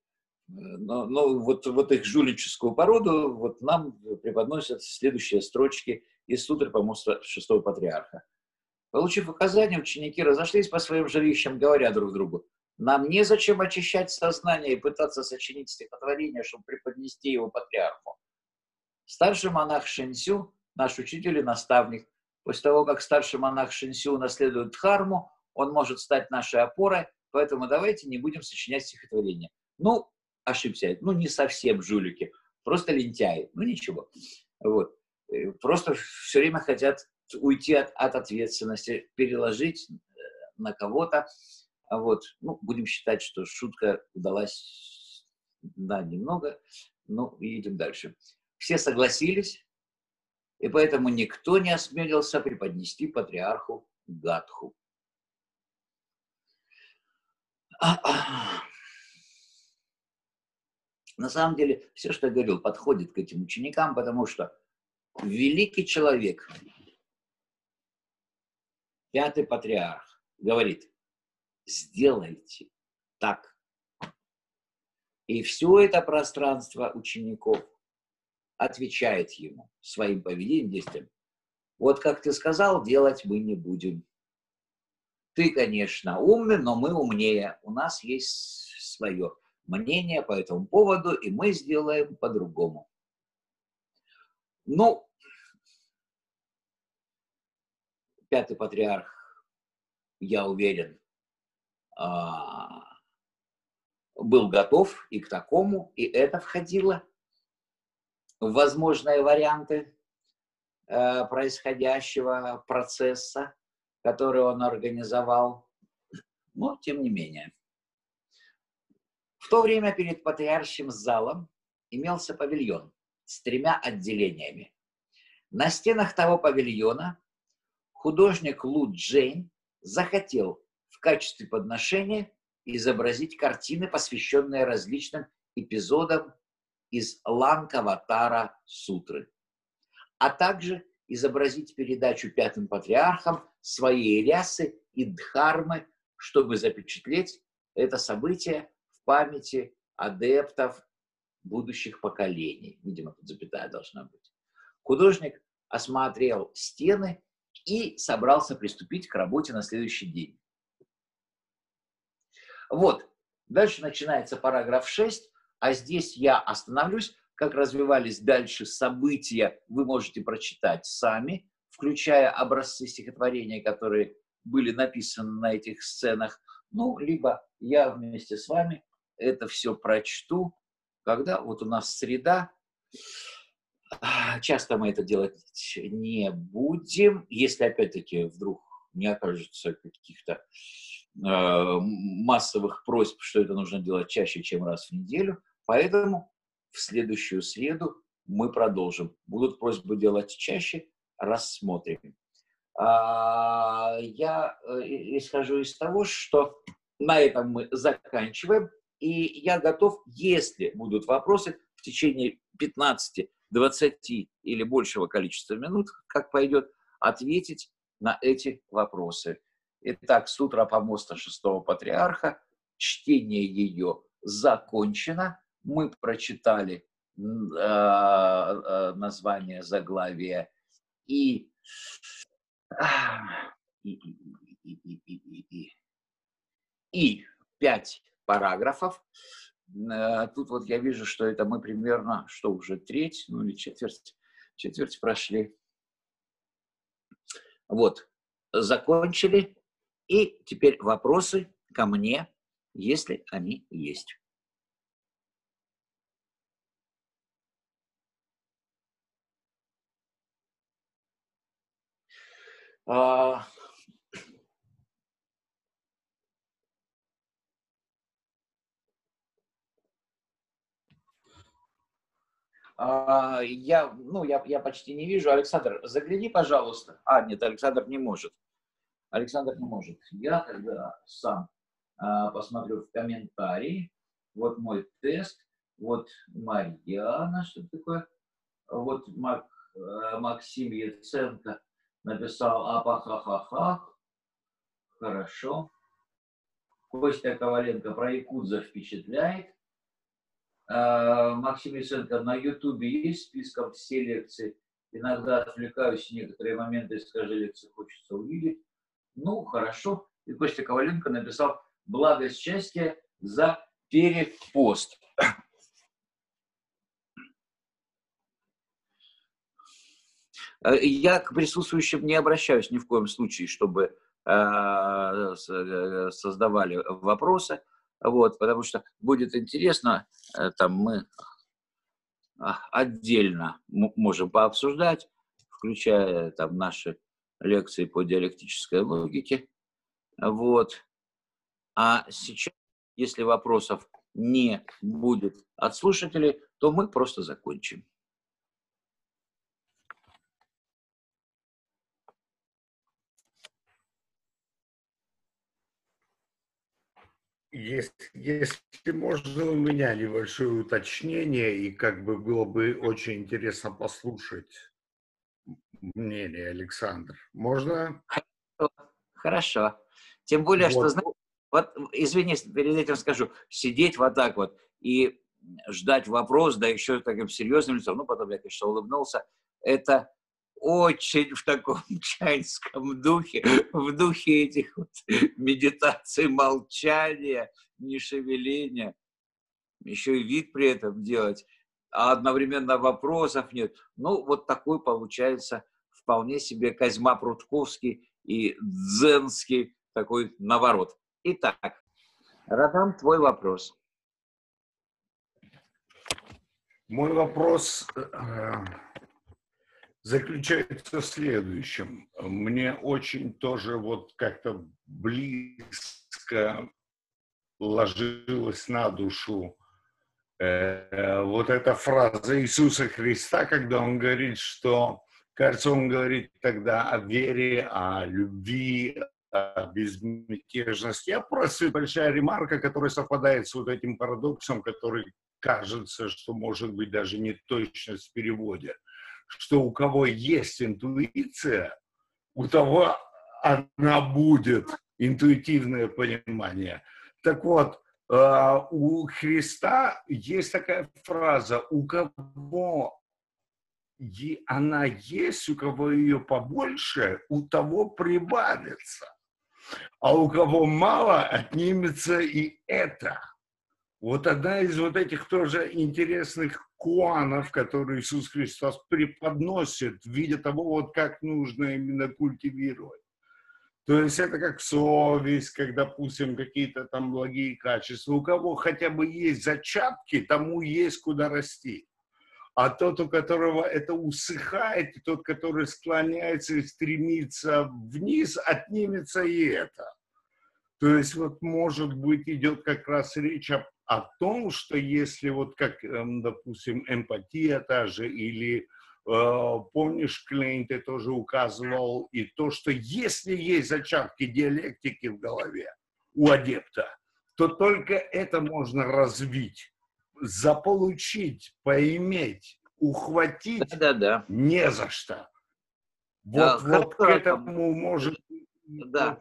Но, но вот, вот их жульническую породу вот нам преподносят следующие строчки из сутры помоста шестого патриарха. Получив указание, ученики разошлись по своим жилищам, говоря друг другу, нам незачем очищать сознание и пытаться сочинить стихотворение, чтобы преподнести его патриарху. Старший монах Шинсю, наш учитель и наставник, после того, как старший монах Шинсю наследует Дхарму, он может стать нашей опорой, поэтому давайте не будем сочинять стихотворение. Ну, ошибся, ну, не совсем жулики, просто лентяи, ну, ничего. Вот. Э, просто все время хотят уйти от, от ответственности, переложить э, на кого-то. А вот, ну, будем считать, что шутка удалась, да, немного, ну, и идем дальше. Все согласились, и поэтому никто не осмелился преподнести патриарху Гадху. На самом деле, все, что я говорил, подходит к этим ученикам, потому что великий человек, пятый патриарх, говорит, сделайте так. И все это пространство учеников отвечает ему своим поведением, действием. Вот как ты сказал, делать мы не будем. Ты, конечно, умный, но мы умнее. У нас есть свое мнение по этому поводу, и мы сделаем по-другому. Ну, пятый патриарх, я уверен, а, был готов и к такому, и это входило в возможные варианты э, происходящего процесса, который он организовал. Но тем не менее. В то время перед патриаршим залом имелся павильон с тремя отделениями. На стенах того павильона художник Лу Джейн захотел в качестве подношения изобразить картины, посвященные различным эпизодам из Ланкаватара Сутры, а также изобразить передачу пятым патриархам своей рясы и дхармы, чтобы запечатлеть это событие памяти адептов будущих поколений. Видимо, тут запятая должна быть. Художник осмотрел стены и собрался приступить к работе на следующий день. Вот, дальше начинается параграф 6, а здесь я остановлюсь. Как развивались дальше события, вы можете прочитать сами, включая образцы стихотворения, которые были написаны на этих сценах. Ну, либо я вместе с вами это все прочту, когда вот у нас среда, часто мы это делать не будем, если опять-таки вдруг не окажется каких-то э, массовых просьб, что это нужно делать чаще, чем раз в неделю. Поэтому в следующую среду мы продолжим. Будут просьбы делать чаще, рассмотрим. А, я э, исхожу из того, что на этом мы заканчиваем. И я готов, если будут вопросы, в течение 15, 20 или большего количества минут, как пойдет, ответить на эти вопросы. Итак, Сутра помоста шестого патриарха, чтение ее закончено. Мы прочитали э, э, название заглавия и, и, и, и, и, и, и пять параграфов. Э, тут вот я вижу, что это мы примерно, что уже треть, ну или четверть, четверть прошли. Вот, закончили. И теперь вопросы ко мне, если они есть. А, я, ну, я, я почти не вижу. Александр, загляни, пожалуйста. А, нет, Александр не может. Александр не может. Я тогда сам а, посмотрю в комментарии. Вот мой тест. Вот Марьяна, что такое? Вот Мак, э, Максим Яценко написал апахахаха. Хорошо. Костя Коваленко про Якудза впечатляет. Максим Яценко, на Ютубе есть списком все лекции? Иногда отвлекаюсь, некоторые моменты из каждой лекции хочется увидеть. Ну, хорошо. И Костя Коваленко написал «Благо счастья за перепост». Я к присутствующим не обращаюсь ни в коем случае, чтобы э, создавали вопросы, вот, потому что будет интересно, э, там мы а, отдельно можем пообсуждать, включая там наши лекции по диалектической логике. Вот. А сейчас, если вопросов не будет от слушателей, то мы просто закончим. Если, если можно, у меня небольшое уточнение, и как бы было бы очень интересно послушать мнение Александр. Можно? Хорошо. Тем более, вот. что, знаете, вот, извини, перед этим скажу, сидеть вот так вот и ждать вопрос, да еще таким серьезным лицом, ну, потом я, конечно, улыбнулся, это очень в таком чайском духе, в духе этих вот медитаций молчания, нешевеления. Еще и вид при этом делать, а одновременно вопросов нет. Ну, вот такой получается вполне себе Козьма Прутковский и дзенский такой наворот. Итак, Радам, твой вопрос. Мой вопрос э, заключается в следующем. Мне очень тоже вот как-то близко ложилась на душу э, вот эта фраза Иисуса Христа, когда он говорит, что, кажется, он говорит тогда о вере, о любви, о безмятежности. Я просто большая ремарка, которая совпадает с вот этим парадоксом, который кажется, что может быть даже не точность в переводе – что у кого есть интуиция, у того она будет, интуитивное понимание. Так вот, э, у Христа есть такая фраза, у кого она есть, у кого ее побольше, у того прибавится. А у кого мало, отнимется и это. Вот одна из вот этих тоже интересных куанов, которые Иисус Христос преподносит в виде того, вот как нужно именно культивировать. То есть это как совесть, как, допустим, какие-то там благие качества. У кого хотя бы есть зачатки, тому есть куда расти. А тот, у которого это усыхает, тот, который склоняется и стремится вниз, отнимется и это. То есть вот, может быть, идет как раз речь о о том, что если вот как, эм, допустим, эмпатия та же или э, помнишь, Клейн, ты тоже указывал, и то, что если есть зачатки диалектики в голове у адепта, то только это можно развить, заполучить, поиметь, ухватить да, да, да. не за что. Вот, да, вот к этому может... Да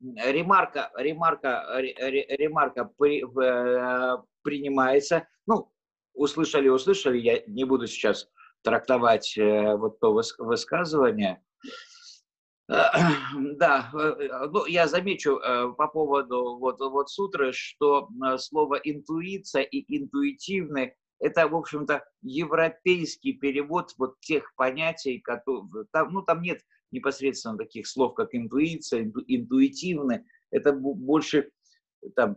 ремарка, ремарка, ремарка при, э, принимается. Ну, услышали, услышали, я не буду сейчас трактовать э, вот то высказывание. Да, э, ну, я замечу по поводу вот, вот сутры, что слово интуиция и интуитивный – это, в общем-то, европейский перевод вот тех понятий, которые, там, ну, там нет непосредственно таких слов, как интуиция, инту, интуитивны, это больше там,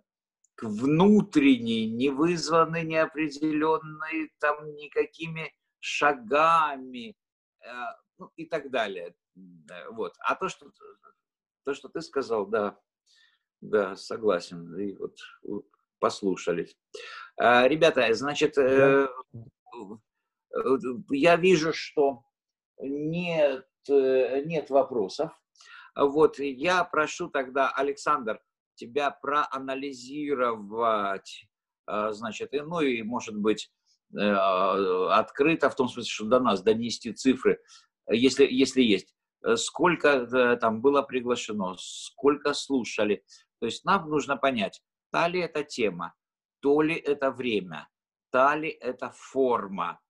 к внутренней, не вызванной, неопределенной там никакими шагами э, ну, и так далее. Вот. А то, что, то, что ты сказал, да, да, согласен. И вот послушались. А, ребята, значит, э, я вижу, что нет Э, нет вопросов. Вот я прошу тогда, Александр, тебя проанализировать, э, значит, и, ну и, может быть, э, открыто, в том смысле, что до нас донести цифры, если, если есть, сколько там было приглашено, сколько слушали. То есть нам нужно понять, та ли это тема, то ли это время, та ли это форма э,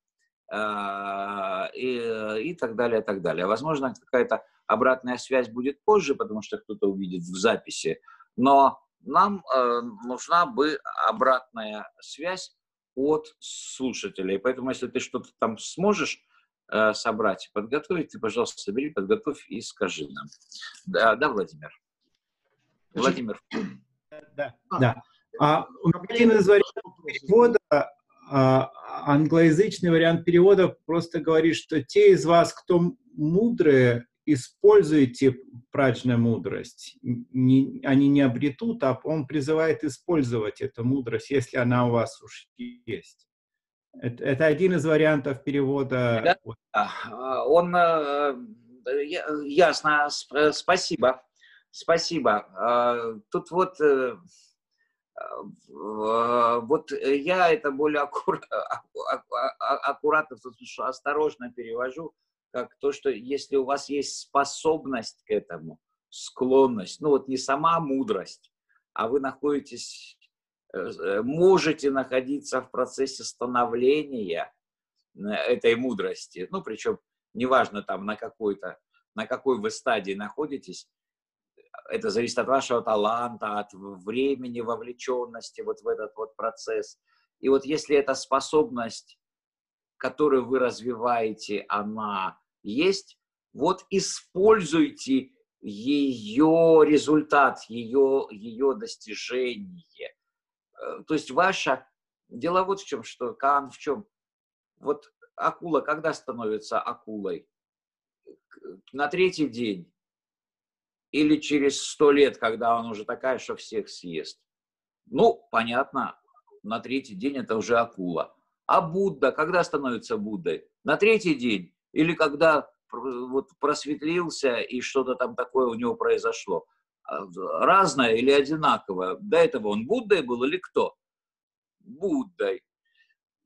и, и так далее, и так далее. Возможно, какая-то обратная связь будет позже, потому что кто-то увидит в записи, но нам э, нужна бы обратная связь от слушателей. Поэтому, если ты что-то там сможешь э, собрать, подготовить, ты, пожалуйста, собери, подготовь и скажи нам. Да, да Владимир? Владимир. Да, да. А, один из вариантов перевода, а, англоязычный вариант перевода просто говорит, что те из вас, кто мудрые, используйте праджная мудрость. Не, они не обретут, а он призывает использовать эту мудрость, если она у вас уж есть. Это, это один из вариантов перевода. Да? А, он э, ясно, спасибо. Спасибо. А, тут вот э, вот я это более аккуратно, осторожно перевожу как то, что если у вас есть способность к этому, склонность, ну вот не сама мудрость, а вы находитесь, э, э, можете находиться в процессе становления э, этой мудрости, ну причем неважно там на какой-то, на какой вы стадии находитесь, это зависит от вашего таланта, от времени, вовлеченности вот в этот вот процесс. И вот если эта способность, которую вы развиваете, она есть, вот используйте ее результат, ее, ее достижение. Э, то есть ваша... Дело вот в чем, что Каан в чем? Вот акула когда становится акулой? На третий день или через сто лет, когда он уже такая, что всех съест? Ну, понятно, на третий день это уже акула. А Будда, когда становится Буддой? На третий день или когда вот просветлился и что-то там такое у него произошло. А, разное или одинаковое. До этого он Буддой был или кто? Буддой.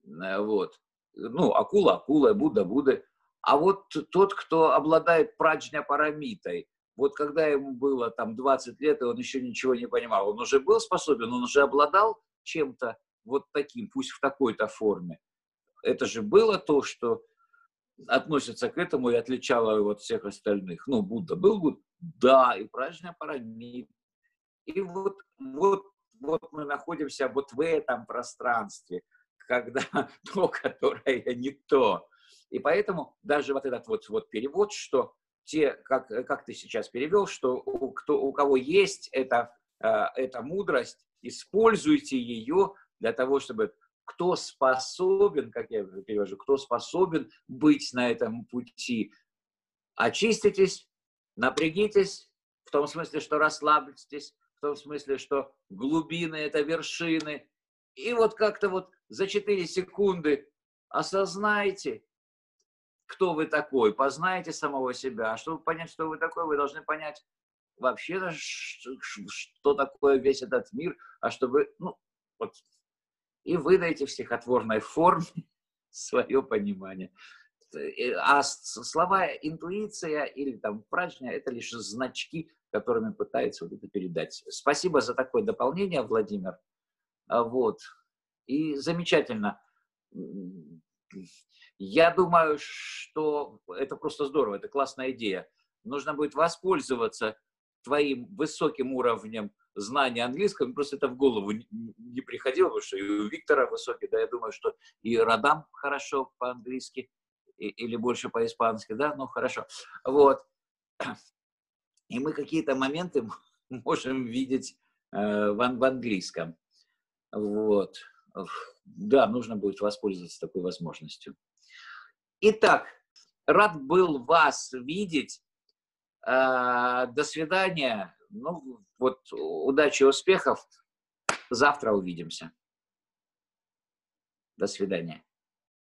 Э, вот. Ну, акула, акула, Будда, Будда. А вот тот, кто обладает праджня парамитой, вот когда ему было там 20 лет, и он еще ничего не понимал, он уже был способен, он уже обладал чем-то вот таким, пусть в такой-то форме. Это же было то, что относится к этому и отличало его от всех остальных. Ну, Будда был Будда, да, и праздник парамид. И вот, вот, вот мы находимся вот в этом пространстве, когда то, которое не то. И поэтому даже вот этот вот, вот перевод, что те, как, как ты сейчас перевел, что у, кто, у кого есть эта, э, эта мудрость, используйте ее для того, чтобы кто способен, как я перевожу, кто способен быть на этом пути. Очиститесь, напрягитесь, в том смысле, что расслабьтесь, в том смысле, что глубины – это вершины. И вот как-то вот за 4 секунды осознайте, кто вы такой, познайте самого себя. А чтобы понять, что вы такой, вы должны понять вообще, что такое весь этот мир, а чтобы, ну, вот и выдайте в стихотворной форме свое понимание. А слова интуиция или там праздник – это лишь значки, которыми пытается вот это передать. Спасибо за такое дополнение, Владимир. А вот. И замечательно. Я думаю, что это просто здорово, это классная идея. Нужно будет воспользоваться твоим высоким уровнем знания английского, просто это в голову не приходило, потому что и у Виктора высокий, да, я думаю, что и Радам хорошо по-английски, или больше по-испански, да, ну хорошо. Вот. И мы какие-то моменты можем видеть э, в, английском. Вот. Да, нужно будет воспользоваться такой возможностью. Итак, рад был вас видеть. Э, до свидания. Ну, вот удачи и успехов. Завтра увидимся. До свидания.